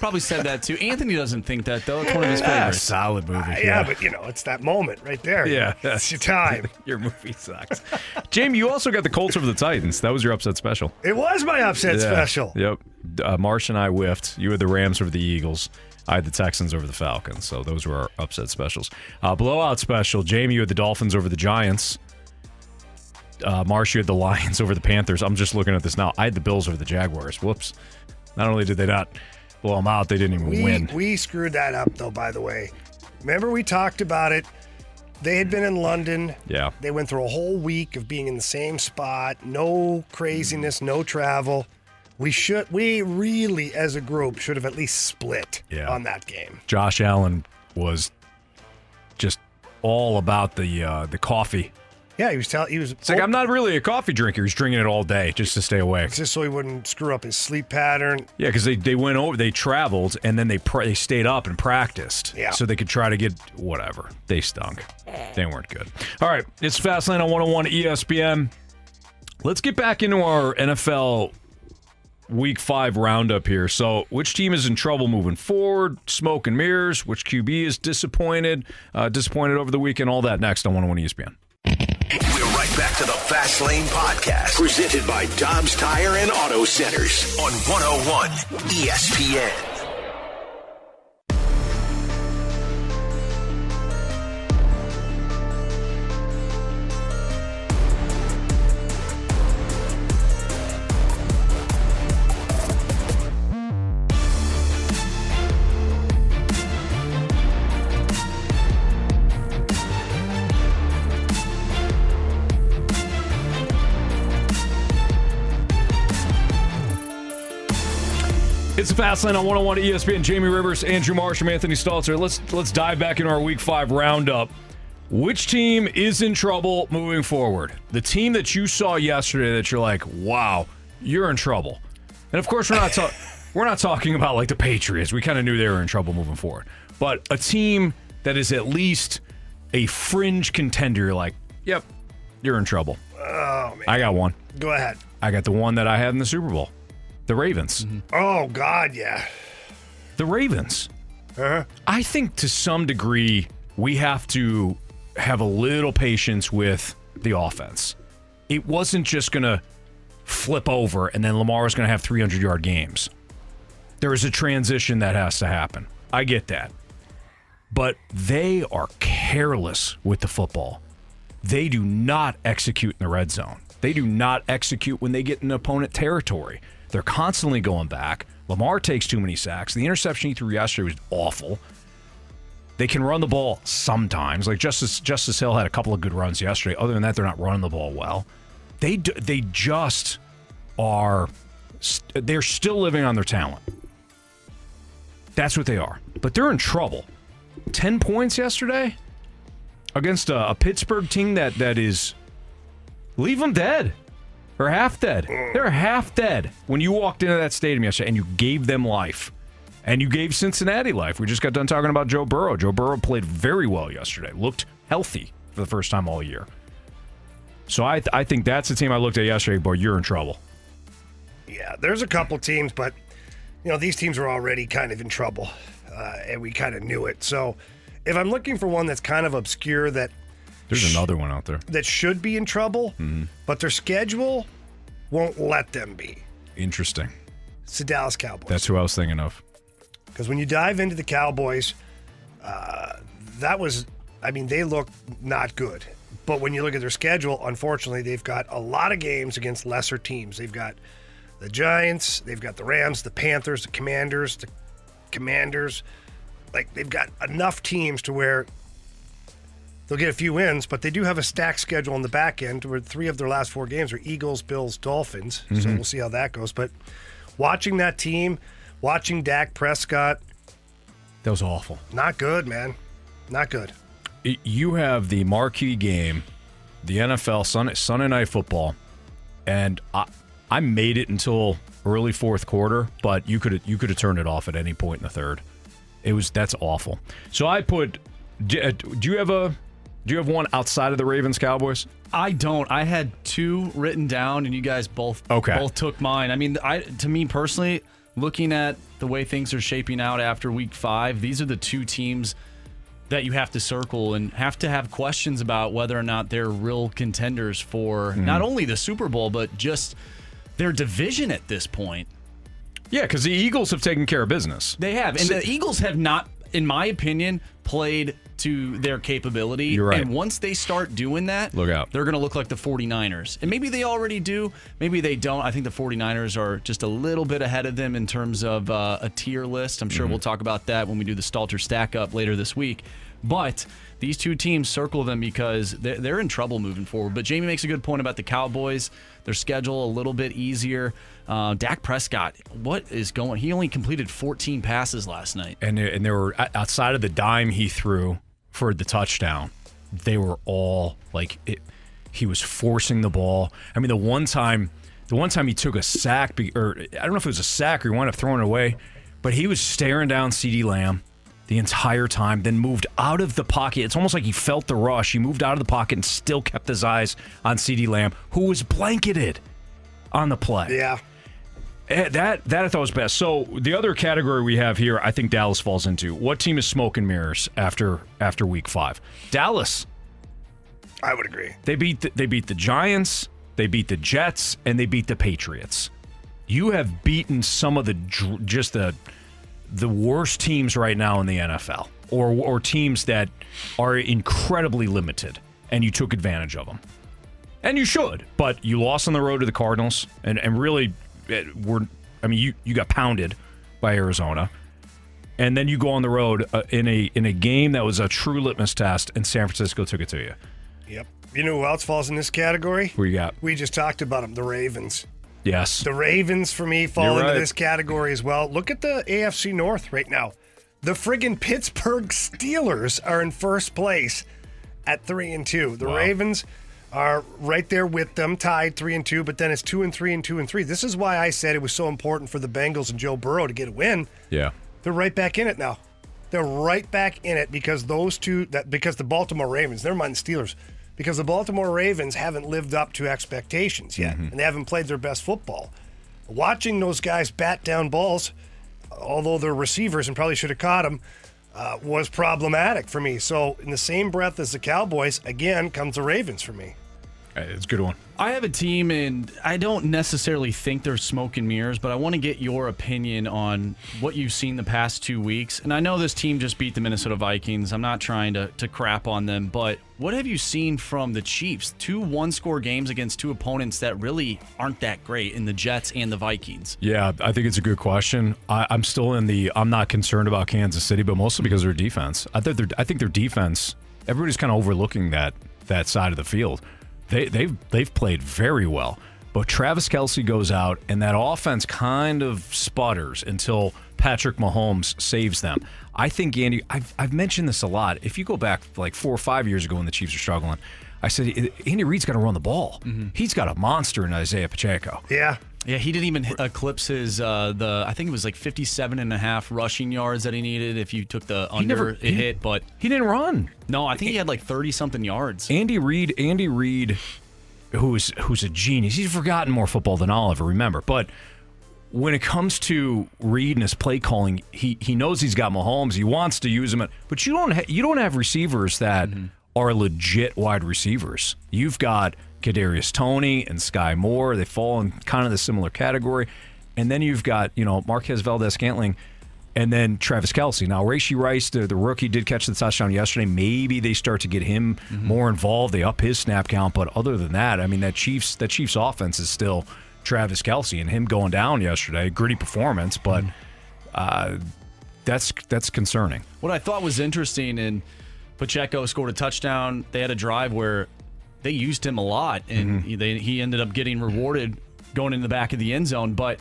Probably said that too. Anthony doesn't think that though. It's one of his Ah, favorites. solid movie. Yeah, but you know, it's that moment right there. Yeah. it's your time. Your movie sucks. Jamie, you also got the Colts over the Titans. That was your upset special. It was my upset Yeah. special. Yep. Uh, Marsh and I whiffed. You had the Rams over the Eagles. I had the Texans over the Falcons. So those were our upset specials. Uh, blowout special. Jamie, you had the Dolphins over the Giants. Uh, Marsh, you had the Lions over the Panthers. I'm just looking at this now. I had the Bills over the Jaguars. Whoops. Not only did they not blow them out, they didn't even We win. we screwed that up though. By the way, remember we talked about it. They had been in London. Yeah. They went through a whole week of being in the same spot. No craziness. No travel. We should. We really, as a group, should have at least split Yeah. on that game. Josh Allen was just all about the uh, the coffee. Yeah, he was telling. He was. It's like I'm not really a coffee drinker. He's drinking it all day just to stay awake. just so he wouldn't screw up his sleep pattern. Yeah, because they, they went over, they traveled, and then they pra- they stayed up and practiced. Yeah. So they could try to get whatever. They stunk. They weren't good. All right, it's Fastlane on 101 ESPN. Let's get back into our NFL Week Five roundup here. So, which team is in trouble moving forward? Smoke and mirrors. Which QB is disappointed? Uh, disappointed over the weekend. All that next on 101 ESPN. We're right back to the Fast Lane Podcast, presented by Dobbs Tire and Auto Centers on 101 ESPN. The on 101 ESPN. Jamie Rivers, Andrew Marsh, and Anthony Stalter. Let's let's dive back into our Week Five roundup. Which team is in trouble moving forward? The team that you saw yesterday that you're like, wow, you're in trouble. And of course, we're not ta- we're not talking about like the Patriots. We kind of knew they were in trouble moving forward. But a team that is at least a fringe contender, you're like, yep, you're in trouble. Oh man, I got one. go ahead. I got the one that I had in the Super Bowl. The Ravens. Oh God, yeah. The Ravens. Uh-huh. I think to some degree we have to have a little patience with the offense. It wasn't just going to flip over and then Lamar was going to have 300 yard games. There is a transition that has to happen. I get that. But they are careless with the football. They do not execute in the red zone. They do not execute when they get in opponent territory. They're constantly going back. Lamar takes too many sacks. The interception he threw yesterday was awful. They can run the ball sometimes. Like Justice Justice Hill had a couple of good runs yesterday. Other than that, they're not running the ball well. They d- they just are. st- They're still living on their talent. That's what they are. But they're in trouble. Ten points yesterday against a, a Pittsburgh team that that is leave them dead or half dead. They're half dead when you walked into that stadium yesterday and you gave them life. And you gave Cincinnati life. We just got done talking about Joe Burrow. Joe Burrow played very well yesterday, looked healthy for the first time all year. So I, I think that's the team I looked at yesterday, boy, you're in trouble. Yeah, there's a couple teams, but you know these teams are already kind of in trouble, uh, and we kind of knew it. So if I'm looking for one that's kind of obscure that There's another one out there. that should be in trouble, but their schedule won't let them be, Interesting. it's the Dallas Cowboys. That's who I was thinking of. Because when you dive into the Cowboys, uh, that was, I mean, they look not good. But when you look at their schedule, unfortunately, they've got a lot of games against lesser teams. They've got the Giants, they've got the Rams, the Panthers, the Commanders, the Commanders. Like, they've got enough teams to where they'll get a few wins, but they do have a stacked schedule on the back end where three of their last four games are Eagles, Bills, Dolphins. So Mhm. we'll see how that goes. But watching that team, watching Dak Prescott, That was awful. not good, man. Not good. you have the marquee game, the NFL Sunday, Sunday night football, and I, I made it until early fourth quarter, but you could you could have turned it off at any point in the third. It was that's awful. So I put. Do, uh, do you have a? Do you have one outside of the Ravens Cowboys? I don't. I had two written down, and you guys both Okay. both took mine. I mean, I to me personally, looking at the way things are shaping out after Week Five, these are the two teams that you have to circle and have to have questions about whether or not they're real contenders for Mm-hmm. not only the Super Bowl but just their division at this point. Yeah, because the Eagles have taken care of business. They have, and So- the Eagles have not, in my opinion, played to their capability. You're right. And once they start doing that, Look out. They're going to look like the 49ers. And maybe they already do. Maybe they don't. I think the 49ers are just a little bit ahead of them in terms of uh, a tier list. I'm Mm-hmm. sure we'll talk about that when we do the Stalter stack up later this week. But these two teams circle them because they're, they're in trouble moving forward. But Jamie makes a good point about the Cowboys. Their schedule a little bit easier. Uh, Dak Prescott, what is going? He only completed 14 passes last night. and and they were outside of the dime he threw for the touchdown. They were all like it, he was forcing the ball. I mean, the one time, the one time he took a sack, or I don't know if it was a sack or he wound up throwing it away, but he was staring down CeeDee Lamb the entire time. Then moved out of the pocket. It's almost like he felt the rush. He moved out of the pocket and still kept his eyes on CeeDee Lamb, who was blanketed on the play. Yeah. Eh, That that I thought was best. So the other category we have here, I think Dallas falls into. What team is smoke and mirrors after after week five? Dallas. I would agree. They beat the, they beat the Giants, they beat the Jets, and they beat the Patriots. You have beaten some of the just the the worst teams right now in the NFL, or or teams that are incredibly limited, and you took advantage of them. And you should, but you lost on the road to the Cardinals, and and really, were I mean you you got pounded by Arizona, and then you go on the road uh, in a in a game that was a true litmus test, and San Francisco took it to you. Yep. You know who else falls in this category? Who you got? We just talked about them, the Ravens. Yes, The Ravens for me fall You're into right. this category as well. Look at the AFC North right now. The friggin' Pittsburgh Steelers are in first place at three and two. The Wow. Ravens are right there with them, tied three and two, but then it's two and three and two and three. This is why I said it was so important for the Bengals and Joe Burrow to get a win. yeah. They're right back in it now. They're right back in it because those two that because the Baltimore Ravens, never mind the Steelers, because the Baltimore Ravens haven't lived up to expectations yet and they haven't played their best football. Watching those guys bat down balls, although they're receivers and probably should have caught them, uh, was problematic for me. So in the same breath as the Cowboys, again comes the Ravens for me. Hey, It's a good one. I have a team, and I don't necessarily think they're smoke and mirrors, but I want to get your opinion on what you've seen the past two weeks. And I know this team just beat the Minnesota Vikings. I'm not trying to, to crap on them, but what have you seen from the Chiefs? Two one score games against two opponents that really aren't that great in the Jets and the Vikings. Yeah, I think it's a good question. I, I'm still in the. I'm not concerned about Kansas City, but mostly because of their defense. I think their. I think their defense. Everybody's kind of overlooking that that side of the field. They they've they've played very well, but Travis Kelce goes out, and that offense kind of sputters until Patrick Mahomes saves them. I think Andy. I've I've mentioned this a lot. If you go back like four or five years ago when the Chiefs were struggling. I said Andy Reid's got to run the ball. Mm-hmm. He's got a monster in Isaiah Pacheco. Yeah. Yeah, he didn't even hit- eclipse his uh, the I think it was like 57 and a half rushing yards that he needed if you took the under never- it he- hit, but He didn't run. no, I think he had like 30 something yards. Andy Reid, Andy Reid, who's who's a genius. He's forgotten more football than I'll ever remember. But when it comes to Reid and his play calling, he he knows he's got Mahomes. He wants to use him, but you don't ha- you don't have receivers that are legit wide receivers. You've got Kadarius Toney and Sky Moore. They fall in kind of the similar category, and then you've got you know Marquez Valdes-Scantling. And then Travis Kelce. Now, Rashee Rice, the, the rookie, did catch the touchdown yesterday. Maybe they start to get him more involved. They up his snap count, but other than that, I mean, that Chiefs that Chiefs offense is still Travis Kelce and him going down yesterday. Gritty performance, but uh, that's that's concerning. What I thought was interesting, and Pacheco scored a touchdown. They had a drive where they used him a lot, and mm-hmm. he, they, he ended up getting rewarded going in the back of the end zone. But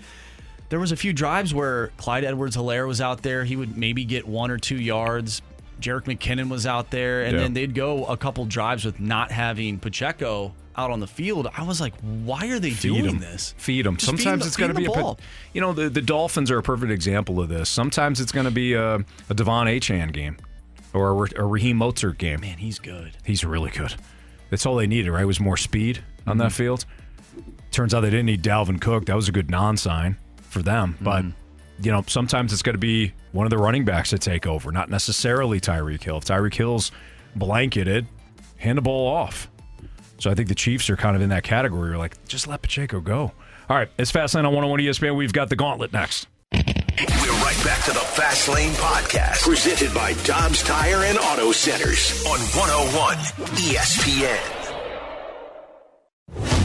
there was a few drives where Clyde Edwards-Hilaire was out there. He would maybe get one or two yards. Jerick McKinnon was out there, and Yeah. then they'd go a couple drives with not having Pacheco out on the field. I was like, why are they Feed doing this? Feed them. Just Sometimes the- it's going to be 'em a, ball. you know, the, the Dolphins are a perfect example of this. Sometimes it's going to be a, a De'Von Achane game or a, a Raheem Mostert game. Man, he's good. He's really good. That's all they needed, right? Was more speed on Mm-hmm. that field. Turns out they didn't need Dalvin Cook. That was a good non-sign for them. Mm-hmm. But you know, sometimes it's going to be one of the running backs to take over, not necessarily Tyreek Hill. If Tyreek Hill's blanketed, hand the ball off. So I think the Chiefs are kind of in that category. You're like, just let Pacheco go. All right, it's Fastlane on 101 ESPN. We've got the gauntlet next. We're right back to the Fast Lane Podcast, presented by Dobbs Tire and Auto Centers on 101 ESPN.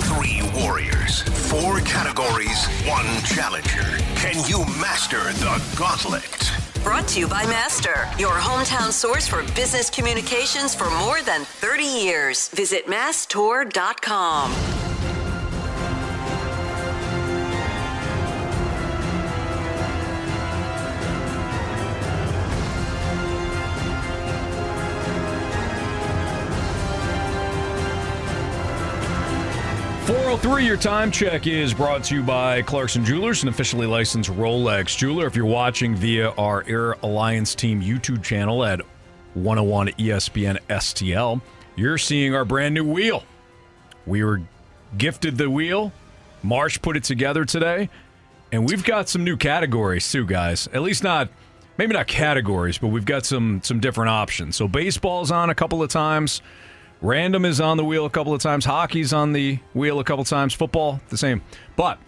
Three warriors, four categories, one challenger. Can you master the gauntlet? Brought to you by Master, your hometown source for business communications for more than 30 years. Visit Mastor.com. 403, your time check is brought to you by Clarkson Jewelers, an officially licensed Rolex jeweler. If you're watching via our Air Alliance Team YouTube channel at 101 ESPN STL, you're seeing our brand new wheel. We were gifted the wheel. Marsh put it together today. And we've got some new categories too, guys. At least not maybe not categories, but we've got some some different options. So baseball's on a couple of times. Random is on the wheel a couple of times. Hockey's on the wheel a couple of times. Football, the same. But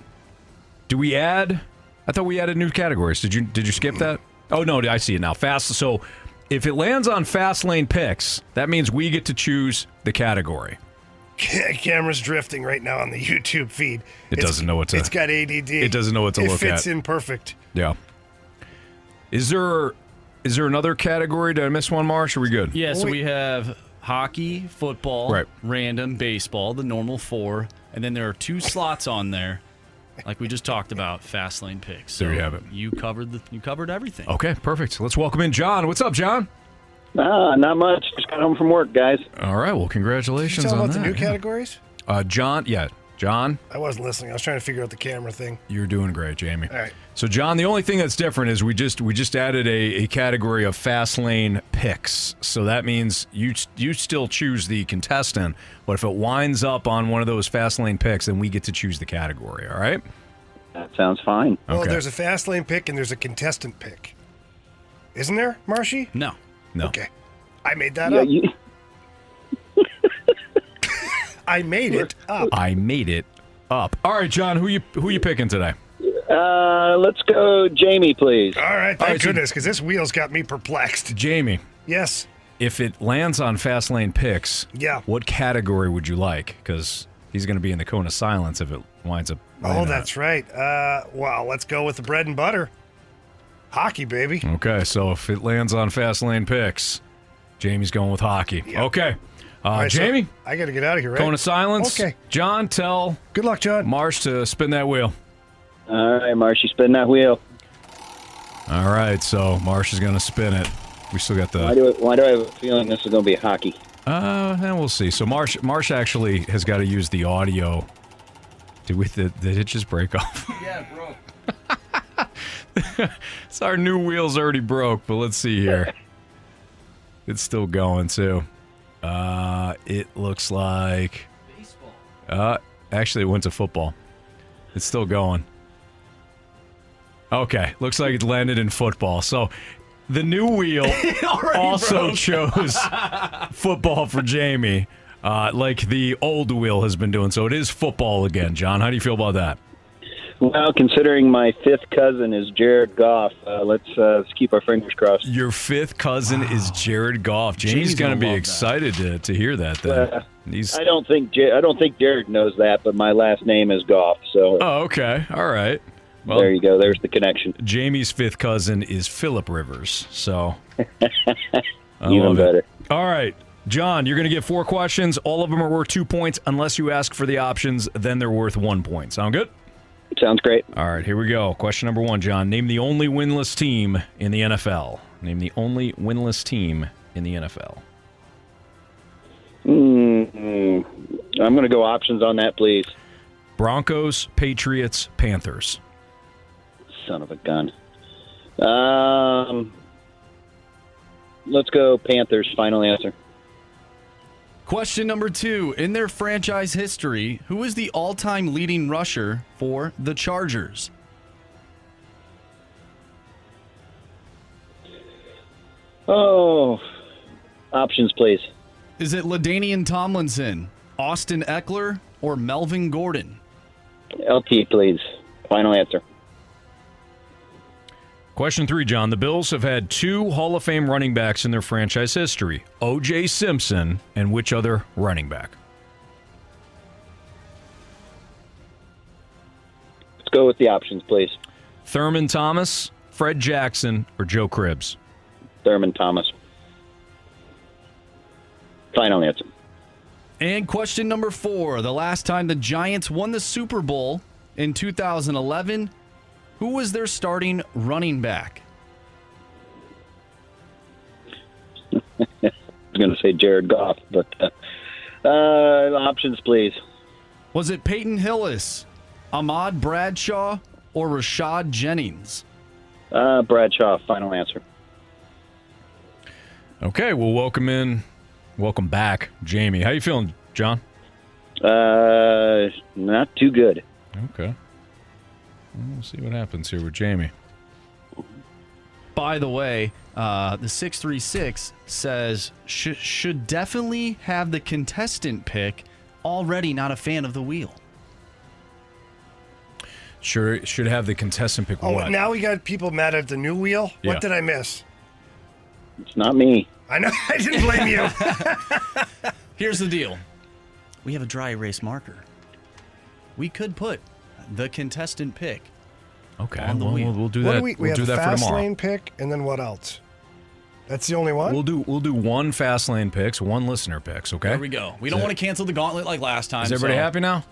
do we add? I thought we added new categories. Did you did you skip that? Oh no, I see it now. Fast. So if it lands on fast lane picks, that means we get to choose the category. Camera's drifting right now on the YouTube feed. It doesn't know what to- It's got ADD. It doesn't know what to it look fits at. in perfect. Yeah. Is there is there another category? Did I miss one, Marsh? Are we good? Yeah, so we have hockey, football, Right. random, baseball, the normal four, and then there are two slots on there, like we just talked about, fast lane picks. So There you have it. You covered the you covered everything. Okay, perfect. Let's welcome in John. What's up, John? Ah, not much. Just got home from work, guys. All right. Well, Did you congratulations tell on about that. the new categories? Uh, John, yeah, John, I wasn't listening. I was trying to figure out the camera thing. you're doing great, Jamie. All right. So, John, the only thing that's different is we just we just added a, a category of fast lane picks. So that means you you still choose the contestant, but if it winds up on one of those fast lane picks, then we get to choose the category. All right. That sounds fine. Well, there's a fast lane pick and there's a contestant pick. Isn't there, Marshy? No. No. Okay. I made that Yeah, up. you, I made it up. I made it up. All right, John, who you who you picking today? Uh, let's go, Jamie, please. All right, thank right, so- goodness, because this wheel's got me perplexed. Jamie. Yes. If it lands on fast lane picks, Yeah. what category would you like? Because he's going to be in the cone of silence if it winds up. Oh, landing on that's right. Uh, well, let's go with the bread and butter. Hockey, baby. it. Okay, so if it lands on fast lane picks, Jamie's going with hockey. Okay, uh, All right, so Jamie, I got to get out of here, right? cone of silence. Okay. John, tell Good luck, John. Marsh to spin that wheel. All right, Marshy, spin that wheel. All right, so Marsh is going to spin it. We still got Why the. do, I, why do I have a feeling this is going to be hockey? Uh, and we'll see. So Marsh, Marsh actually has got to use the audio. Did we? Did, did it just break off? Yeah, bro. So our new wheel's already broke, but let's see here. It's still going too. Uh, it looks like. Baseball. Uh, actually, it went to football. It's still going. Okay, looks like it landed in football. So, the new wheel also chose football for Jamie, uh, like the old wheel has been doing. So it is football again. John, how do you feel about that? Well, considering my fifth cousin is Jared Goff, uh, let's, uh, let's keep our fingers crossed. Your fifth cousin is Jared Goff. Jamie's, Jamie's going to be excited to, to hear that. Then Uh, he's. I don't think Ja- I don't think Jared knows that, but my last name is Goff, so Oh, okay. All right. Well, there you go. There's the connection. Jamie's fifth cousin is Philip Rivers. So Even love it. better. All right. John, you're going to get four questions. All of them are worth two points. Unless you ask for the options, then they're worth one point. Sound good? Sounds great. All right, here we go. Question number one, John. Name the only winless team in the NFL. Name the only winless team in the NFL? Mm, I'm going to go options on that, please. Broncos, Patriots, Panthers. Son of a gun. Um, let's go Panthers. Final answer. Question number two. In their franchise history, who is the all time leading rusher for the Chargers? Oh, options, please. Is it LaDainian Tomlinson, Austin Ekeler, or Melvin Gordon? LT, please. Final answer. Question three, John. The Bills have had two Hall of Fame running backs in their franchise history O.J. Simpson and which other running back? Let's go with the options, please. Thurman Thomas, Fred Jackson, or Joe Cribbs? Thurman Thomas. Final answer. And question number four. The last time the Giants won the Super Bowl in 2011, who was their starting running back? I was going to say Jared Goff, but uh, uh, options, please. Was it Peyton Hillis, Ahmad Bradshaw, or Rashad Jennings? Uh, Bradshaw. Final answer. Okay, well, welcome in, welcome back, Jamie. How you feeling, John? Uh, not too good. Okay. We'll see what happens here with Jamie. By the way, uh, the 636 says sh- should definitely have the contestant pick. Already not a fan of the wheel. Sure, should have the contestant pick. Oh, what? now we got people mad at the new wheel. Yeah. What did I miss? It's not me. I know. I didn't blame you. Here's the deal we have a dry erase marker. We could put the contestant pick. Okay, on the well, wheel. we'll, we'll do what that. do we? We we'll have do a that for fast tomorrow. lane pick, and then what else? That's the only one. We'll do we'll do one fast lane picks, one listener picks. Okay. There we go. We don't want to cancel the gauntlet like last time. Is everybody so happy now?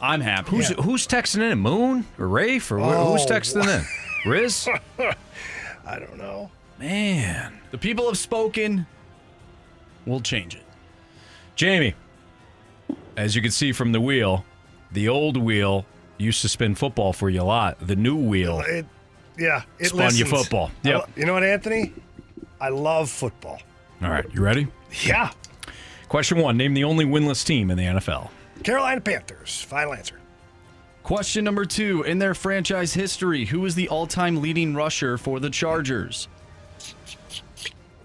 I'm happy. Who's who's texting in? Moon or Rafe or wh- who's Oh, texting in? Riz? I don't know. Man, The people have spoken. We'll change it. Jamie. As you can see from the wheel, the old wheel used to spin football for you a lot. The new wheel It, yeah, it spun you football. I Yep. lo- you know what, Anthony? I love football. All right, you ready? Yeah. Question one: Name the only winless team in the NFL. Carolina Panthers. Final answer. Question number two. In their franchise history, who is the all time leading rusher for the Chargers?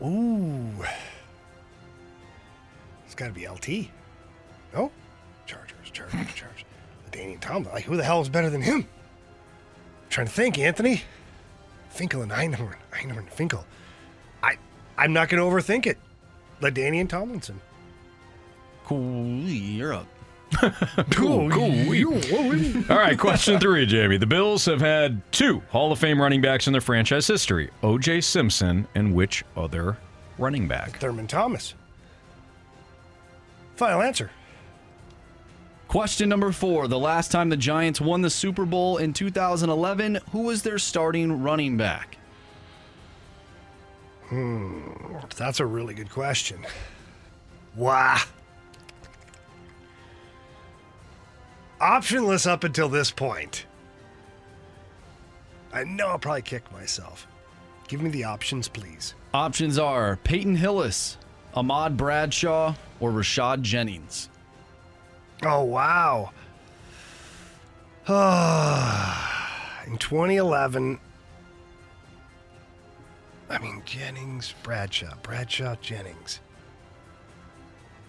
Ooh. It's got to be LT. No? Chargers, Chargers, Chargers. Danny Tomlin. Like, who the hell is better than him? I'm trying to think, Anthony. Finkel and Einhorn. Einhorn and Finkel. I, I'm not going to overthink it. LaDainian Tomlinson. Cool, you're up. Cool, cool. All right, question three, Jamie. The Bills have had two Hall of Fame running backs in their franchise history O.J. Simpson and which other running back? Thurman Thomas. Final answer. Question number four. The last time the Giants won the Super Bowl in 2011, who was their starting running back? Hmm. That's a really good question. Wow. Optionless up until this point. I know I'll probably kick myself. Give me the options, please. Options are Peyton Hillis, Ahmad Bradshaw, or Rashad Jennings. Oh, wow. In 2011, I mean, Jennings, Bradshaw, Bradshaw, Jennings.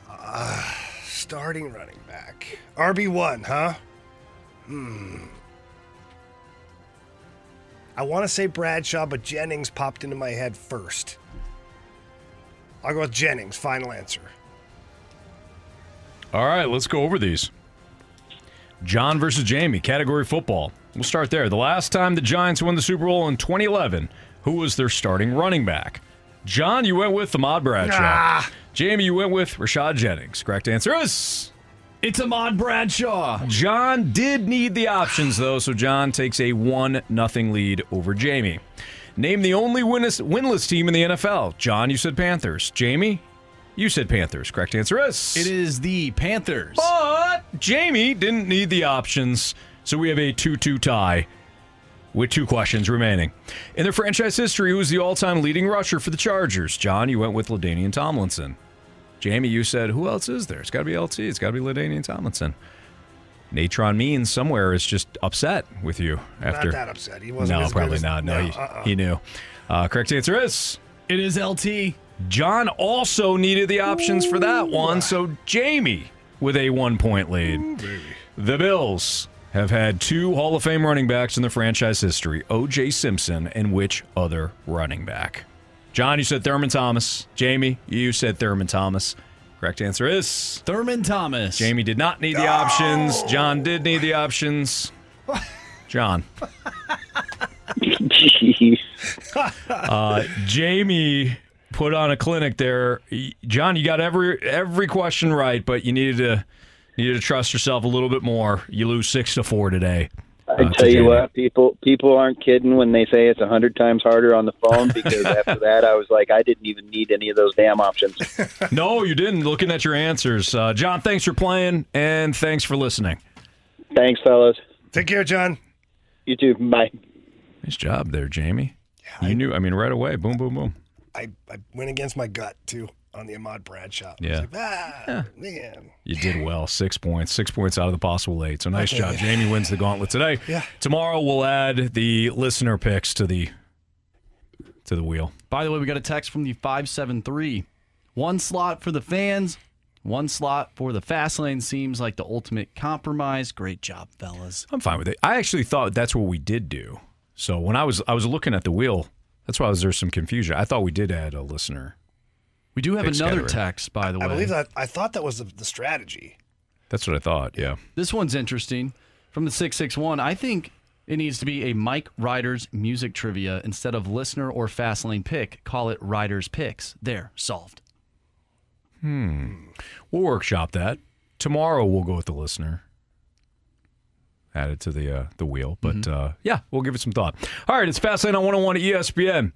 Uh, starting running back. RB1, huh? Hmm. I want to say Bradshaw, but Jennings popped into my head first. I'll go with Jennings, final answer. All right, let's go over these. John versus Jamie, category football. We'll start there. The last time the Giants won the Super Bowl in 2011, who was their starting running back? John, you went with Ahmad Bradshaw. Ah. Jamie, you went with Rashad Jennings. Correct answer is It's Ahmad Bradshaw. John did need the options though, so John takes a one nothing lead over Jamie. Name the only winless, winless team in the NFL. John, you said Panthers. Jamie, you said Panthers. Correct answer is. It is the Panthers. But Jamie didn't need the options, so we have a 2 2 tie with two questions remaining. In their franchise history, who is the all time leading rusher for the Chargers? John, you went with LaDainian Tomlinson. Jamie, you said, who else is there? It's got to be LT. It's got to be LaDainian Tomlinson. Natron Means somewhere is just upset with you after. Not that upset. He wasn't No, as good probably as- not. No, no, he, uh-uh. he knew. Uh, correct answer is It is LT. John also needed the options for that one, so Jamie with a one point lead. The Bills have had two Hall of Fame running backs in the franchise history O.J. Simpson and which other running back? John, you said Thurman Thomas. Jamie, you said Thurman Thomas. Correct answer is Thurman Thomas. Jamie did not need the options. John did need the options. John. Jeez. Uh, Jamie put on a clinic there. John, you got every every question right, but you needed to needed to trust yourself a little bit more. You lose six to four today. I uh, to tell you what, people people aren't kidding when they say it's a hundred times harder on the phone because after that I was like, I didn't even need any of those damn options. No, you didn't. Looking at your answers, uh, John. Thanks for playing and thanks for listening. Thanks, fellas. Take care, John. You too. Bye. Nice job there, Jamie. you knew. I mean, right away. Boom, boom, boom. I, I went against my gut too on the Ahmad Bradshaw. I was Yeah. like, ah, man. You did well. Six points. Six points out of the possible eight. So nice Okay. job. Jamie wins the gauntlet today. Yeah. Tomorrow we'll add the listener picks to the to the wheel. By the way, we got a text from the 573. One slot for the fans, one slot for the fast lane seems like the ultimate compromise. Great job, fellas. I'm fine with it. I actually thought that's what we did do. So when I was I was looking at the wheel, that's why there's some confusion. I thought we did add a listener. We do have Pick another scatter. text, by the way. I believe that. I thought that was the, the strategy. That's what I thought. Yeah. This one's interesting. From the 661, I think it needs to be a Mike Ryder's music trivia instead of listener or fast lane pick. Call it Ryder's Picks. There, solved. Hmm. We'll workshop that. Tomorrow we'll go with the listener. Add it to the uh, the wheel. But uh, yeah, we'll give it some thought. All right, it's Fastlane on 101 at ESPN.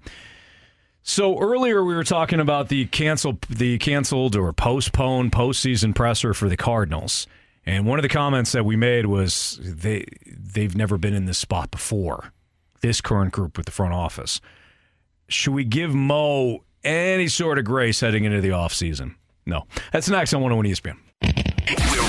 So earlier we were talking about the canceled the canceled or postponed postseason presser for the Cardinals. And one of the comments that we made was they they've never been in this spot before. This current group with the front office. Should we give Mo any sort of grace heading into the offseason? No. That's next on 101 ESPN.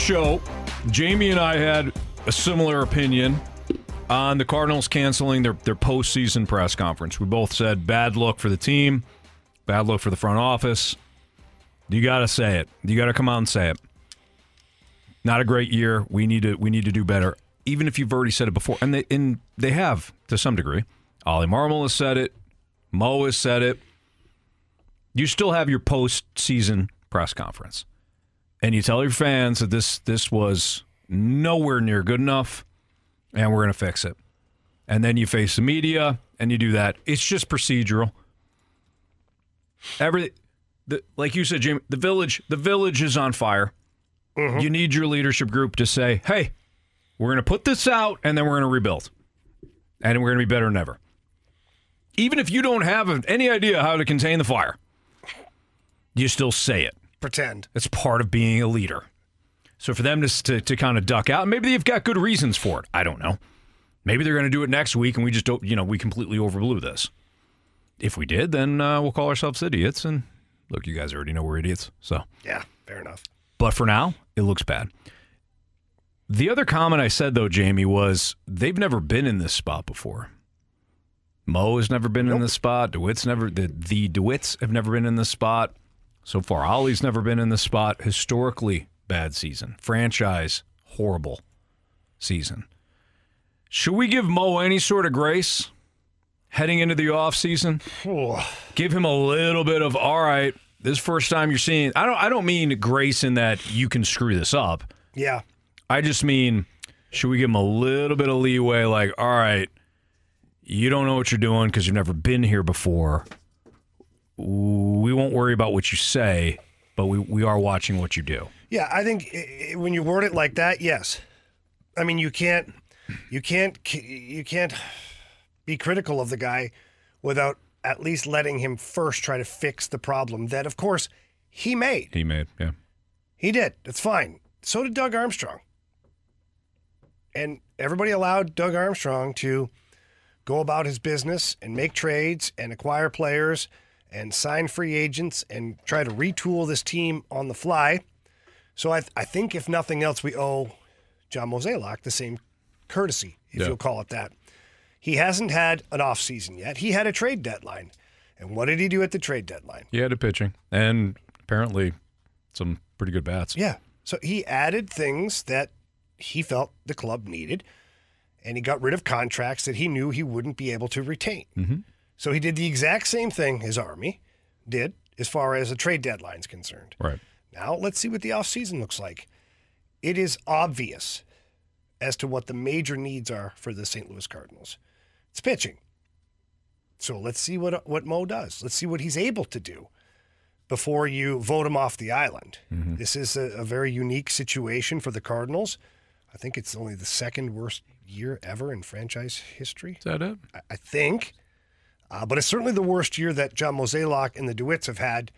Show, Jamie and I had a similar opinion on the Cardinals canceling their, their postseason press conference. We both said bad look for the team, bad look for the front office. You got to say it. You got to come out and say it. Not a great year. We need to we need to do better. Even if you've already said it before, and they and they have to some degree. Ollie Marmol has said it. Mo has said it. You still have your postseason press conference and you tell your fans that this this was nowhere near good enough and we're going to fix it. And then you face the media and you do that. It's just procedural. Every the, like you said Jimmy, the village the village is on fire. Mm-hmm. You need your leadership group to say, "Hey, we're going to put this out and then we're going to rebuild. And we're going to be better than ever." Even if you don't have any idea how to contain the fire, you still say it. Pretend. It's part of being a leader. So for them to, to, to kind of duck out, maybe they've got good reasons for it. I don't know. Maybe they're going to do it next week and we just don't, you know, we completely overblew this. If we did, then uh, we'll call ourselves idiots. And look, you guys already know we're idiots. So, Yeah, fair enough. but for now, it looks bad. The other comment I said, though, Jamie, was they've never been in this spot before. Mo has never been in this spot. DeWitt's never, the, the DeWitts have never been in this spot. So far, Ollie's never been in this spot. Historically, bad season. Franchise, horrible season. Should we give Mo any sort of grace? heading into the offseason? Give him a little bit of all right. This first time you're seeing. I don't. I don't mean grace in that you can screw this up. Yeah. I just mean, should we give him a little bit of leeway? Like, all right, you don't know what you're doing because you've never been here before. We won't worry about what you say, but we, we are watching what you do. Yeah, I think i- i- when you word it like that, yes. I mean, you can't, you can't, you can't be critical of the guy without at least letting him first try to fix the problem that, of course, he made. He made, yeah. He did. It's fine. So did Doug Armstrong. And everybody allowed Doug Armstrong to go about his business and make trades and acquire players and sign free agents and try to retool this team on the fly. So I, I think, if nothing else, we owe John Mozeliak the same courtesy, if Yeah. you'll call it that. He hasn't had an offseason yet. He had a trade deadline. And what did he do at the trade deadline? He had a pitching and apparently some pretty good bats. Yeah. So he added things that he felt the club needed, and he got rid of contracts that he knew he wouldn't be able to retain. Mm-hmm. So he did the exact same thing his Army did as far as the trade deadline's concerned. Right. Now let's see what the offseason looks like. It is obvious as to what the major needs are for the St. Louis Cardinals. It's pitching. So let's see what what Mo does. Let's see what he's able to do before you vote him off the island. Mm-hmm. This is a, a very unique situation for the Cardinals. I think it's only the second worst year ever in franchise history. Is that it? I, I think. Uh, but it's certainly the worst year that John Mozeliak and the DeWitts have had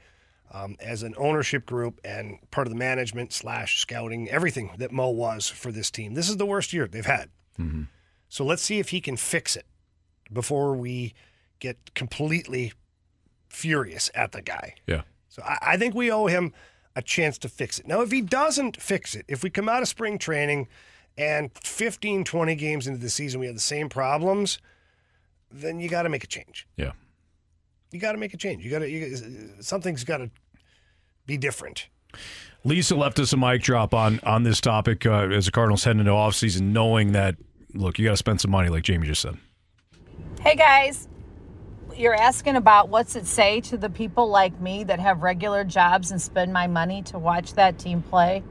um, as an ownership group and part of the management slash scouting, everything that Mo was for this team. This is the worst year they've had. So let's see if he can fix it before we get completely furious at the guy. Yeah. So I, I think we owe him a chance to fix it. Now, if he doesn't fix it, if we come out of spring training and 15, 20 games into the season, we have the same problems, then you got to make a change. Yeah. You got to make a change. You got to, something's got to be different. Lisa left us a mic drop on on this topic uh, as the Cardinals head into offseason, knowing that, look, you got to spend some money, like Jamie just said. Hey guys, you're asking about what's it say to the people like me that have regular jobs and spend my money to watch that team play?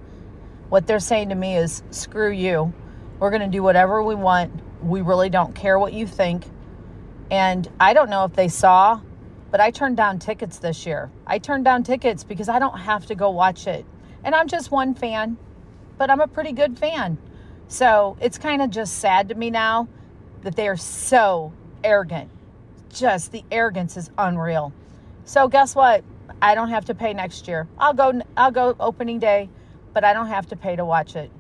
What they're saying to me is, screw you. We're going to do whatever we want. We really don't care what you think. And I don't know if they saw, but I turned down tickets this year. I turned down tickets because I don't have to go watch it. And I'm just one fan, but I'm a pretty good fan. So it's kind of just sad to me now that they are so arrogant. Just the arrogance is unreal. So guess what? I don't have to pay next year. I'll go I'll go opening day, but I don't have to pay to watch it.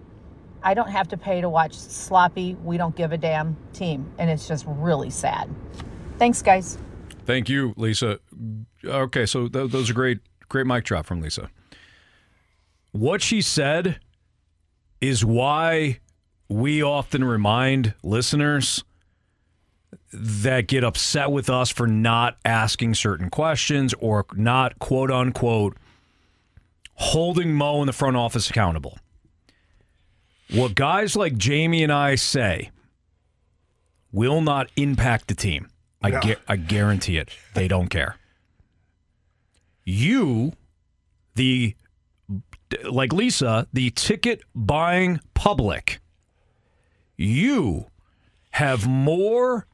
I don't have to pay to watch sloppy, we don't give a damn team, and it's just really sad. Thanks guys. Thank you, Lisa. Okay, so th- those are great, great mic drop from Lisa. What she said is why we often remind listeners that get upset with us for not asking certain questions or not quote unquote holding Mo in the front office accountable. What guys like Jamie and I say will not impact the team. I, No. gu- I guarantee it. They don't care. You, the like Lisa, the ticket buying public, you have more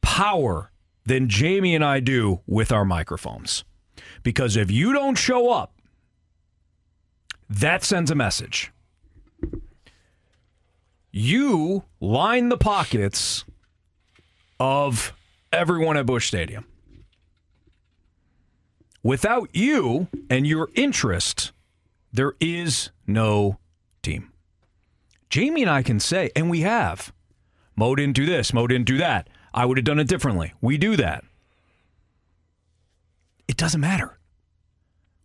power than Jamie and I do with our microphones. Because if you don't show up, that sends a message. You line the pockets of everyone at Busch Stadium. Without you and your interest, there is no team. Jamie and I can say, and we have, Mo didn't do this, Mo didn't do that. I would have done it differently. We do that. It doesn't matter.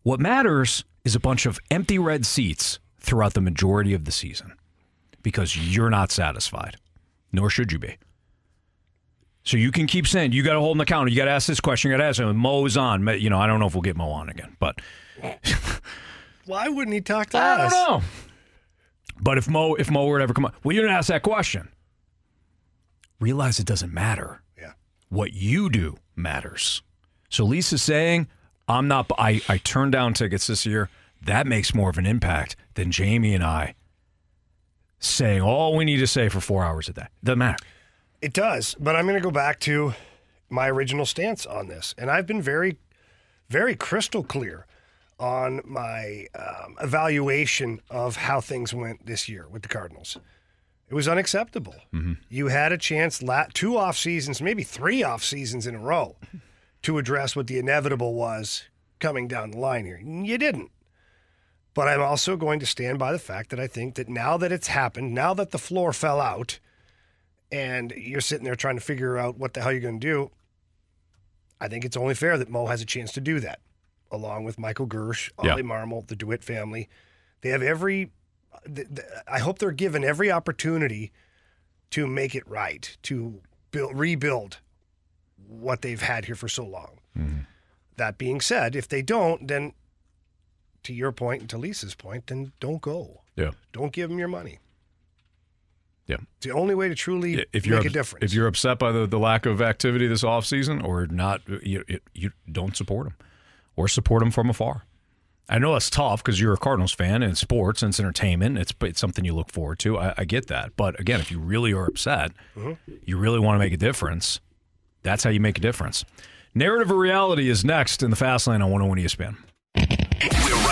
What matters is a bunch of empty red seats throughout the majority of the season because you're not satisfied, nor should you be. So you can keep saying you got to hold him accountable. You got to ask this question. You got to ask him. Mo's on. You know, I don't know if we'll get Mo on again, but Why wouldn't he talk to I us? I don't know. But if Mo, if Mo were to ever come on, well, you didn't ask that question. Realize it doesn't matter. Yeah. What you do matters. So Lisa's saying, I'm not, I, I turned down tickets this year. That makes more of an impact than Jamie and I saying all we need to say for four hours a day. Doesn't matter. It does, but I'm going to go back to my original stance on this, and I've been very, very crystal clear on my um, evaluation of how things went this year with the Cardinals. It was unacceptable. You had a chance, la- two off seasons, maybe three off seasons in a row, to address what the inevitable was coming down the line here. You didn't. But I'm also going to stand by the fact that I think that now that it's happened, now that the floor fell out, and you're sitting there trying to figure out what the hell you're going to do, I think it's only fair that Mo has a chance to do that, along with Michael Girsch, Yeah. Ollie Marmol, the DeWitt family. They have every. I hope they're given every opportunity to make it right, to build, rebuild what they've had here for so long. Mm-hmm. That being said, if they don't, then to your point and to Lisa's point, then don't go. Yeah. Don't give them your money. Yeah. It's the only way to truly If you're make a difference. if you're upset by the, the lack of activity this offseason or not, uh, you, you, you don't support them or support them from afar. I know it's tough because you're a Cardinals fan and it's sports and it's entertainment. It's, it's something you look forward to. I, I get that. But again, if you really are upset, mm-hmm. you really want to make a difference, that's how you make a difference. Narrative or reality is next in the Fast Lane on 101 ESPN.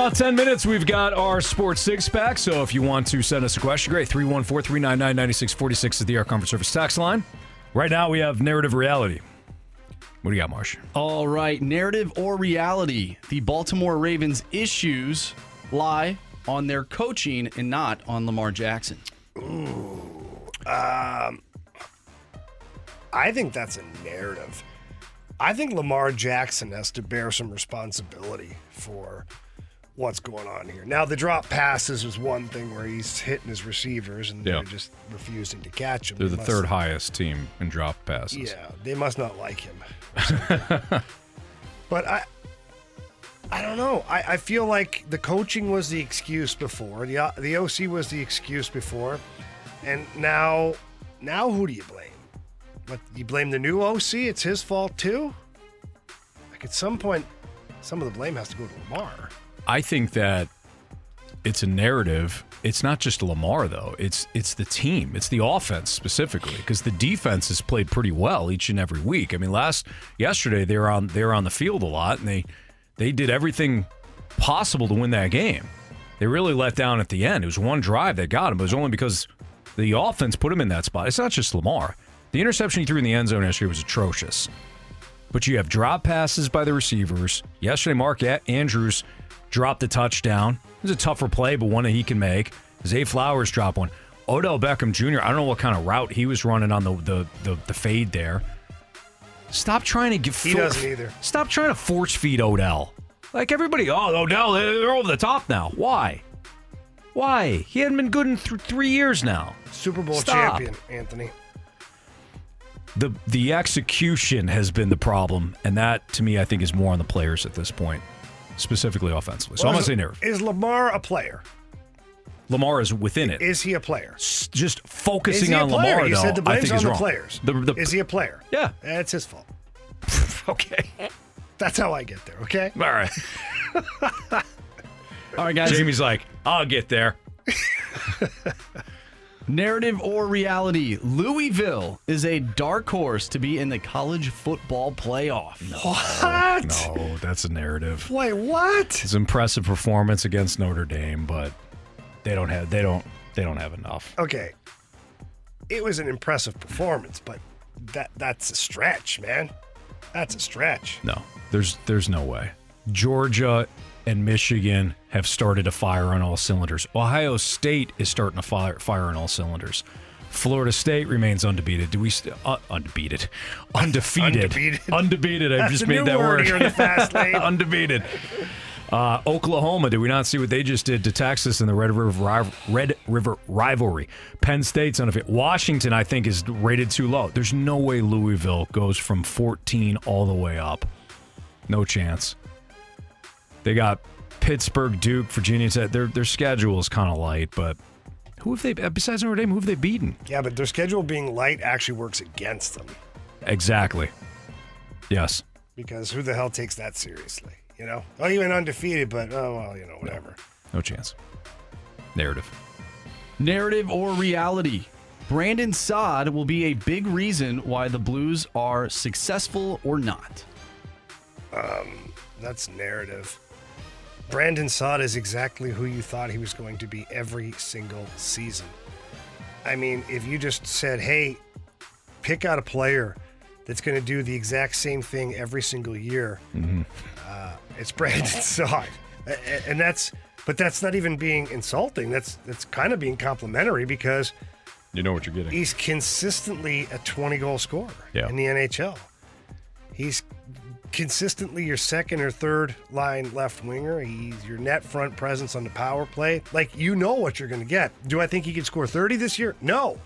About 10 minutes, we've got our sports six pack. So if you want to send us a question, great. 314 399 9646 is the Air Comfort Service tax line. Right now, we have narrative reality. What do you got, Marsh? All right, narrative or reality? The Baltimore Ravens' issues lie on their coaching and not on Lamar Jackson. Um, I think that's a narrative. I think Lamar Jackson has to bear some responsibility for what's going on here. Now, the drop passes was one thing where he's hitting his receivers and Yeah. they're just refusing to catch him. They're They the must- third highest team in drop passes. Yeah, they must not like him. but I, I don't know. I, I feel like the coaching was the excuse before. The uh, the OC was the excuse before, and now, now who do you blame? What you blame the new OC? It's his fault too. Like at some point, some of the blame has to go to Lamar. I think that it's a narrative. It's not just Lamar though. It's it's the team. It's the offense specifically because the defense has played pretty well each and every week. I mean, last yesterday they were on they were on the field a lot and they they did everything possible to win that game. They really let down at the end. It was one drive that got him. But it was only because the offense put him in that spot. It's not just Lamar. The interception he threw in the end zone yesterday was atrocious. But you have drop passes by the receivers. Yesterday, Mark Andrews dropped the touchdown. It was a tougher play, but one that he can make. Zay Flowers dropped one. Odell Beckham Jr. I don't know what kind of route he was running on the the the, the fade there. Stop trying to give. He doesn't either. Stop trying to force feed Odell. Like everybody, oh Odell, they're over the top now. Why? Why? He hadn't been good in th- three years now. Super Bowl Stop. champion, Anthony. the the execution has been the problem, and that to me, I think, is more on the players at this point, specifically offensively. So I'm gonna say is- narrative. Is Lamar a player? Lamar is within it. Is he a player? Just focusing on player? Lamar, You though, said the I blame's think on is the wrong. players. The, the, Is he a player? Yeah. That's his fault. okay. That's how I get there, okay? All right. All right, guys. Jamie's like, I'll get there. Narrative or reality? Louisville is a dark horse to be in the college football playoff. What? No, that's a narrative. Wait, what? It's an impressive performance against Notre Dame, but they don't have they don't they don't have enough. Okay. It was an impressive performance, but that that's a stretch, man. That's a stretch. No, there's there's no way. Georgia and Michigan have started to fire on all cylinders. Ohio State is starting to fire fire on all cylinders. Florida State remains undefeated. Do we st- uh, undefeated, undefeated, Undefeated. Undefeated. I That's just made that word word. here in the fast lane. undefeated. Uh, Oklahoma. Did we not see what they just did to Texas in the Red River rival- Red River rivalry? Penn State's undefeated. Washington, I think, is rated too low. There's no way Louisville goes from 14 all the way up. No chance. They got Pittsburgh, Duke, Virginia Tech. Their their schedule is kind of light, but who have they besides Notre Dame? Who have they beaten? Yeah, but their schedule being light actually works against them Exactly. Yes. because who the hell takes that seriously? You know, oh, you went undefeated, but oh well, you know, whatever. No chance. Narrative. Narrative or reality? Brandon Saad will be a big reason why the Blues are successful or not. Um, that's narrative. Brandon Saad is exactly who you thought he was going to be every single season. I mean, if you just said, "Hey, pick out a player that's going to do the exact same thing every single year," uh, it's Brandon Saad, A- a- and that's. But that's not even being insulting. That's that's kind of being complimentary because You know what you're getting. he's consistently a 20 goal scorer Yeah. in the NHL. He's consistently your second or third line left winger. He's your net front presence on the power play. Like you know what you're going to get. Do I think he could score 30 this year? No.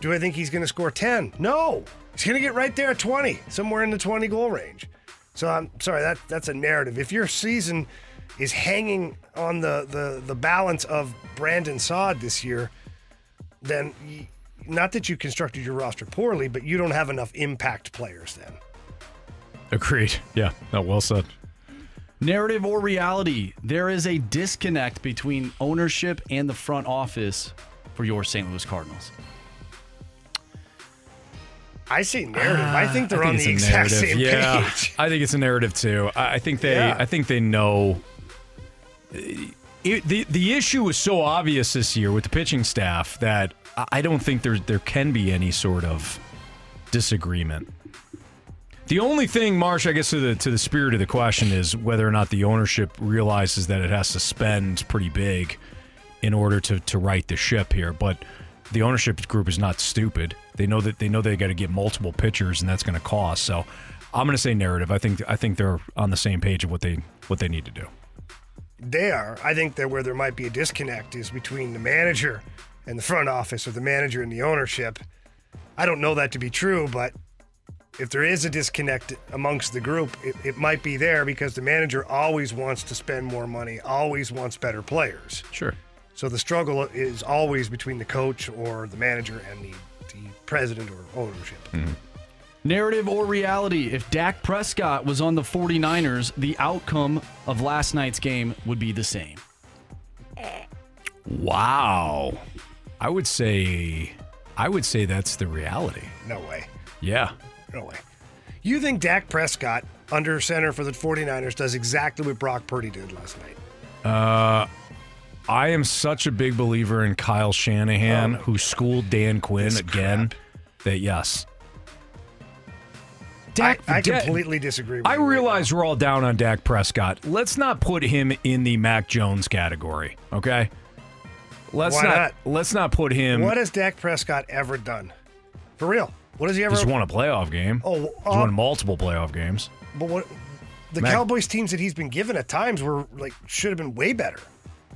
Do I think he's going to score 10? No. He's going to get right there at 20, somewhere in the 20 goal range. So I'm sorry that that's a narrative. If your season is hanging on the the the balance of Brandon Saad this year, then not that you constructed your roster poorly, but you don't have enough impact players then. Agreed. Yeah. No, well said. Narrative or reality? There is a disconnect between ownership and the front office for your St. Louis Cardinals. I see narrative. I think ah, they're I on the exact narrative. same yeah, page. I think it's a narrative too. I I think they. Yeah. I think they know. Uh, it, the the issue was so obvious this year with the pitching staff that I I don't think there there can be any sort of disagreement. The only thing, Marsh, I guess to the to the spirit of the question is whether or not the ownership realizes that it has to spend pretty big in order to to right the ship here. But the ownership group is not stupid. They know that they know they got to get multiple pitchers, and that's going to cost. So I'm going to say narrative. I think I think they're on the same page of what they what they need to do. They are. I think that where there might be a disconnect is between the manager and the front office or the manager and the ownership. I don't know that to be true, but if there is a disconnect amongst the group, it, it might be there because the manager always wants to spend more money, always wants better players. Sure. So the struggle is always between the coach or the manager and the, the president or ownership. Mm-hmm. Narrative or reality? If Dak Prescott was on the 49ers, the outcome of last night's game would be the same. Wow. I would say I would say that's the reality. No way. Yeah. No way. You think Dak Prescott, under center for the 49ers, does exactly what Brock Purdy did last night? Uh I am such a big believer in Kyle Shanahan, who schooled Dan Quinn again. That yes, Dak, I, I Da- completely disagree with I realize we're all down on Dak Prescott. Let's not put him in the Mac Jones category, okay? Let's Why not, not? let's not put him What has Dak Prescott ever done? For real. What does he ever He's won a playoff game. Oh, He's uh, won multiple playoff games. But what the Mac- Cowboys teams that he's been given at times were like should have been way better.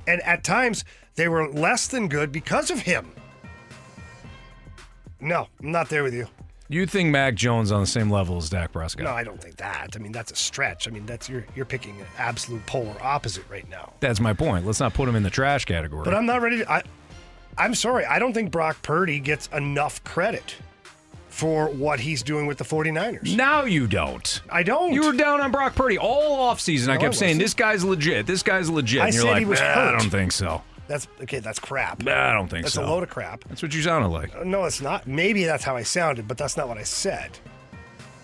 And at times they were less than good because of him. No, I'm not there with you. You think Mac Jones on the same level as Dak Prescott? No, I don't think that. I mean, that's a stretch. I mean, that's you're you're picking an absolute polar opposite right now. That's my point. Let's not put him in the trash category. But I'm not ready to. I, I'm sorry. I don't think Brock Purdy gets enough credit for what he's doing with the 49ers. now you don't. I don't. You were down on Brock Purdy all offseason. I kept I saying this guy's legit. This guy's legit. I and you're said like, he was "Nah, I don't think so. That's okay. That's crap. Nah, I don't think that's so. That's a load of crap. That's what you sounded like. Uh, no, it's not. Maybe that's how I sounded, but that's not what I said.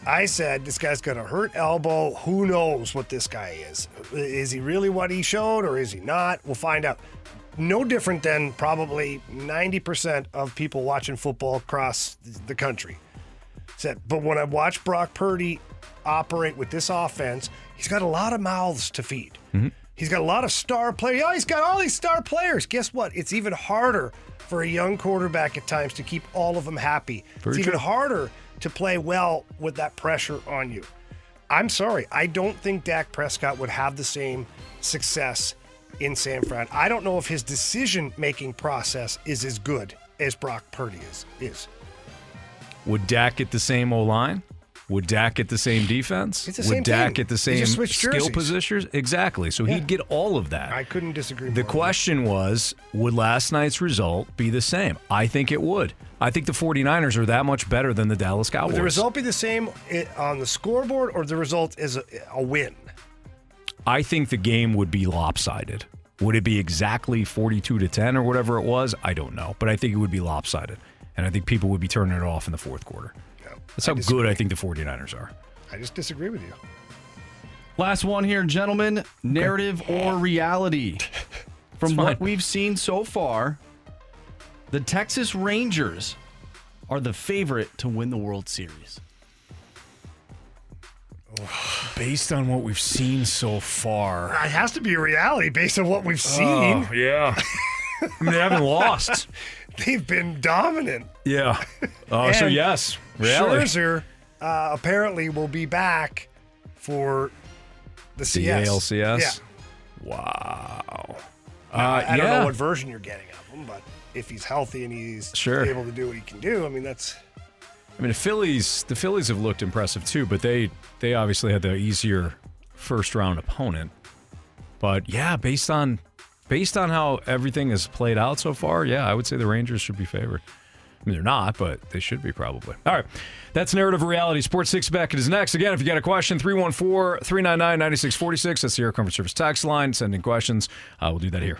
I said this guy's got a hurt elbow. Who knows what this guy is? Is he really what he showed or is he not? We'll find out. No different than probably 90% of people watching football across the country. Said, but when I watch Brock Purdy operate with this offense, he's got a lot of mouths to feed. Mm-hmm. He's got a lot of star players. Oh, he's got all these star players. Guess what? It's even harder for a young quarterback at times to keep all of them happy. Very it's even harder to play well with that pressure on you. I'm sorry. I don't think Dak Prescott would have the same success in San Fran. I don't know if his decision making process is as good as Brock Purdy is. is. Would Dak get the same O line? Would Dak get the same defense? It's the Would same Dak thing. get the same skill jerseys. positions? Exactly. So Yeah. he'd get all of that. I couldn't disagree. The question was, would last night's result be the same? I think it would. I think the 49ers are that much better than the Dallas Cowboys. Would the result be the same eh, on the scoreboard, or the result is a, a win? I think the game would be lopsided. Would it be exactly 42 to 10 or whatever it was? I don't know, but I think it would be lopsided. And I think people would be turning it off in the fourth quarter. That's how good I think the 49ers are. I just disagree with you. Last one here, gentlemen. Narrative or reality? From what we've seen so far, the Texas Rangers are the favorite to win the World Series. Based on what we've seen so far. It has to be a reality based on what we've seen. Oh, yeah. I mean, they haven't lost. They've been dominant. Yeah. Oh, so And yes, reality. Scherzer uh, apparently will be back for the The CS. ALCS? Yeah. Wow. Uh, I don't know what version you're getting of him, but if he's healthy and he's Sure. able to do what he can do, I mean that's I mean, the Phillies, the Phillies have looked impressive too, but they they obviously had the easier first round opponent. But yeah, based on based on how everything has played out so far, yeah, I would say the Rangers should be favored. I mean, they're not, but they should be probably. All right. That's Narrative Reality. Sports Six Pack is next. Again, if you got a question, 314 399 9646. That's the Air Comfort Service tax line. Send in questions. Uh, we'll do that here.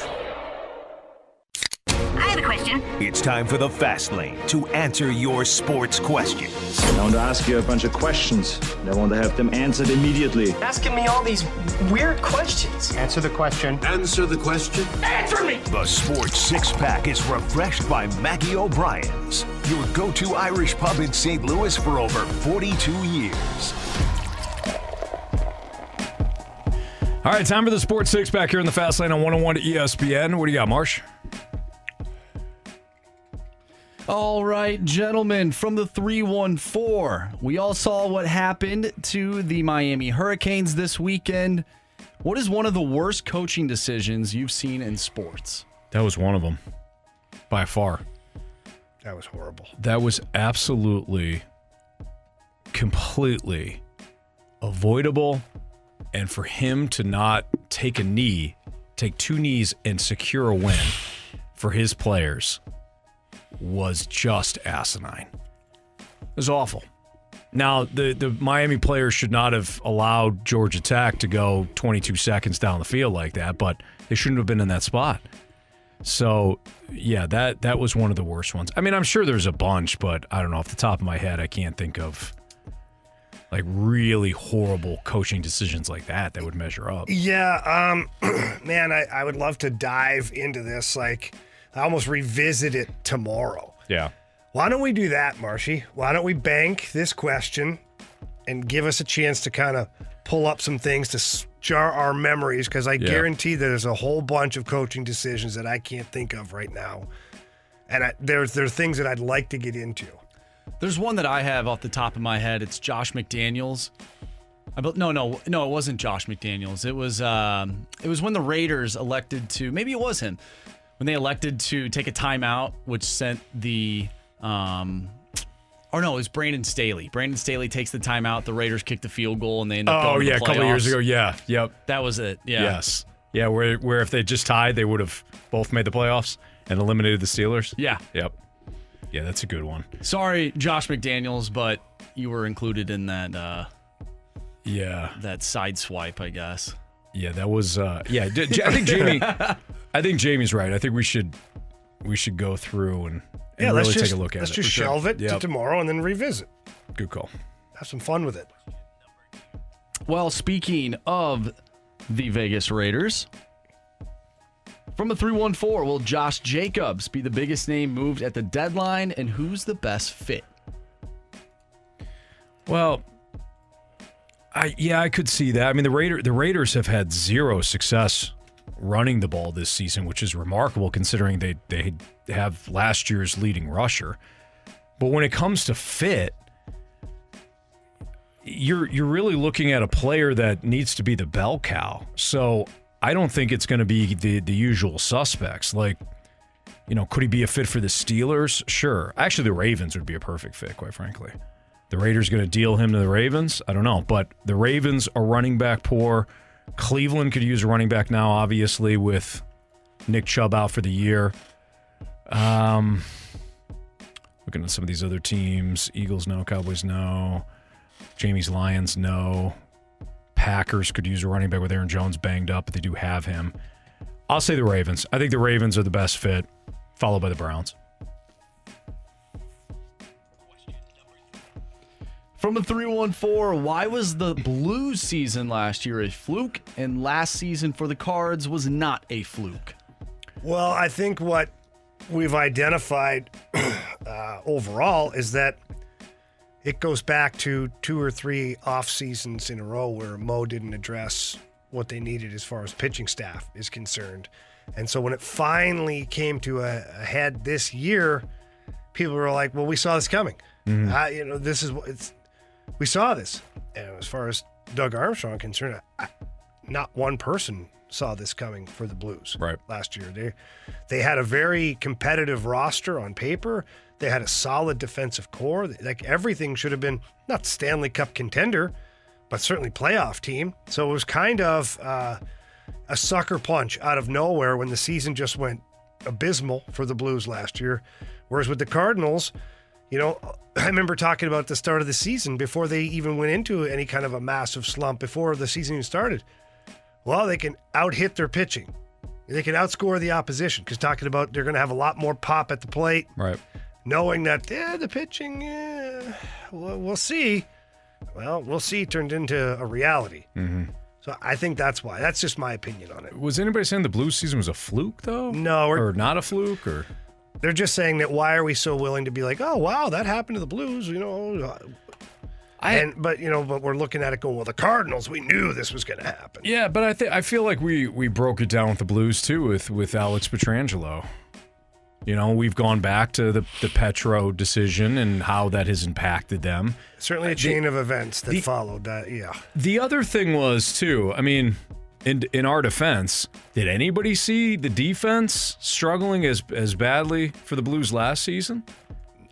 I have a question. It's time for the Fast Lane to answer your sports questions. I want to ask you a bunch of questions. and I want to have them answered immediately. Asking me all these weird questions. Answer the question. Answer the question. Answer me! The Sports Six Pack is refreshed by Maggie O'Brien's, your go to Irish pub in St. Louis for over 42 years. All right, time for the Sports Six Pack here in the Fast Lane on 101 to ESPN. What do you got, Marsh? All right, gentlemen, from the 314, we all saw what happened to the Miami Hurricanes this weekend. What is one of the worst coaching decisions you've seen in sports? That was one of them, by far. that was horrible. That was absolutely, completely avoidable. And for him to not take a knee, take two knees, and secure a win for his players was just asinine. It was awful. Now, the, the Miami players should not have allowed Georgia Tech to go 22 seconds down the field like that, but they shouldn't have been in that spot. So, yeah, that that was one of the worst ones. I mean, I'm sure there's a bunch, but I don't know off the top of my head, I can't think of like really horrible coaching decisions like that that would measure up. Yeah, um, man, I, I would love to dive into this. Like, I almost revisit it tomorrow. Yeah. Why don't we do that, Marshy? Why don't we bank this question and give us a chance to kind of pull up some things to jar our memories? Because I Yeah. guarantee there's a whole bunch of coaching decisions that I can't think of right now, and I, there's there's things that I'd like to get into. There's one that I have off the top of my head. It's Josh McDaniels. I bel no, no, no. It wasn't Josh McDaniels. It was um, it was when the Raiders elected to maybe it was him when they elected to take a timeout, which sent the um, or no, it was Brandon Staley. Brandon Staley takes the timeout. The Raiders kick the field goal and they end up Oh yeah, a couple years ago. Yeah, yep. That was it. Yeah. Yes. Yeah, where where if they just tied, they would have both made the playoffs and eliminated the Steelers. Yeah. Yep. Yeah, that's a good one. Sorry, Josh McDaniels, but you were included in that uh, Yeah. that side swipe, I guess. Yeah, that was uh yeah, I think Jamie I think Jamie's right. I think we should we should go through and, and Yeah, really let's take just a look at it. let's just For sure. shelve it to tomorrow and then revisit. Good call. Have some fun with it. Well, speaking of the Vegas Raiders, From a 314, will Josh Jacobs be the biggest name moved at the deadline, and who's the best fit? Well, I yeah, I could see that. I mean, the Raider the Raiders have had zero success running the ball this season, which is remarkable considering they they have last year's leading rusher. But when it comes to fit, you're you're really looking at a player that needs to be the bell cow. So I don't think it's going to be the the usual suspects. Like, you know, could he be a fit for the Steelers? Sure. Actually, the Ravens would be a perfect fit, quite frankly. The Raiders going to deal him to the Ravens? I don't know, but the Ravens are running back poor. Cleveland could use a running back now, obviously, with Nick Chubb out for the year. Um, looking at some of these other teams Eagles, no. Cowboys, no. Jamie's Lions, no. Packers could use a running back with Aaron Jones banged up, but they do have him. I'll say the Ravens. I think the Ravens are the best fit, followed by the Browns. From a 314, why was the Blues season last year a fluke and last season for the Cards was not a fluke? Well, I think what we've identified uh, overall is that it goes back to two or three off seasons in a row where Mo didn't address what they needed as far as pitching staff is concerned. And so when it finally came to a, a head this year, people were like, "Well, we saw this coming. Mhm. Uh, you know, this is what it's. We saw this." And as far as Doug Armstrong concerned, I, not one person saw this coming for the Blues. Right. Last year, they they had a very competitive roster on paper. They had a solid defensive core. Like everything should have been not Stanley Cup contender, but certainly playoff team. So it was kind of uh, a sucker punch out of nowhere when the season just went abysmal for the Blues last year. Whereas with the Cardinals, you know, I remember talking about the start of the season before they even went into any kind of a massive slump before the season even started. Well, they can out hit their pitching. They can outscore the opposition because talking about they're going to have a lot more pop at the plate, Right. knowing that yeah, the pitching, yeah, we'll, we'll see. Well, we'll see turned into a reality. Mm-hmm. So I think that's why. That's just my opinion on it. Was anybody saying the Blues season was a fluke, though? No, we're- or not a fluke, or They're just saying that why are we so willing to be like, oh wow, that happened to the Blues, you know? and but you know, but we're looking at it going, well, the Cardinals, we knew this was going to happen. yeah. But I think I feel like we we broke it down with the Blues too, with with Alex Pietrangelo. You know, we've gone back to the the Petro decision and how that has impacted them. Certainly a uh, The- chain of events that the- followed that. Yeah. The other thing was too. I mean, in in our defense, did anybody see the defense struggling as as badly for the Blues last season?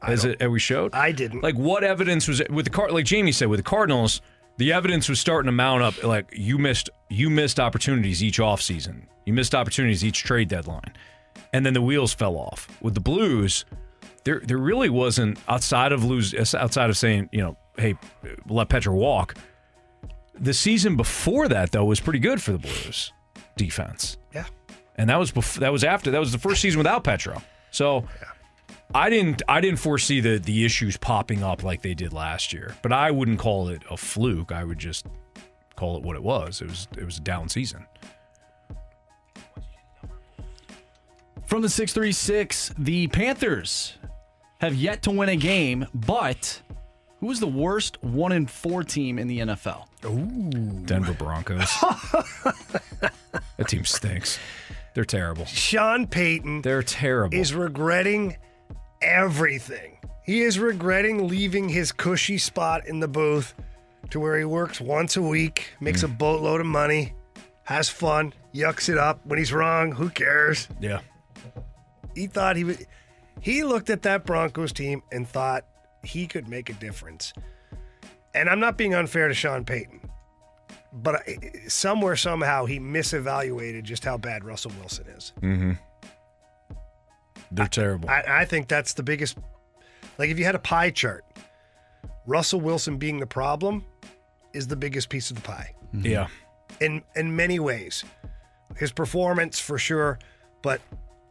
As it as we showed, I didn't. Like, what evidence was it with the card? Like Jamie said, with the Cardinals, the evidence was starting to mount up. Like you missed you missed opportunities each offseason. You missed opportunities each trade deadline, and then the wheels fell off. With the Blues, there there really wasn't outside of lose outside of saying you know hey let Petro walk. The season before that though was pretty good for the Blues defense. Yeah. And that was before, that was after that was the first season without Petro. So I didn't I didn't foresee the the issues popping up like they did last year. But I wouldn't call it a fluke. I would just call it what it was. It was it was a down season. From the 636, the Panthers have yet to win a game, but who is the worst 1 in 4 team in the NFL? Ooh. Denver Broncos. that team stinks. They're terrible. Sean Payton They're terrible. is regretting everything. He is regretting leaving his cushy spot in the booth to where he works once a week, makes a Mm. boatload of money, has fun, yucks it up. When he's wrong, who cares? Yeah. He thought he would. He looked at that Broncos team and thought he could make a difference. And I'm not being unfair to Sean Payton, but I- somewhere, somehow, he misevaluated just how bad Russell Wilson is. Mm-hmm. They're terrible. I, I think that's the biggest. Like, if you had a pie chart, Russell Wilson being the problem is the biggest piece of the pie. Yeah. In in many ways, his performance for sure, but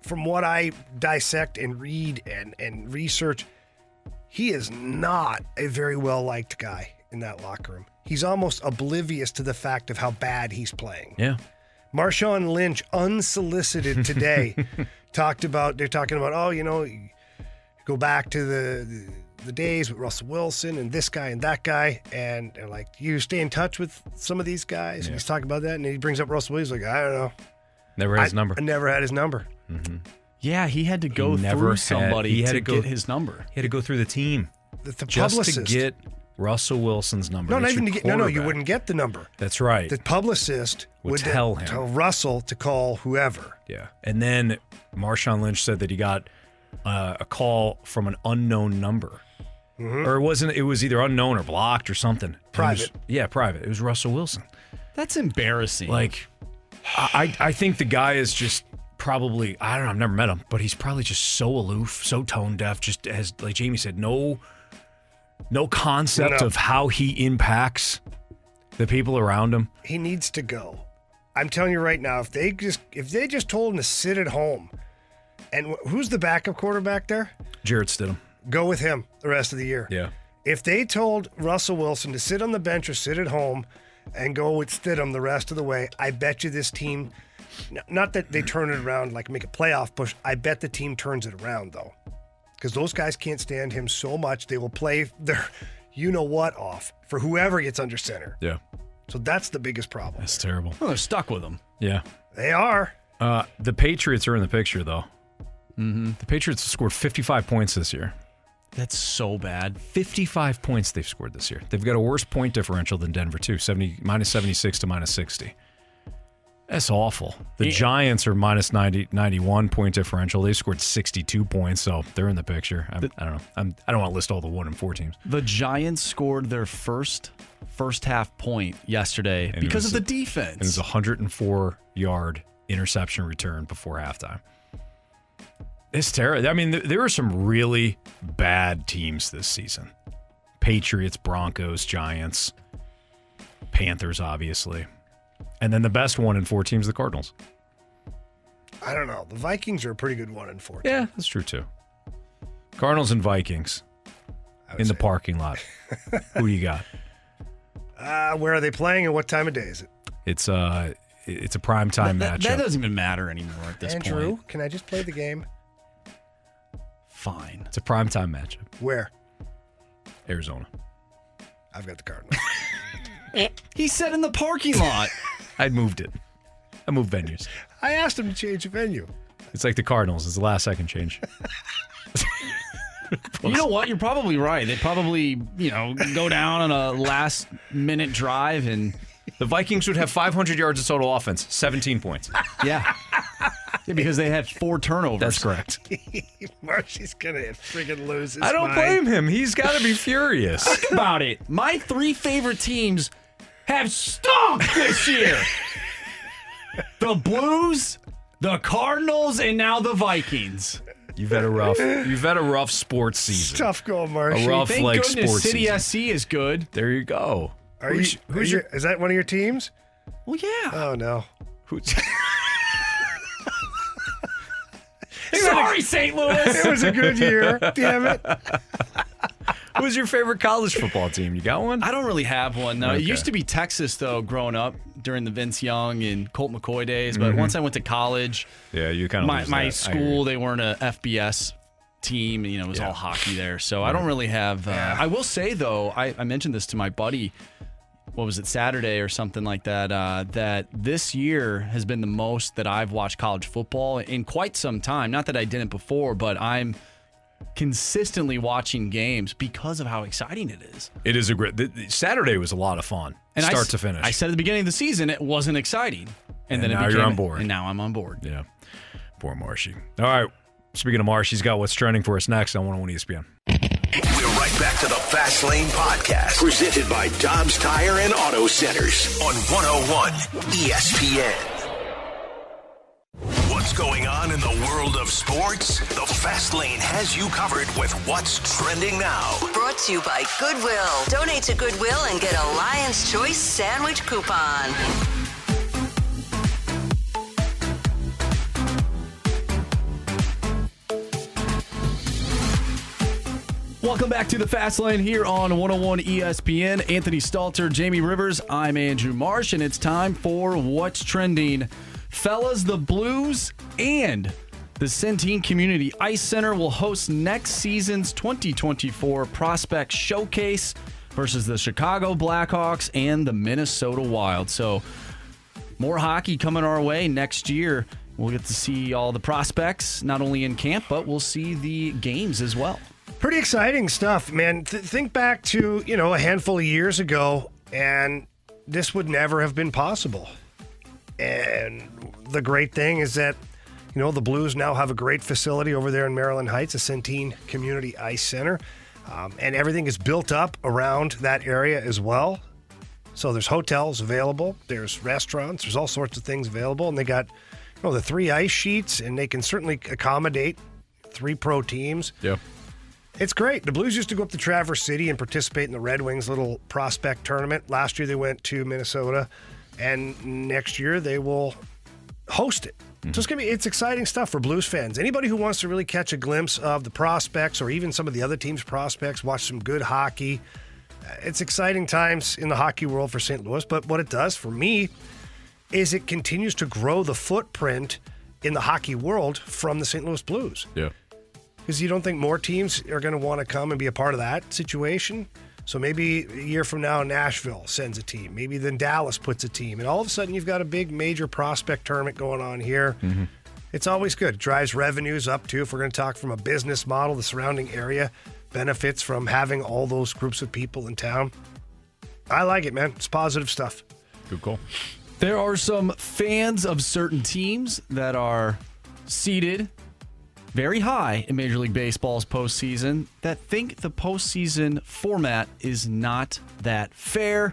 from what I dissect and read and and research, he is not a very well liked guy in that locker room. He's almost oblivious to the fact of how bad he's playing. Yeah. Marshawn Lynch, unsolicited today, talked about. They're talking about. Oh, you know, go back to the, the the days with Russell Wilson and this guy and that guy, and they're like, you stay in touch with some of these guys. And he's talking about that, and he brings up Russell Wilson. He's like, I don't know. Never had his number. I never had his number. Mm-hmm. Yeah, he had to go He never through had- somebody he had to, to go- get his number. He had to go through the team The, the just publicist. to get Russell Wilson's number. no, not even to get. No, no, you wouldn't get the number. That's right. The publicist Would would tell him. tell Russell to call whoever. Yeah. And then Marshawn Lynch said that he got uh, a call from an unknown number. Or it wasn't, it was either unknown or blocked or something. And it was- Private. yeah, private. It was Russell Wilson. That's embarrassing. Like, I, I think the guy is just probably, I don't know, I've never met him, but he's probably just so aloof, so tone deaf, just as, like Jamie said, no, no concept No. of how he impacts the people around him. He needs to go. I'm telling you right now, if they just if they just told him to sit at home, and wh- who's the backup quarterback there? Jarrett Stidham. Go with him the rest of the year. Yeah. If they told Russell Wilson to sit on the bench or sit at home and go with Stidham the rest of the way, I bet you this team, not that they turn it around like make a playoff push, I bet the team turns it around though. Because those guys can't stand him so much, they will play their you know what off for whoever gets under center. Yeah. So that's the biggest problem. That's terrible. Well, they're stuck with him. Yeah. They are. Uh, the Patriots are in the picture, though. Mm-hmm. The Patriots have scored 55 points this year. That's so bad. 55 points they've scored this year. They've got a worse point differential than Denver, too 70, minus 76 to minus 60. That's awful. The Yeah. Giants are minus 90, 91 point differential. They scored 62 points, so they're in the picture. I'm, I don't know. I'm, I don't want to list all the one and four teams. The Giants scored their first first half point yesterday And because was of the defense. It was a 104 yard interception return before halftime. It's terrible. I mean, th- there are some really bad teams this season Patriots, Broncos, Giants, Panthers, obviously. And then the best one in four teams, the Cardinals. I don't know. The Vikings are a pretty good one in four. Yeah, that's true too. Cardinals and Vikings in the parking lot. Who do you got? Uh, where are they playing and what time of day is it? It's uh it's a prime time that, matchup. that doesn't even matter anymore at this Andrew, point. Andrew, can I just play the game? Fine. It's a prime time matchup. Where? Arizona. I've got the Cardinals. He said in the parking lot. I'd moved it. I moved venues. I asked him to change the venue. It's like the Cardinals. It's the last second change. You know what? You're probably right. They probably, you know, go down on a last minute drive and The Vikings would have 500 yards of total offense, 17 points. yeah. Yeah, because they had four turnovers. That's correct. Marshy's gonna freaking lose his I don't mind. blame him. He's got to be furious. Think about it. My three favorite teams have stunk this year. the Blues, the Cardinals, and now the Vikings. You've had a rough. You've had a rough sports It's season. tough going, Marshy. A rough Thank like goodness sports City season. SC is good. There you go. Are who's, you, who's are your you- is that one of your teams? Well, yeah. Oh no. who's, Sorry, St. Louis. It was a good year. Damn it. who's your favorite college football team? You got one? I don't really have one. No, it used to be Texas though. Growing up during the Vince Young and Colt McCoy days, but once I went to college, Yeah, you kind of my my school they weren't a FBS team. You know, it was all hockey there. So I don't really have. Uh, I will say though, I, I mentioned this to my buddy. What was it Saturday or something like that? Uh, that this year has been the most that I've watched college football in quite some time. Not that I didn't before, but I'm consistently watching games because of how exciting it is. It is a great. th- th- Saturday was a lot of fun, And start s- to finish. I said at the beginning of the season it wasn't exciting, and, And then it now became, you're on board. And now I'm on board. yeah, poor Marshy. All right. Speaking of Marsh, he's got what's trending for us next on 101 ESPN. We're right back to the Fast Lane Podcast, presented by Dobbs Tire and Auto Centers on 101 ESPN. What's going on in the world of sports? The Fast Lane has you covered with what's trending now. Brought to you by Goodwill. Donate to Goodwill and get a Lion's Choice sandwich coupon. Welcome back to the Fast Lane here on 101 ESPN. Anthony Stalter, Jamie Rivers. I'm Andrew Marsh, and it's time for What's Trending. Fellas, the Blues and the Centene Community Ice Center will host next season's 2024 Prospect Showcase versus the Chicago Blackhawks and the Minnesota Wild. So, more hockey coming our way next year. We'll get to see all the prospects, not only in camp, but we'll see the games as well. Pretty exciting stuff, man. Th- think back to, you know, a handful of years ago, and this would never have been possible. And the great thing is that, you know, the Blues now have a great facility over there in Maryland Heights, a Centene Community Ice Center. Um, and everything is built up around that area as well. So there's hotels available, there's restaurants, there's all sorts of things available. And they got, you know, the three ice sheets, and they can certainly accommodate three pro teams. Yeah. It's great. The Blues used to go up to Traverse City and participate in the Red Wings little prospect tournament. Last year they went to Minnesota, and next year they will host it. So it's gonna be it's exciting stuff for Blues fans. Anybody who wants to really catch a glimpse of the prospects or even some of the other teams' prospects, watch some good hockey. It's exciting times in the hockey world for St. Louis. But what it does for me is it continues to grow the footprint in the hockey world from the St. Louis Blues. Yeah. Because you don't think more teams are going to want to come and be a part of that situation? So maybe a year from now, Nashville sends a team. Maybe then Dallas puts a team. And all of a sudden, you've got a big major prospect tournament going on here. Mm-hmm. It's always good. It drives revenues up too. If we're going to talk from a business model, the surrounding area benefits from having all those groups of people in town. I like it, man. It's positive stuff. Good call. There are some fans of certain teams that are seated very high in Major League Baseball's postseason that think the postseason format is not that fair.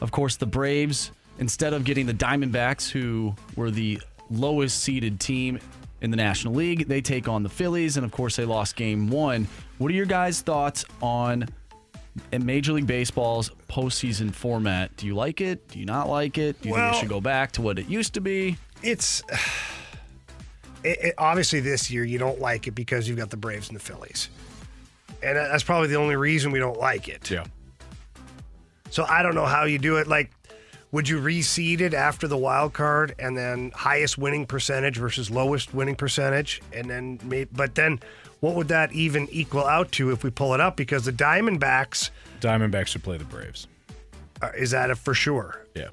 Of course, the Braves, instead of getting the Diamondbacks, who were the lowest seeded team in the National League, they take on the Phillies, and of course, they lost game one. What are your guys' thoughts on Major League Baseball's postseason format? Do you like it? Do you not like it? Do you think Well- it should go back to what it used to be? It's it, it- obviously this year you don't like it because you've got the Braves and the Phillies, and that's probably the only reason we don't like it. Yeah. So I don't know how you do it. Like, would you reseed it after the wild card and then highest winning percentage versus lowest winning percentage, and then maybe, but then what would that even equal out to if we pull it up? Because the Diamondbacks Diamondbacks should play the Braves. uh, is that a for sure? Yeah.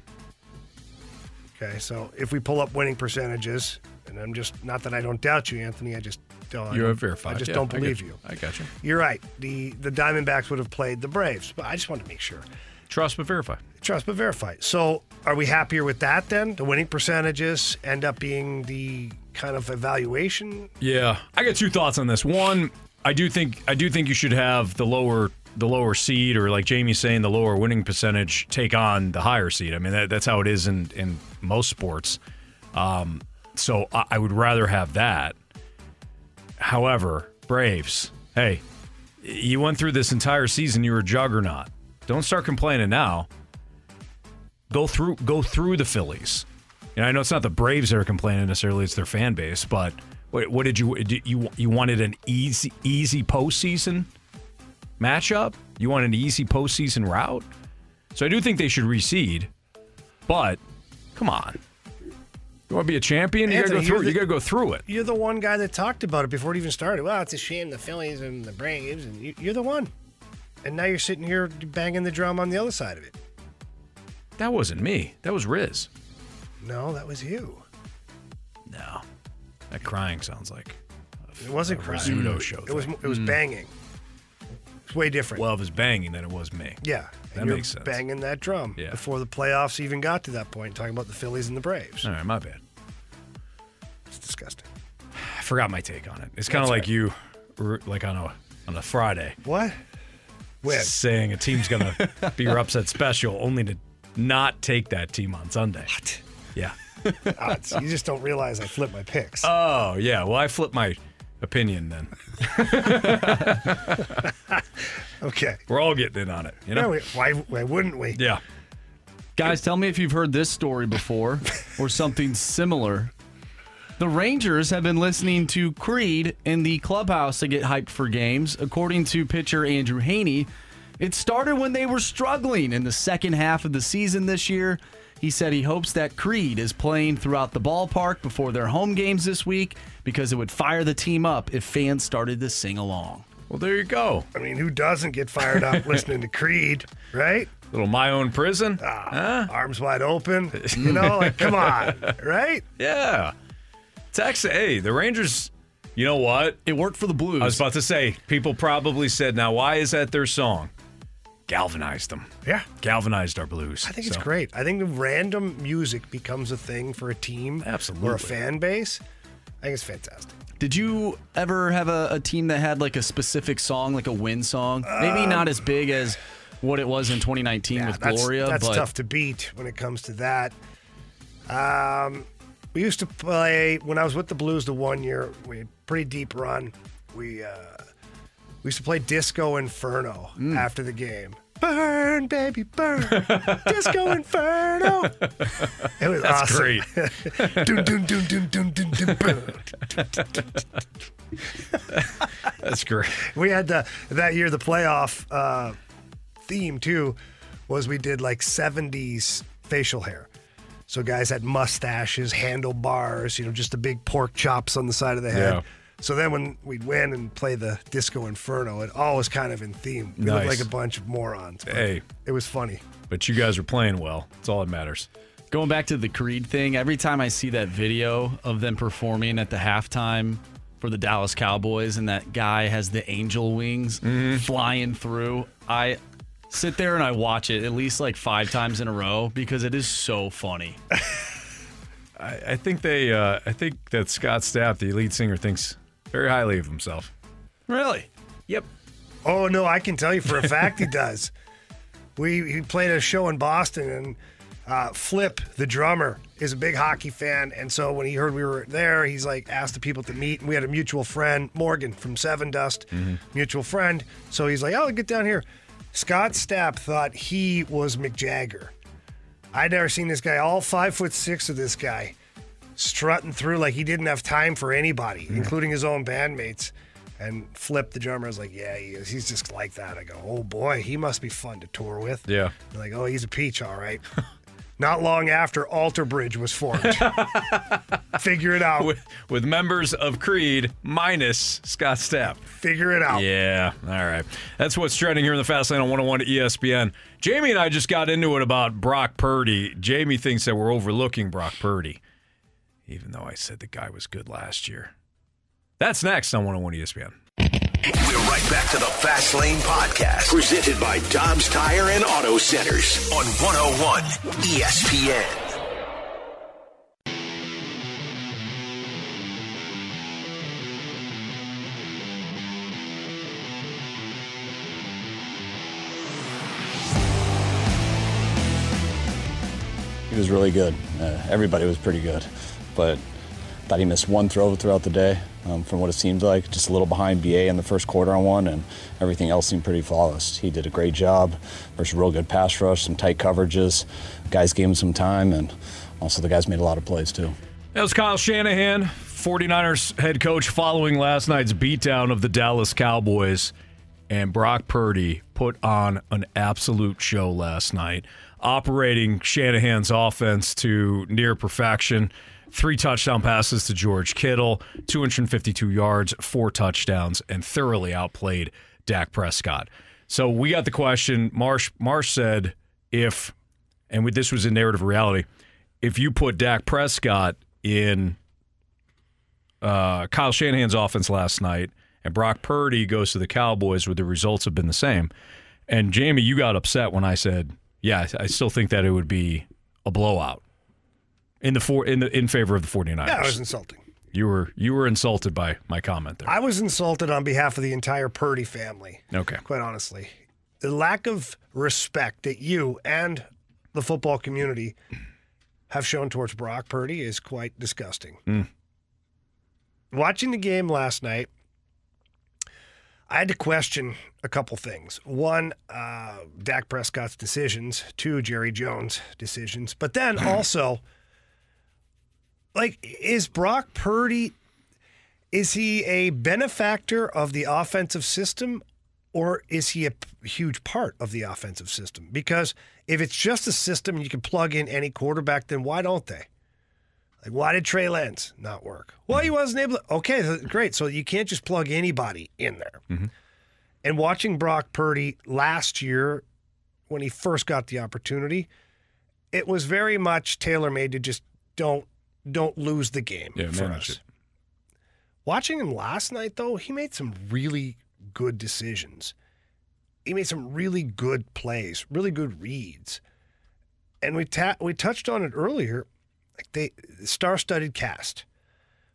Okay, so if we pull up winning percentages, and I'm just not that I don't doubt you, Anthony. I just don't. You're don't- verified. I just Yeah, don't I believe you. you. I got you. You're right. The the Diamondbacks would have played the Braves, but I just wanted to make sure. Trust but verify. Trust but verify. So, are we happier with that then? The winning percentages end up being the kind of evaluation. Yeah, I got two thoughts on this. One, I do think I do think you should have the lower the lower seed, or like Jamie's saying, the lower winning percentage take on the higher seed. I mean, that, that's how it is in in most sports. Um, so I, I would rather have that. However, Braves, hey, you went through this entire season. You were a juggernaut. Don't start complaining now. Go through go through the Phillies. And I know it's not the Braves that are complaining necessarily; it's their fan base. But what, what did you you you wanted an easy easy postseason matchup? You want an easy postseason route? So I do think they should reseed. But come on, you want to be a champion? You got to go through. it. the- You got to go through it. You're the one guy that talked about it before it even started. Well, it's a shame the Phillies and the Braves, and you, you're the one. And now you're sitting here banging the drum on the other side of it. That wasn't me. That was Riz. No, that was you. No, that crying sounds like It wasn't a crying. Rizzuto show. It was thing. it was Mm. banging. It's way different. Well, it was banging than it was me. yeah, that and you're makes sense. Banging that drum Yeah. before the playoffs even got to that point. Talking about the Phillies and the Braves. All right, my bad. It's disgusting. I forgot my take on it. It's kind of like right. you, like on a on a Friday, What? When? saying a team's gonna be your upset special, only to not take that team on Sunday. What? Yeah. Ah, you just don't realize I flip my picks. Oh yeah. Well, I flip my opinion then. okay. We're all getting in on it. You Yeah, know. we- why, why wouldn't we? Yeah. Guys, tell me if you've heard this story before or something similar. The Rangers have been listening to Creed in the clubhouse to get hyped for games. According to pitcher Andrew Heaney, it started when they were struggling in the second half of the season this year. He said he hopes that Creed is playing throughout the ballpark before their home games this week because it would fire the team up if fans started to sing along. Well, there you go. I mean, who doesn't get fired up listening to Creed, right? Little my own prison. Ah, Arms wide open. You know, like, come on, right? Yeah. Texas. Hey, the Rangers. You know what? It worked for the Blues. I was about to say. People probably said, "Now, why is that their song?" Galvanized them. Yeah. Galvanized our Blues. I think it's great. I think the random music becomes a thing for a team Absolutely. or a fan base. I think it's fantastic. Did you ever have a, a team that had like a specific song, like a win song? Maybe not as big as what it was in 2019 with that's, Gloria, That's but tough to beat when it comes to that. Um, we used to play when I was with the Blues the one year. We had pretty deep run. We uh, we used to play Disco Inferno Mm. after the game. Burn, baby, burn, Disco Inferno. It was That's awesome. great. dun, dun, dun, dun, dun, dun, dun, burn. That's great. We had the, that year the playoff uh, theme too was we did like 70s facial hair. So guys had mustaches, handlebars, you know, just the big pork chops on the side of the head. Yeah. So then when we'd win and play the Disco Inferno, it all was kind of in theme. We Nice. looked like a bunch of morons. but Hey. It was funny. But you guys were playing well. That's all that matters. going back to the Creed thing, every time I see that video of them performing at the halftime for the Dallas Cowboys and that guy has the angel wings Mm-hmm. flying through, I sit there and I watch it at least like five times in a row because it is so funny. I, I think they. Uh, I think that Scott Stapp, the lead singer, thinks very highly of himself. Really? Yep. Oh no, I can tell you for a fact he does. We he played a show in Boston and uh, Flip, the drummer, is a big hockey fan, and so when he heard we were there, he's like asked the people to meet, and we had a mutual friend, Morgan from Sevendust, mutual friend. So he's like, "Oh, get down here." Scott Stapp thought he was Mick Jagger. I'd never seen this guy, all five foot six of this guy, strutting through like he didn't have time for anybody, including his own bandmates. And Flip, the drummer, was like, "Yeah, he is. He's just like that." I go, "Oh boy, he must be fun to tour with." Yeah. They're like, "Oh, he's a peach, all right." Not long after, Alter Bridge was formed. Figure it out. With, with members of Creed minus Scott Stapp. Figure it out. Yeah. All right. That's what's trending here in the Fast Lane on 101 ESPN. Jamie and I just got into it about Brock Purdy. Jamie thinks that we're overlooking Brock Purdy, even though I said the guy was good last year. That's next on 101 ESPN. We're right back to the Fast Lane Podcast, presented by Dobbs Tire and Auto Centers on 101 ESPN. He was really good. Uh, everybody was pretty good, but thought he missed one throw throughout the day. Um, from what it seemed like, just a little behind BA in the first quarter on one, and everything else seemed pretty flawless. He did a great job. A real good pass rush, some tight coverages. Guys gave him some time, and also the guys made a lot of plays too. That was Kyle Shanahan, 49ers head coach, following last night's beatdown of the Dallas Cowboys. And Brock Purdy put on an absolute show last night, operating Shanahan's offense to near perfection. Three touchdown passes to George Kittle, 252 yards, four touchdowns, and thoroughly outplayed Dak Prescott. So we got the question. Marsh Marsh said, if, and with, this was in narrative reality, if you put Dak Prescott in uh, Kyle Shanahan's offense last night and Brock Purdy goes to the Cowboys where the results have been the same. And Jamie, you got upset when I said, yeah, I still think that it would be a blowout in the four in the in favor of the 49ers. Yeah, was insulting. You were you were insulted by my comment there. I was insulted on behalf of the entire Purdy family. Okay. Quite honestly, the lack of respect that you and the football community have shown towards Brock Purdy is quite disgusting. Mm. Watching the game last night, I had to question a couple things. One, uh, Dak Prescott's decisions. Two, Jerry Jones' decisions. But then also, like is Brock Purdy is he a benefactor of the offensive system or is he a huge part of the offensive system? Because if it's just a system and you can plug in any quarterback, then why don't they? Like, why did Trey Lance not work? Well, he wasn't able to. Okay, great. So you can't just plug anybody in there. Mm-hmm. And watching Brock Purdy last year, when he first got the opportunity, it was very much tailor made to just don't don't lose the game Yeah, for us. it. Watching him last night, though, he made some really good decisions. He made some really good plays, really good reads, and we ta- we touched on it earlier. Like they star-studded cast,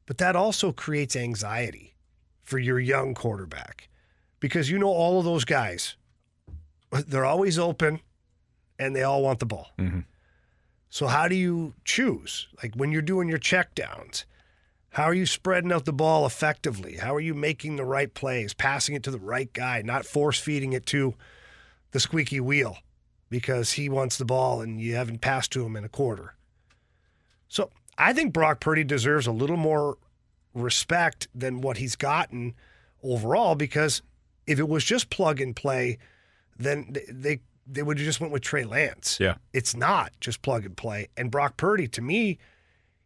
but that also creates anxiety for your young quarterback because you know all of those guys. They're always open, and they all want the ball. Mm-hmm. So how do you choose? Like when you're doing your checkdowns, how are you spreading out the ball effectively? How are you making the right plays, passing it to the right guy, not force feeding it to the squeaky wheel because he wants the ball and you haven't passed to him in a quarter. So I think Brock Purdy deserves a little more respect than what he's gotten overall because if it was just plug and play, then they they, would have just went with Trey Lance. Yeah. It's not just plug and play. And Brock Purdy, to me,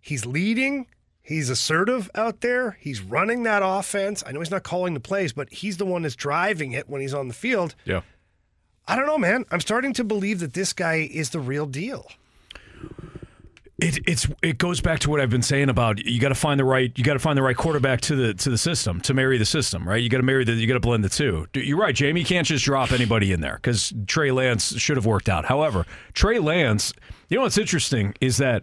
he's leading. He's assertive out there. He's running that offense. I know he's not calling the plays, but he's the one that's driving it when he's on the field. Yeah. I don't know, man. I'm starting to believe that this guy is the real deal. It it's it goes back to what I've been saying about you got to find the right you got to find the right quarterback to the to the system to marry the system right you got to marry the you got to blend the two. You're right, Jamie. You can't just drop anybody in there because Trey Lance should have worked out. However, Trey Lance, you know what's interesting is that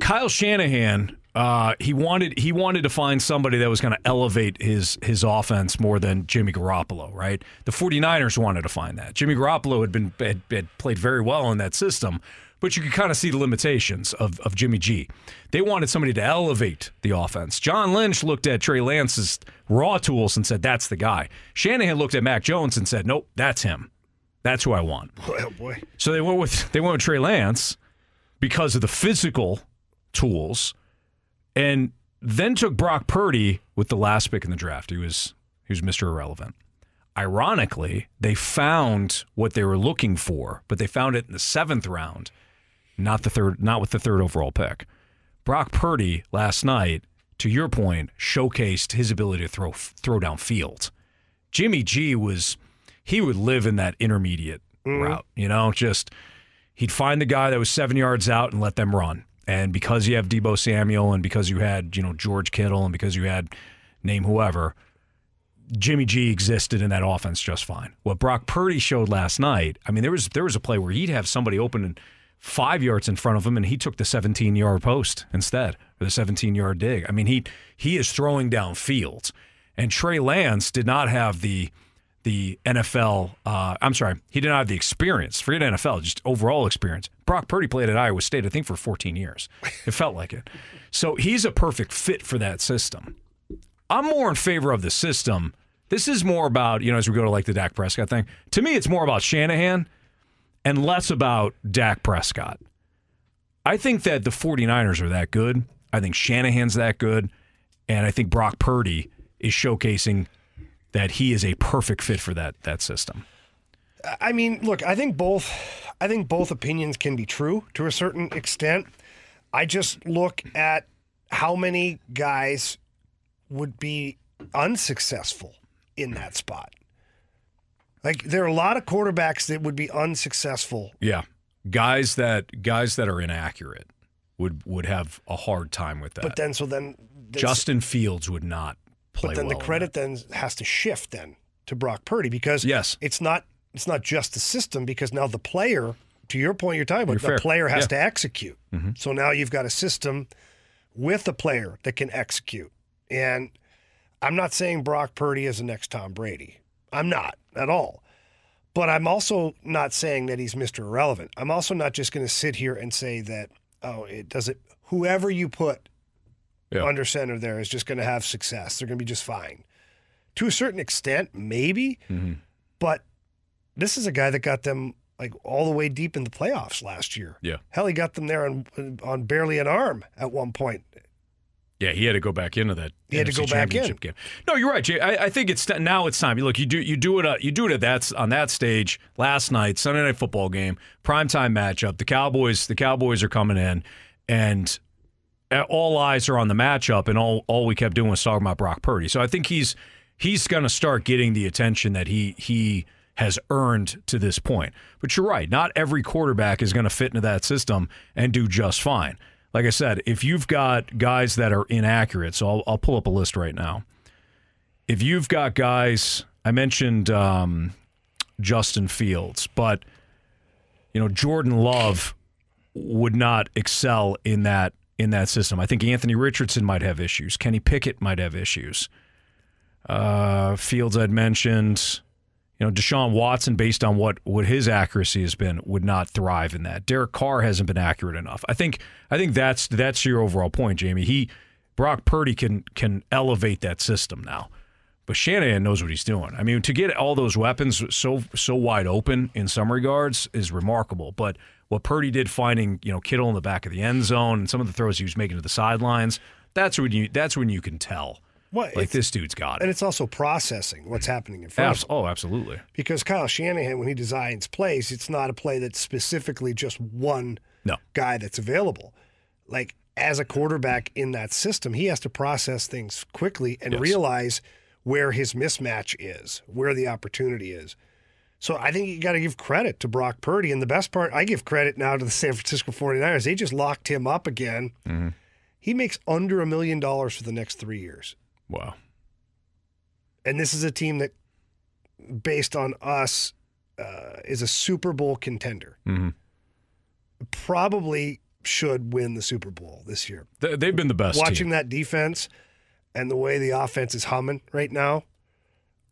Kyle Shanahan, uh, he wanted he wanted to find somebody that was going to elevate his his offense more than Jimmy Garoppolo, right? The 49ers wanted to find that. Jimmy Garoppolo had been had, had played very well in that system, but you could kind of see the limitations of, of Jimmy G. They wanted somebody to elevate the offense. John Lynch looked at Trey Lance's raw tools and said, That's the guy. Shanahan looked at Mac Jones and said, Nope, that's him. That's who I want. Oh boy. Oh, so they went with they went with Trey Lance because of the physical tools, and then took Brock Purdy with the last pick in the draft. He was he was Mr. Irrelevant. Ironically, they found what they were looking for, but they found it in the seventh round, not the third, not with the third overall pick. Brock Purdy last night, to your point, showcased his ability to throw throw down field. Jimmy G was he would live in that intermediate mm-hmm. route, you know, just he'd find the guy that was seven yards out and let them run. And because you have Deebo Samuel and because you had, you know, George Kittle and because you had name whoever, Jimmy G existed in that offense just fine. What Brock Purdy showed last night, I mean, there was there was a play where he'd have somebody open in five yards in front of him and he took the 17 yard post instead, or the 17 yard dig. I mean, he he is throwing down fields. And Trey Lance did not have the the NFL. Uh, I'm sorry, he did not have the experience. Forget NFL, just overall experience. Brock Purdy played at Iowa State, I think, for 14 years. It felt like it. So he's a perfect fit for that system. I'm more in favor of the system. This is more about, you know, as we go to like the Dak Prescott thing. To me, it's more about Shanahan and less about Dak Prescott. I think that the 49ers are that good. I think Shanahan's that good. And I think Brock Purdy is showcasing that he is a perfect fit for that that system. I mean, look, I think both I think both opinions can be true to a certain extent. I just look at how many guys would be unsuccessful in that spot. Like there are a lot of quarterbacks that would be unsuccessful. Yeah. Guys that guys that are inaccurate would would have a hard time with that. But then so then Justin Fields would not play But then well the credit then has to shift then to Brock Purdy because yes. it's not it's not just the system because now the player, to your point you're talking about, You're the fair. player has Yeah. to execute. Mhm. So now you've got a system with a player that can execute. And I'm not saying Brock Purdy is the next Tom Brady. I'm not at all. But I'm also not saying that he's Mr. Irrelevant. I'm also not just going to sit here and say that, oh, it doesn't, whoever you put Yeah. under center there is just going to have success. They're going to be just fine. To a certain extent, maybe, Mm-hmm. but this is a guy that got them like all the way deep in the playoffs last year. Yeah. Hell, he got them there on on barely an arm at one point. Yeah, he had to go back into that. He had to go back championship game. No, you're right, Jay. I, I think it's now it's time. Look, you do you do it uh, you do it at that on that stage last night, Sunday night football game, primetime matchup. The Cowboys the Cowboys are coming in, and uh, all eyes are on the matchup, and all all we kept doing was talking about Brock Purdy. So I think he's he's going to start getting the attention that he he has earned to this point. But you're right, not every quarterback is going to fit into that system and do just fine. Like I said, if you've got guys that are inaccurate, so I'll, I'll pull up a list right now. If you've got guys, I mentioned um, Justin Fields, but you know Jordan Love would not excel in that in that system. I think Anthony Richardson might have issues. Kenny Pickett might have issues. Uh, Fields I'd mentioned. You know, Deshaun Watson, based on what what his accuracy has been, would not thrive in that. Derek Carr hasn't been accurate enough. I think I think that's that's your overall point, Jamie. He Brock Purdy can can elevate that system now. But Shanahan knows what he's doing. I mean, to get all those weapons so so wide open in some regards is remarkable. But what Purdy did finding, you know, Kittle in the back of the end zone and some of the throws he was making to the sidelines, that's when you that's when you can tell. Well, like this dude's got it. And it's also processing what's happening in front Abs- of him. oh, absolutely. Because Kyle Shanahan, when he designs plays, it's not a play that's specifically just one No. guy that's available. Like as a quarterback in that system, he has to process things quickly and Yes. realize where his mismatch is, where the opportunity is. So I think you got to give credit to Brock Purdy. And the best part, I give credit now to the San Francisco 49ers. They just locked him up again. Mm-hmm. He makes under a million dollars for the next three years. Wow. And this is a team that, based on us, uh, is a Super Bowl contender. Mm-hmm. Probably should win the Super Bowl this year. They, they've been the best. Watching team. that defense and the way the offense is humming right now,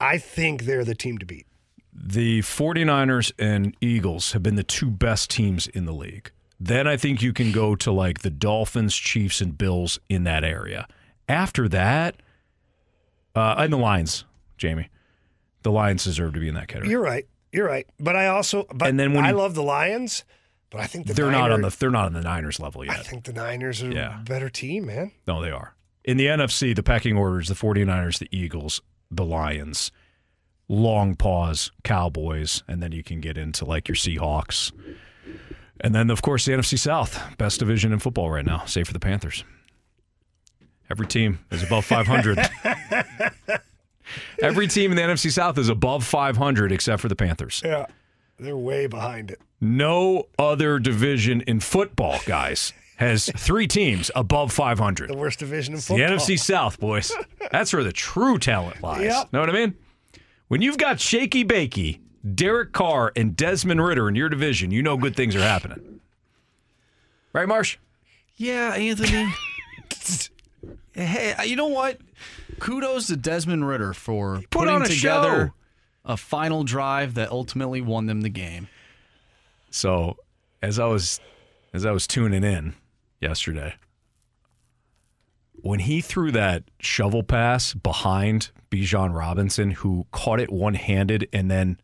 I think they're the team to beat. the 49ers and Eagles have been the two best teams in the league. Then I think you can go to like the Dolphins, Chiefs, and Bills in that area. After that, uh, and the Lions, Jamie. The Lions deserve to be in that category. You're right. You're right. But I also, but And then when I you- love the Lions, but I think the they're not on the they're not on the Niners level yet. I think the Niners are Yeah. a better team, man. No, they are. In the NFC, the pecking orders, the 49ers, the Eagles, the Lions, long pause, Cowboys, and then you can get into like your Seahawks. And then, of course, the NFC South, best division in football right now, save for the Panthers. Every team is above 500. Every team in the NFC South is above 500 except for the Panthers. Yeah. They're way behind it. No other division in football, guys, has three teams above 500. The worst division in It's the. NFC South, boys. That's where the true talent lies. Yep. Know what I mean? When you've got Shaky Bakey, Derek Carr, and Desmond Ridder in your division, you know good things are happening. Right, Marsh? Yeah, Anthony. hey, you know what? Kudos to Desmond Ridder for put putting on a together show. a final drive that ultimately won them the game. So, as I was as I was tuning in yesterday, when he threw that shovel pass behind Bijan Robinson, who caught it one handed and then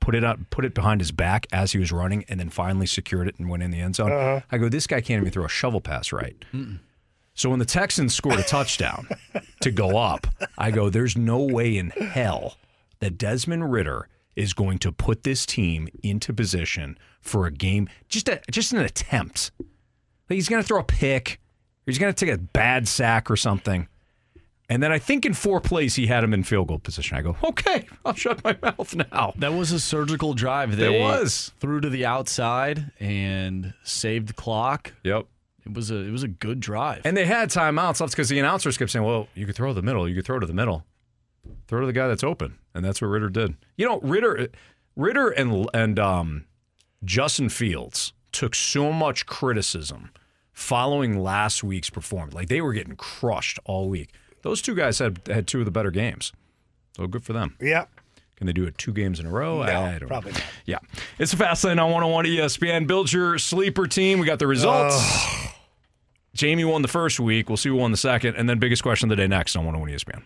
put it up, put it behind his back as he was running, and then finally secured it and went in the end zone. Uh-huh. I go, this guy can't even throw a shovel pass right. So when the Texans scored a touchdown to go up, I go, there's no way in hell that Desmond Ridder is going to put this team into position for a game, just a just an attempt. Like he's going to throw a pick, or he's going to take a bad sack or something. And then I think in four plays he had him in field goal position. I go, okay, I'll shut my mouth now. That was a surgical drive. It was. threw to the outside and saved the clock. Yep. It was a it was a good drive. And they had timeouts left because the announcers kept saying, well, you could throw to the middle, you could throw to the middle. Throw to the guy that's open. And that's what Ridder did. You know, Ridder Ridder and and um, Justin Fields took so much criticism following last week's performance. Like they were getting crushed all week. Those two guys had had two of the better games. So good for them. Yeah. Can they do it two games in a row? No, I don't probably know. not. Yeah. It's a fast lane on 101 ESPN. Build your sleeper team. We got the results. Jamie won the first week. We'll see who won the second. And then biggest question of the day next on 101 ESPN.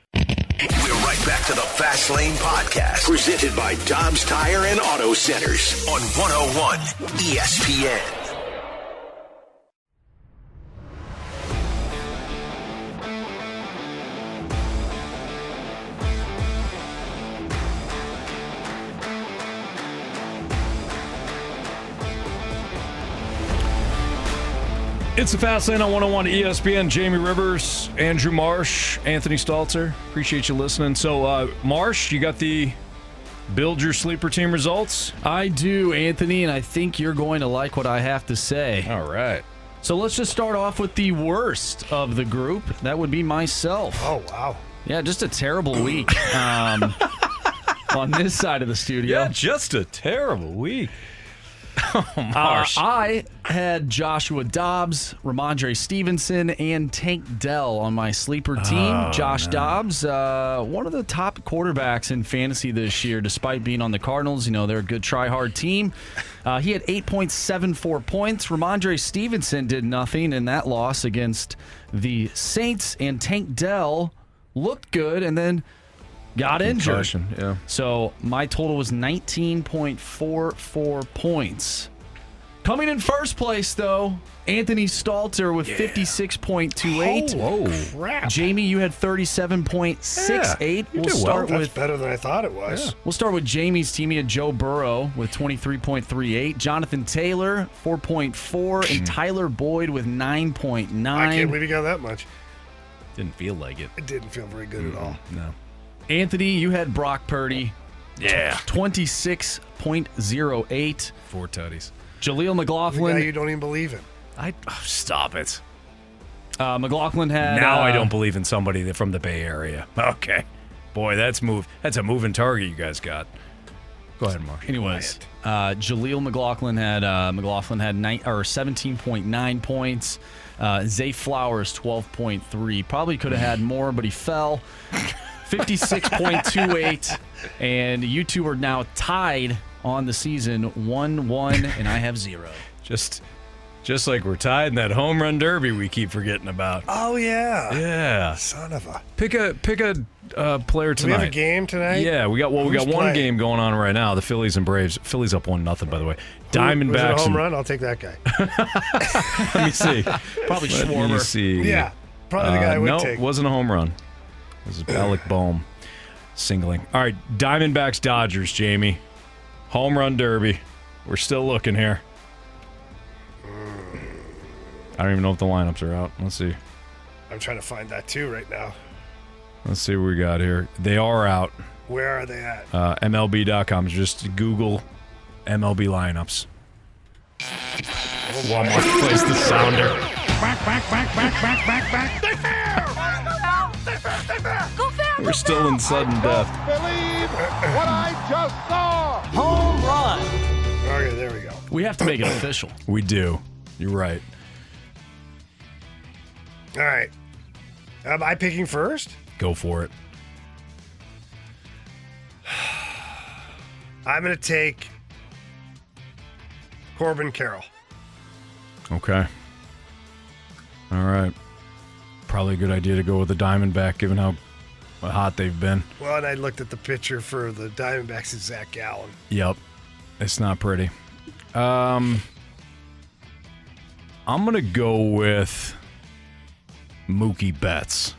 We're right back to the Fast Lane Podcast, presented by Dobbs Tire and Auto Centers on 101 ESPN. It's the Fast Lane on 101 ESPN. Jamie Rivers, Andrew Marsh, Anthony Stalter. Appreciate you listening. So, uh, Marsh, you got the build your sleeper team results? I do, Anthony, and I think you're going to like what I have to say. All right. So let's just start off with the worst of the group. That would be myself. Oh, wow. Yeah, just a terrible week um, on this side of the studio. Yeah, just a terrible week. Uh, Marsh. I had Joshua Dobbs, Rhamondre Stevenson, and Tank Dell on my sleeper team. Oh, Josh no. Dobbs, uh, one of the top quarterbacks in fantasy this year, despite being on the Cardinals. You know, they're a good try hard team. Uh, he had 8.74 points. Rhamondre Stevenson did nothing in that loss against the Saints, and Tank Dell looked good and then got injured. Yeah. So my total was 19.44 points. Coming in first place, though, Anthony Stalter with 56.28. Holy crap. Jamie, you had 37.68. Yeah, you we'll did well. start That's with better than I thought it was. We'll start with Jamie's team. He had Joe Burrow with 23.38, Jonathan Taylor 4.4, and Tyler Boyd with 9.9. I can't believe you got that much. Didn't feel like it. It didn't feel very good at all. No. Anthony, you had Brock Purdy. Yeah. 26.08. Four tutties. Jaleel McLaughlin. guy you don't even believe in. I oh, stop it. Uh, McLaughlin had. now I uh, don't believe in somebody that- from the Bay Area. Okay. Boy, that's move. That's a moving target you guys got. Go ahead, Mark. Anyways, uh, Jaleel McLaughlin had uh, McLaughlin had nine, or 17.9 points. Uh, Zay Flowers 12.3. Probably could have had more, but he fell. 56.28, and you two are now tied on the season, one one, and I have zero. Just, just like we're tied in that home run derby we keep forgetting about. Oh, yeah. Yeah. Son of a. Pick a pick a uh, player Do we have a game tonight? Yeah, we got well, we Who's got one playing? game going on right now. The Phillies and Braves. Phillies up one nothing. By the way, Was it a Diamondbacks. home and- run? I'll take that guy. Let me see. Probably Let me see. Yeah, probably the guy I would no, take. wasn't a home run. It was Alec Bohm singling. All right, Diamondbacks Dodgers. Jamie, home run derby. We're still looking here. I don't even know if the lineups are out. Let's see. I'm trying to find that too right now. Let's see what we got here. They are out. Where are they at? Uh, MLB.com. Just Google MLB lineups. Walmart plays the sounder. Back, back, back, back, back, back, back. We're still in sudden death. Believe what I just saw. Home run. Okay, there we go. We have to make it official. We do. You're right. All right. Am I picking first? Go for it. I'm going to take Corbin Carroll. Okay. All right. Probably a good idea to go with the Diamondback, given how hot they've been. Well, and I looked at the picture for the Diamondbacks. It's Zach Gallen. Yep. It's not pretty. Um, I'm gonna go with Mookie Betts.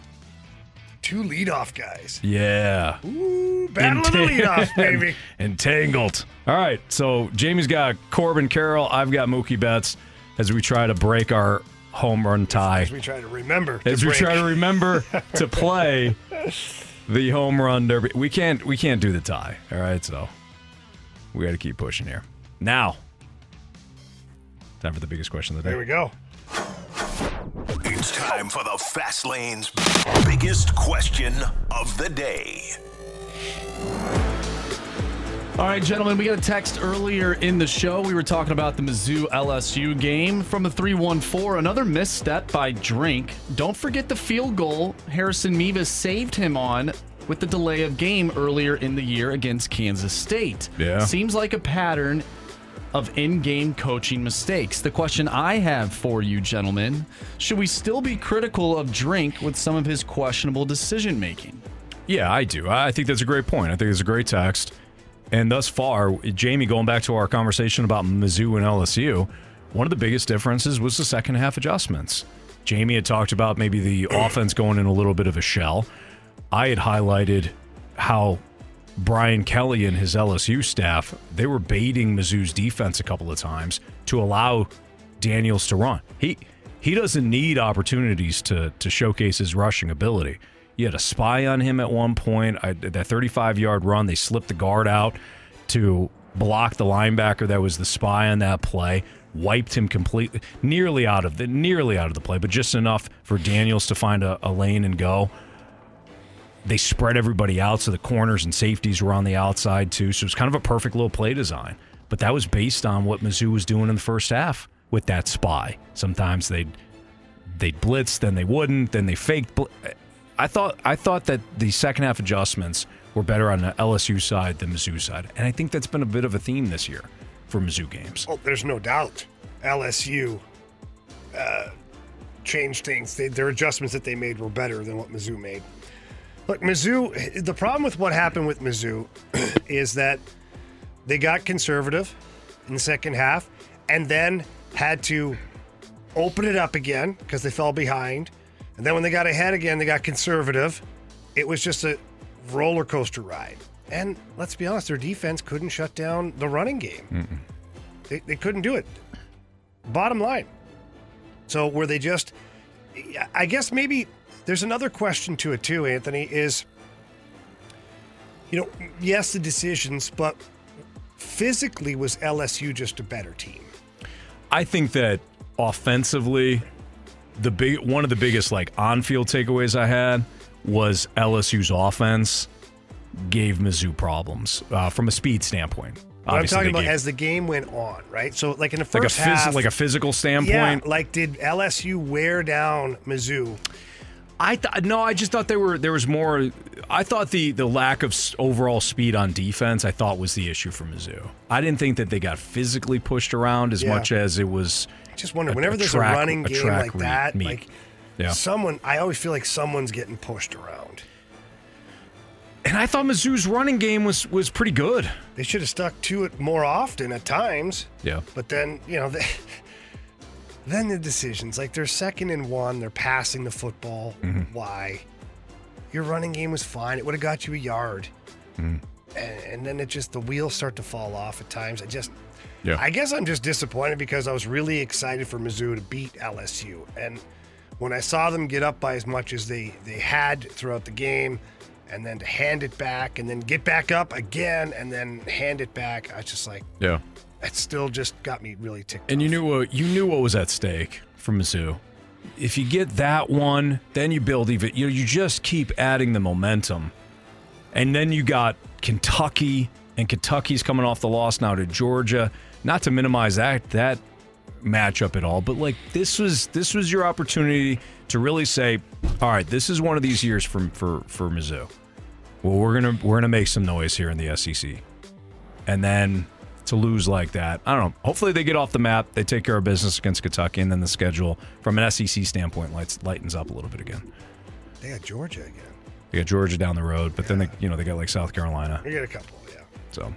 Two leadoff guys. Yeah. Ooh, battle of the leadoff, baby. Entangled. All right. So Jamie's got Corbin Carroll. I've got Mookie Betts as we try to break our home run tie. As we try to remember. to as we break. try to remember to play the home run derby. We can't we can't do the tie. All right, so we got to keep pushing here. Now, time for the biggest question of the day. There we go. It's time for the Fast Lane's biggest question of the day. All right, gentlemen, we got a text earlier in the show. We were talking about the Mizzou LSU game from the 314. Another misstep by Drink. Don't forget the field goal Harrison Mevis saved him on with the delay of game earlier in the year against Kansas State. Yeah. Seems like a pattern of in game coaching mistakes. The question I have for you, gentlemen should we still be critical of Drink with some of his questionable decision making? Yeah, I do. I think that's a great point. I think it's a great text. And thus far, Jamie, going back to our conversation about Mizzou and LSU, one of the biggest differences was the second half adjustments. Jamie had talked about maybe the offense going in a little bit of a shell. I had highlighted how Brian Kelly and his LSU staff, they were baiting Mizzou's defense a couple of times to allow Daniels to run. He he doesn't need opportunities to to showcase his rushing ability. You had a spy on him at one point. I, that 35 yard run, they slipped the guard out to block the linebacker that was the spy on that play. Wiped him completely, nearly out of the nearly out of the play, but just enough for Daniels to find a, a lane and go. They spread everybody out, so the corners and safeties were on the outside too. So it was kind of a perfect little play design. But that was based on what Mizzou was doing in the first half with that spy. Sometimes they'd they'd blitz, then they wouldn't, then they faked. Bl- I thought I thought that the second half adjustments were better on the LSU side than Mizzou side, and I think that's been a bit of a theme this year for Mizzou games. Oh, there's no doubt. LSU uh, changed things. They, their adjustments that they made were better than what Mizzou made. Look, Mizzou. The problem with what happened with Mizzou is that they got conservative in the second half, and then had to open it up again because they fell behind. And then when they got ahead again, they got conservative. It was just a roller coaster ride. And let's be honest, their defense couldn't shut down the running game. They, they couldn't do it. Bottom line. So were they just? I guess maybe there's another question to it too, Anthony. Is you know, yes, the decisions, but physically was LSU just a better team? I think that offensively, the big one of the biggest like on-field takeaways I had was LSU's offense gave Mizzou problems uh, from a speed standpoint. I'm talking about gave- as the game went on, right? So, like in the like a first phys- half, like a physical standpoint. yeah, like did LSU wear down Mizzou? I th- no, I just thought there were there was more. I thought the the lack of overall speed on defense I thought was the issue for Mizzou. I didn't think that they got physically pushed around as Yeah. much as it was. I just wonder a- whenever there's track- a running game like that, meet. like Yeah. someone, I always feel like someone's getting pushed around. And I thought Mizzou's running game was was pretty good. They should have stuck to it more often at times. Yeah. But then, you know, they, then the decisions like they're second and one, they're passing the football. Mm-hmm. Why? Your running game was fine. It would have got you a yard. Mm-hmm. And, and then it just, the wheels start to fall off at times. I just, Yeah. I guess I'm just disappointed because I was really excited for Mizzou to beat LSU. And when I saw them get up by as much as they, they had throughout the game, and then to hand it back and then get back up again and then hand it back, I was just like, Yeah. that still just got me really ticked. And you knew what you knew what was at stake for Mizzou. If you get that one, then you build even. You you just keep adding the momentum, and then you got Kentucky, and Kentucky's coming off the loss now to Georgia. Not to minimize that that matchup at all, but like this was this was your opportunity to really say, all right, this is one of these years for for for Mizzou. Well, we're gonna we're gonna make some noise here in the SEC, and then to lose like that, I don't know. Hopefully, they get off the map. They take care of business against Kentucky, and then the schedule from an SEC standpoint lights, lightens up a little bit again. They got Georgia again. They got Georgia down the road, but then they, you know they got like South Carolina. They get a couple, yeah. So,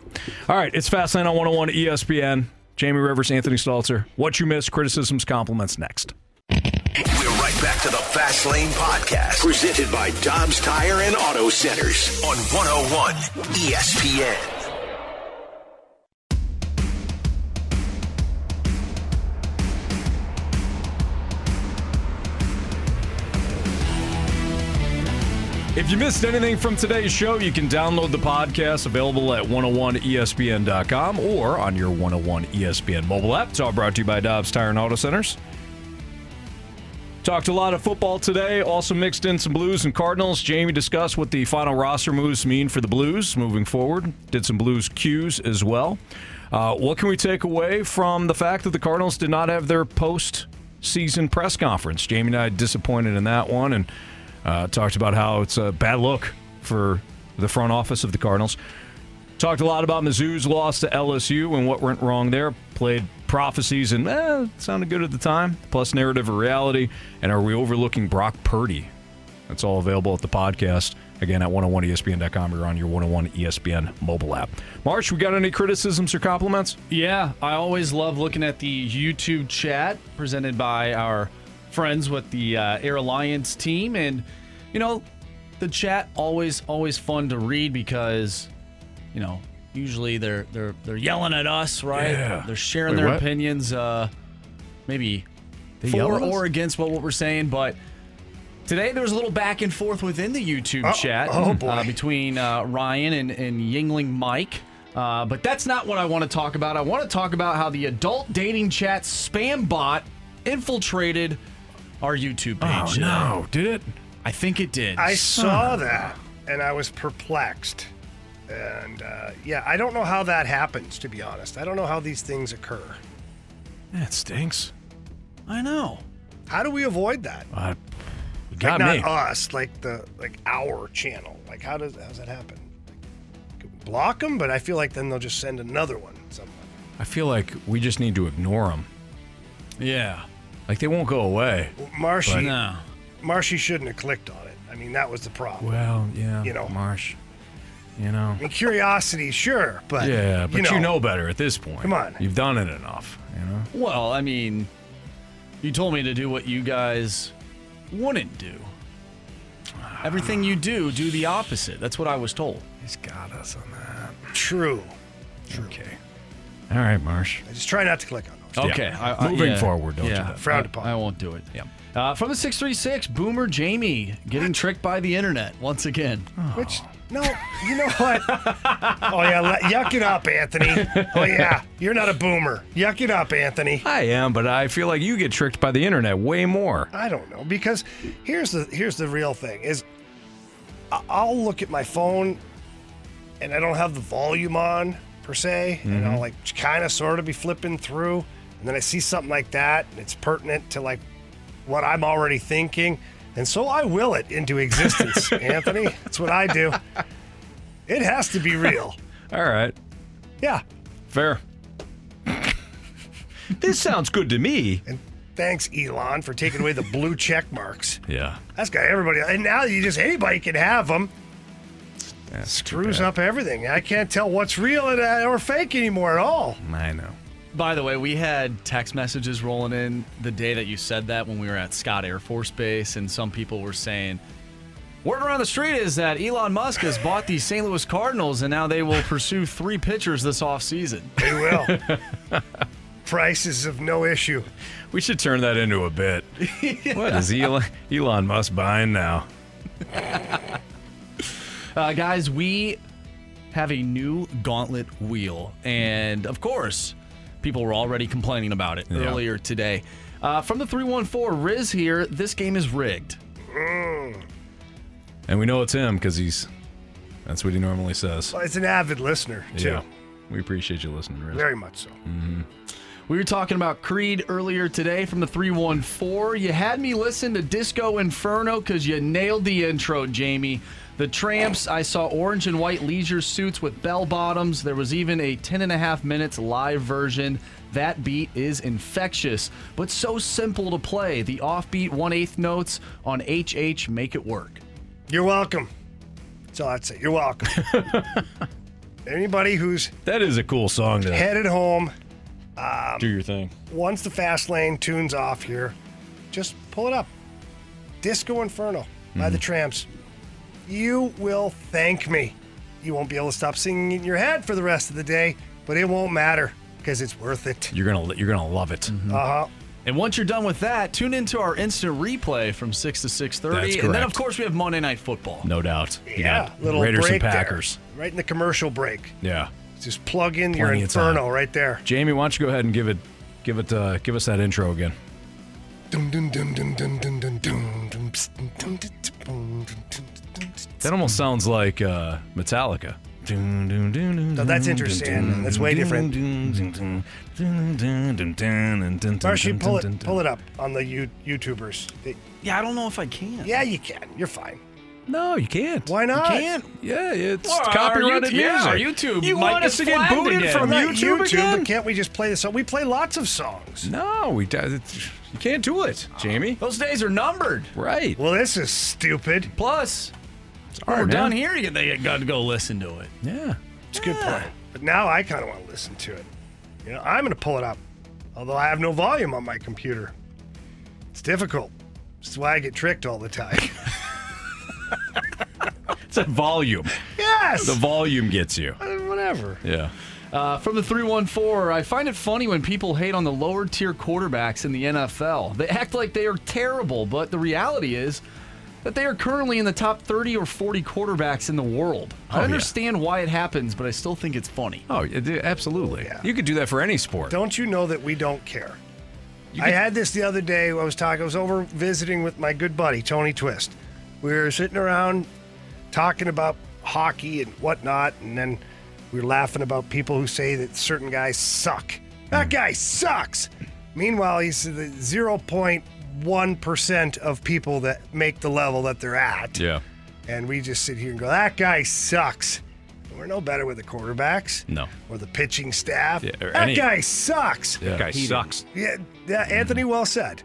all right, it's Fastlane on 101 ESPN. Jamie Rivers, Anthony Stalter. What you missed, criticisms, compliments next. We're right back to the Fast Lane Podcast, presented by Dobbs Tire and Auto Centers on 101 ESPN. If you missed anything from today's show, you can download the podcast available at 101ESPN.com or on your 101 ESPN mobile app. It's all brought to you by Dobbs Tire and Auto Centers. Talked a lot of football today, also mixed in some Blues and Cardinals. Jamie discussed what the final roster moves mean for the Blues moving forward. Did some Blues cues as well. Uh, what can we take away from the fact that the Cardinals did not have their post-season press conference? Jamie and I disappointed in that one, and uh, talked about how it's a bad look for the front office of the Cardinals. Talked a lot about Mizzou's loss to LSU and what went wrong there. Played prophecies and eh, sounded good at the time, plus narrative or reality. And are we overlooking Brock Purdy That's all available at the podcast. Again, at 101ESPN.com or on your 101 ESPN mobile app. Marsh, we got any criticisms or compliments? Yeah, I always love looking at the YouTube chat presented by our friends with the uh, Air Alliance team, and you know, the chat always always fun to read because you know usually they're they're they're yelling at us, right? Yeah. They're sharing Wait, their what? opinions, uh, maybe They for or against what, what we're saying, but. Today there was a little back and forth within the YouTube Oh, chat oh, uh, between uh, Ryan and, and Yuengling Mike. Uh, but that's not what I want to talk about. I want to talk about how the adult dating chat spam bot infiltrated our YouTube Oh, page. today. no. Did it? I think it did. I saw that and I was perplexed. And uh, yeah, I don't know how that happens, to be honest. I don't know how these things occur. That stinks. I know. How do we avoid that? Uh, you got like me. not us, like the like our channel. Like how does how does that happen? Like, block them, but I feel like then they'll just send another one. Somewhere. I feel like we just need to ignore them. Yeah. Like they won't go away. Marshy, But- No. Marshy shouldn't have clicked on it. I mean, that was the problem. Well, yeah. You know. Marsh. You know. I mean, curiosity, sure, but yeah, but you know, better at this point. Come on. You've done it enough, you know? Well, I mean, you told me to do what you guys wouldn't do. Everything you do, do the opposite. That's what I was told. He's got us on that. True. True. Okay. All right, Marsh. I just try not to click on those. Okay. Yeah. I- I- Moving yeah. forward, don't yeah. do that. Frowned I- upon. I won't do it. Yeah. Uh, from the 636, Boomer Jamie getting tricked by the internet once again. Which no, you know what? oh yeah, let, yuck it up, Anthony. Oh yeah, you're not a boomer. Yuck it up, Anthony. I am, but I feel like you get tricked by the internet way more. I don't know because here's the here's the real thing is I- I'll look at my phone and I don't have the volume on per se, and Mhm. I'll like kind of sort of be flipping through, and then I see something like that, and it's pertinent to like what I'm already thinking, and so I will it into existence, Anthony. That's what I do. It has to be real. All right. Yeah. Fair. this sounds good to me. And thanks, Elon, for taking away the blue check marks. Yeah. That's got everybody. And now you just anybody can have them. Screws up everything. I can't tell what's real uh, or fake anymore at all. I know. By the way, we had text messages rolling in the day that you said that when we were at Scott Air Force Base, and some people were saying, Word around the street is that Elon Musk has bought the St. Louis Cardinals, and now they will pursue three pitchers this offseason. They will. Prices of no issue. We should turn that into a bit. What is Elon, Elon Musk buying now? Uh, guys, we have a new gauntlet wheel. And of course, people were already complaining about it Yeah. earlier today. Uh, from the 314, Riz here. This game is rigged. And we know it's him because he's. That's what he normally says. Well, it's an avid listener, too. Yeah. We appreciate you listening, Riz. Very much so. Mm-hmm. We were talking about Creed earlier today from the 314. You had me listen to Disco Inferno because you nailed the intro, Jamie. The Trammps, I saw orange and white leisure suits with bell bottoms. There was even a 10 and a half minutes live version. That beat is infectious, but so simple to play. The offbeat 1 8 notes on HH make it work. You're welcome. That's all I'd say. You're welcome. Anybody who's That is a cool song to headed home, um, do your thing. once the fast lane tunes off here, just pull it up. Disco Inferno by Mm-hmm. the Trammps. You will thank me. You won't be able to stop singing in your head for the rest of the day, but it won't matter because it's worth it. You're gonna you're gonna love it. Mm-hmm. Uh huh. And once you're done with that, tune into our instant replay from 6 to 6.30. And then, of course, we have Monday Night Football. No doubt. You Yeah, little Raiders break and there. Packers. right in the commercial break. Yeah. Just plug in your Plenty of time. Inferno right there. Jamie, why don't you go ahead and give it give it uh, give us that intro again. That almost sounds like uh, Metallica. No, that's interesting. That's way different. Marshy, pull it, pull it up on the you, YouTubers. They- Yeah, I don't know if I can. yeah, you can. You're fine. No, you can't. Why not? You can't. Yeah, it's Well, copyrighted YouTube- yeah, music. our YouTube You might want us to get booted again. from Not YouTube, again? but can't we just play the song? We play lots of songs. No, we you can't do it, Jamie. Uh, those days are numbered. Right. Well, this is stupid. Plus, when hard, we're done man. here, you- they got to go listen to it. Yeah. It's a good point. But now I kind of want to listen to it. You know, I'm going to pull it up, although I have no volume on my computer. It's difficult. That's why I get tricked all the time. It's a volume. yes. The volume gets you. Uh, Whatever. Yeah. Uh, from the 314, I find it funny when people hate on the lower tier quarterbacks in the NFL. They act like they are terrible, but the reality is that they are currently in the top 30 or 40 quarterbacks in the world. Oh, I yeah. understand why it happens, but I still think it's funny. Oh, it- it- absolutely. You could do that for any sport. Don't you know that we don't care? You I had this the other day. I was talking. I was over visiting with my good buddy Tony Twist. We were sitting around talking about hockey and whatnot, and then we were laughing about people who say that certain guys suck. That hmm. guy sucks. Meanwhile, he's the zero point one percent of people that make the level that they're at. Yeah. And we just sit here and go, "That guy sucks." We're no better with the quarterbacks No. or the pitching staff. Yeah, that any- guy sucks. That guy sucks. Yeah, yeah, Anthony, well said.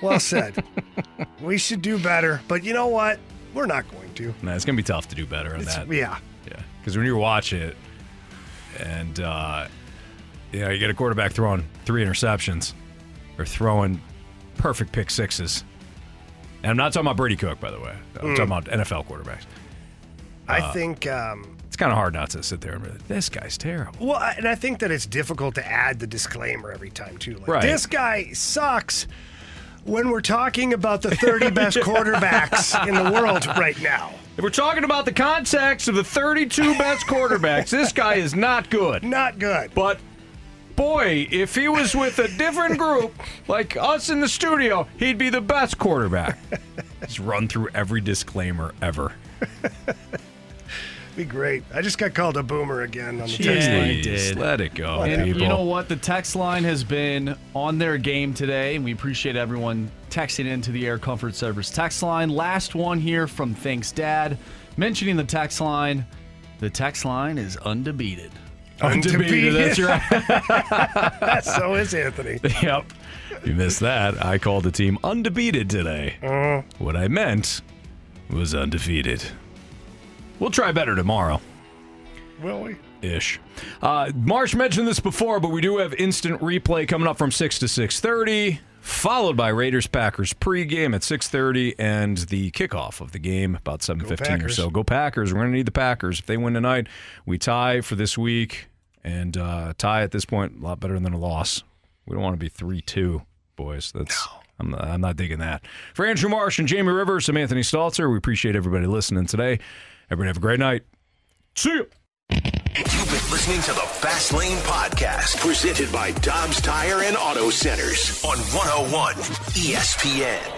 Well said. we should do better, but you know what? We're not going to. Nah, it's gonna be tough to do better on It's- that. yeah. Yeah. Because when you watch it, and uh, you know you get a quarterback throwing three interceptions, or throwing perfect pick sixes, and I'm not talking about Brady Cook, by the way. I'm Mm. talking about NFL quarterbacks. I Uh, think, um, It's kind of hard not to sit there and be like, this guy's terrible. well, and I think that it's difficult to add the disclaimer every time, too. Like, Right. This guy sucks when we're talking about the 30 best quarterbacks in the world right now. If we're talking about the context of the 32 best quarterbacks, this guy is not good. Not good. But boy, if he was with a different group, like us in the studio, he'd be the best quarterback. Just run through every disclaimer ever. Be great. I just got called a boomer again on the text line. Jeez, let it go, And people. you know what? The text line has been on their game today, and we appreciate everyone texting into the Air Comfort Service text line. Last one here from Thanks Dad, mentioning the text line. The text line is undefeated. Undefeated, that's right. so is Anthony. yep. You missed that. I called the team undefeated today. Uh, What I meant was undefeated. We'll try better tomorrow. will we? ish. Uh, Marsh mentioned this before, but we do have instant replay coming up from six to six thirty, followed by Raiders Packers pregame at six thirty, and the kickoff of the game about seven fifteen or so. Go Packers! We're going to need the Packers. If they win tonight, we tie for this week, and uh, tie at this point a lot better than a loss. We don't want to be three two, boys. That's. I'm not, I'm not digging that. For Andrew Marsh and Jamie Rivers, I'm Anthony Stalter. We appreciate everybody listening today. Everybody have a great night. See you. You've been listening to the Fast Lane Podcast, presented by Dobbs Tire and Auto Centers on 101 ESPN.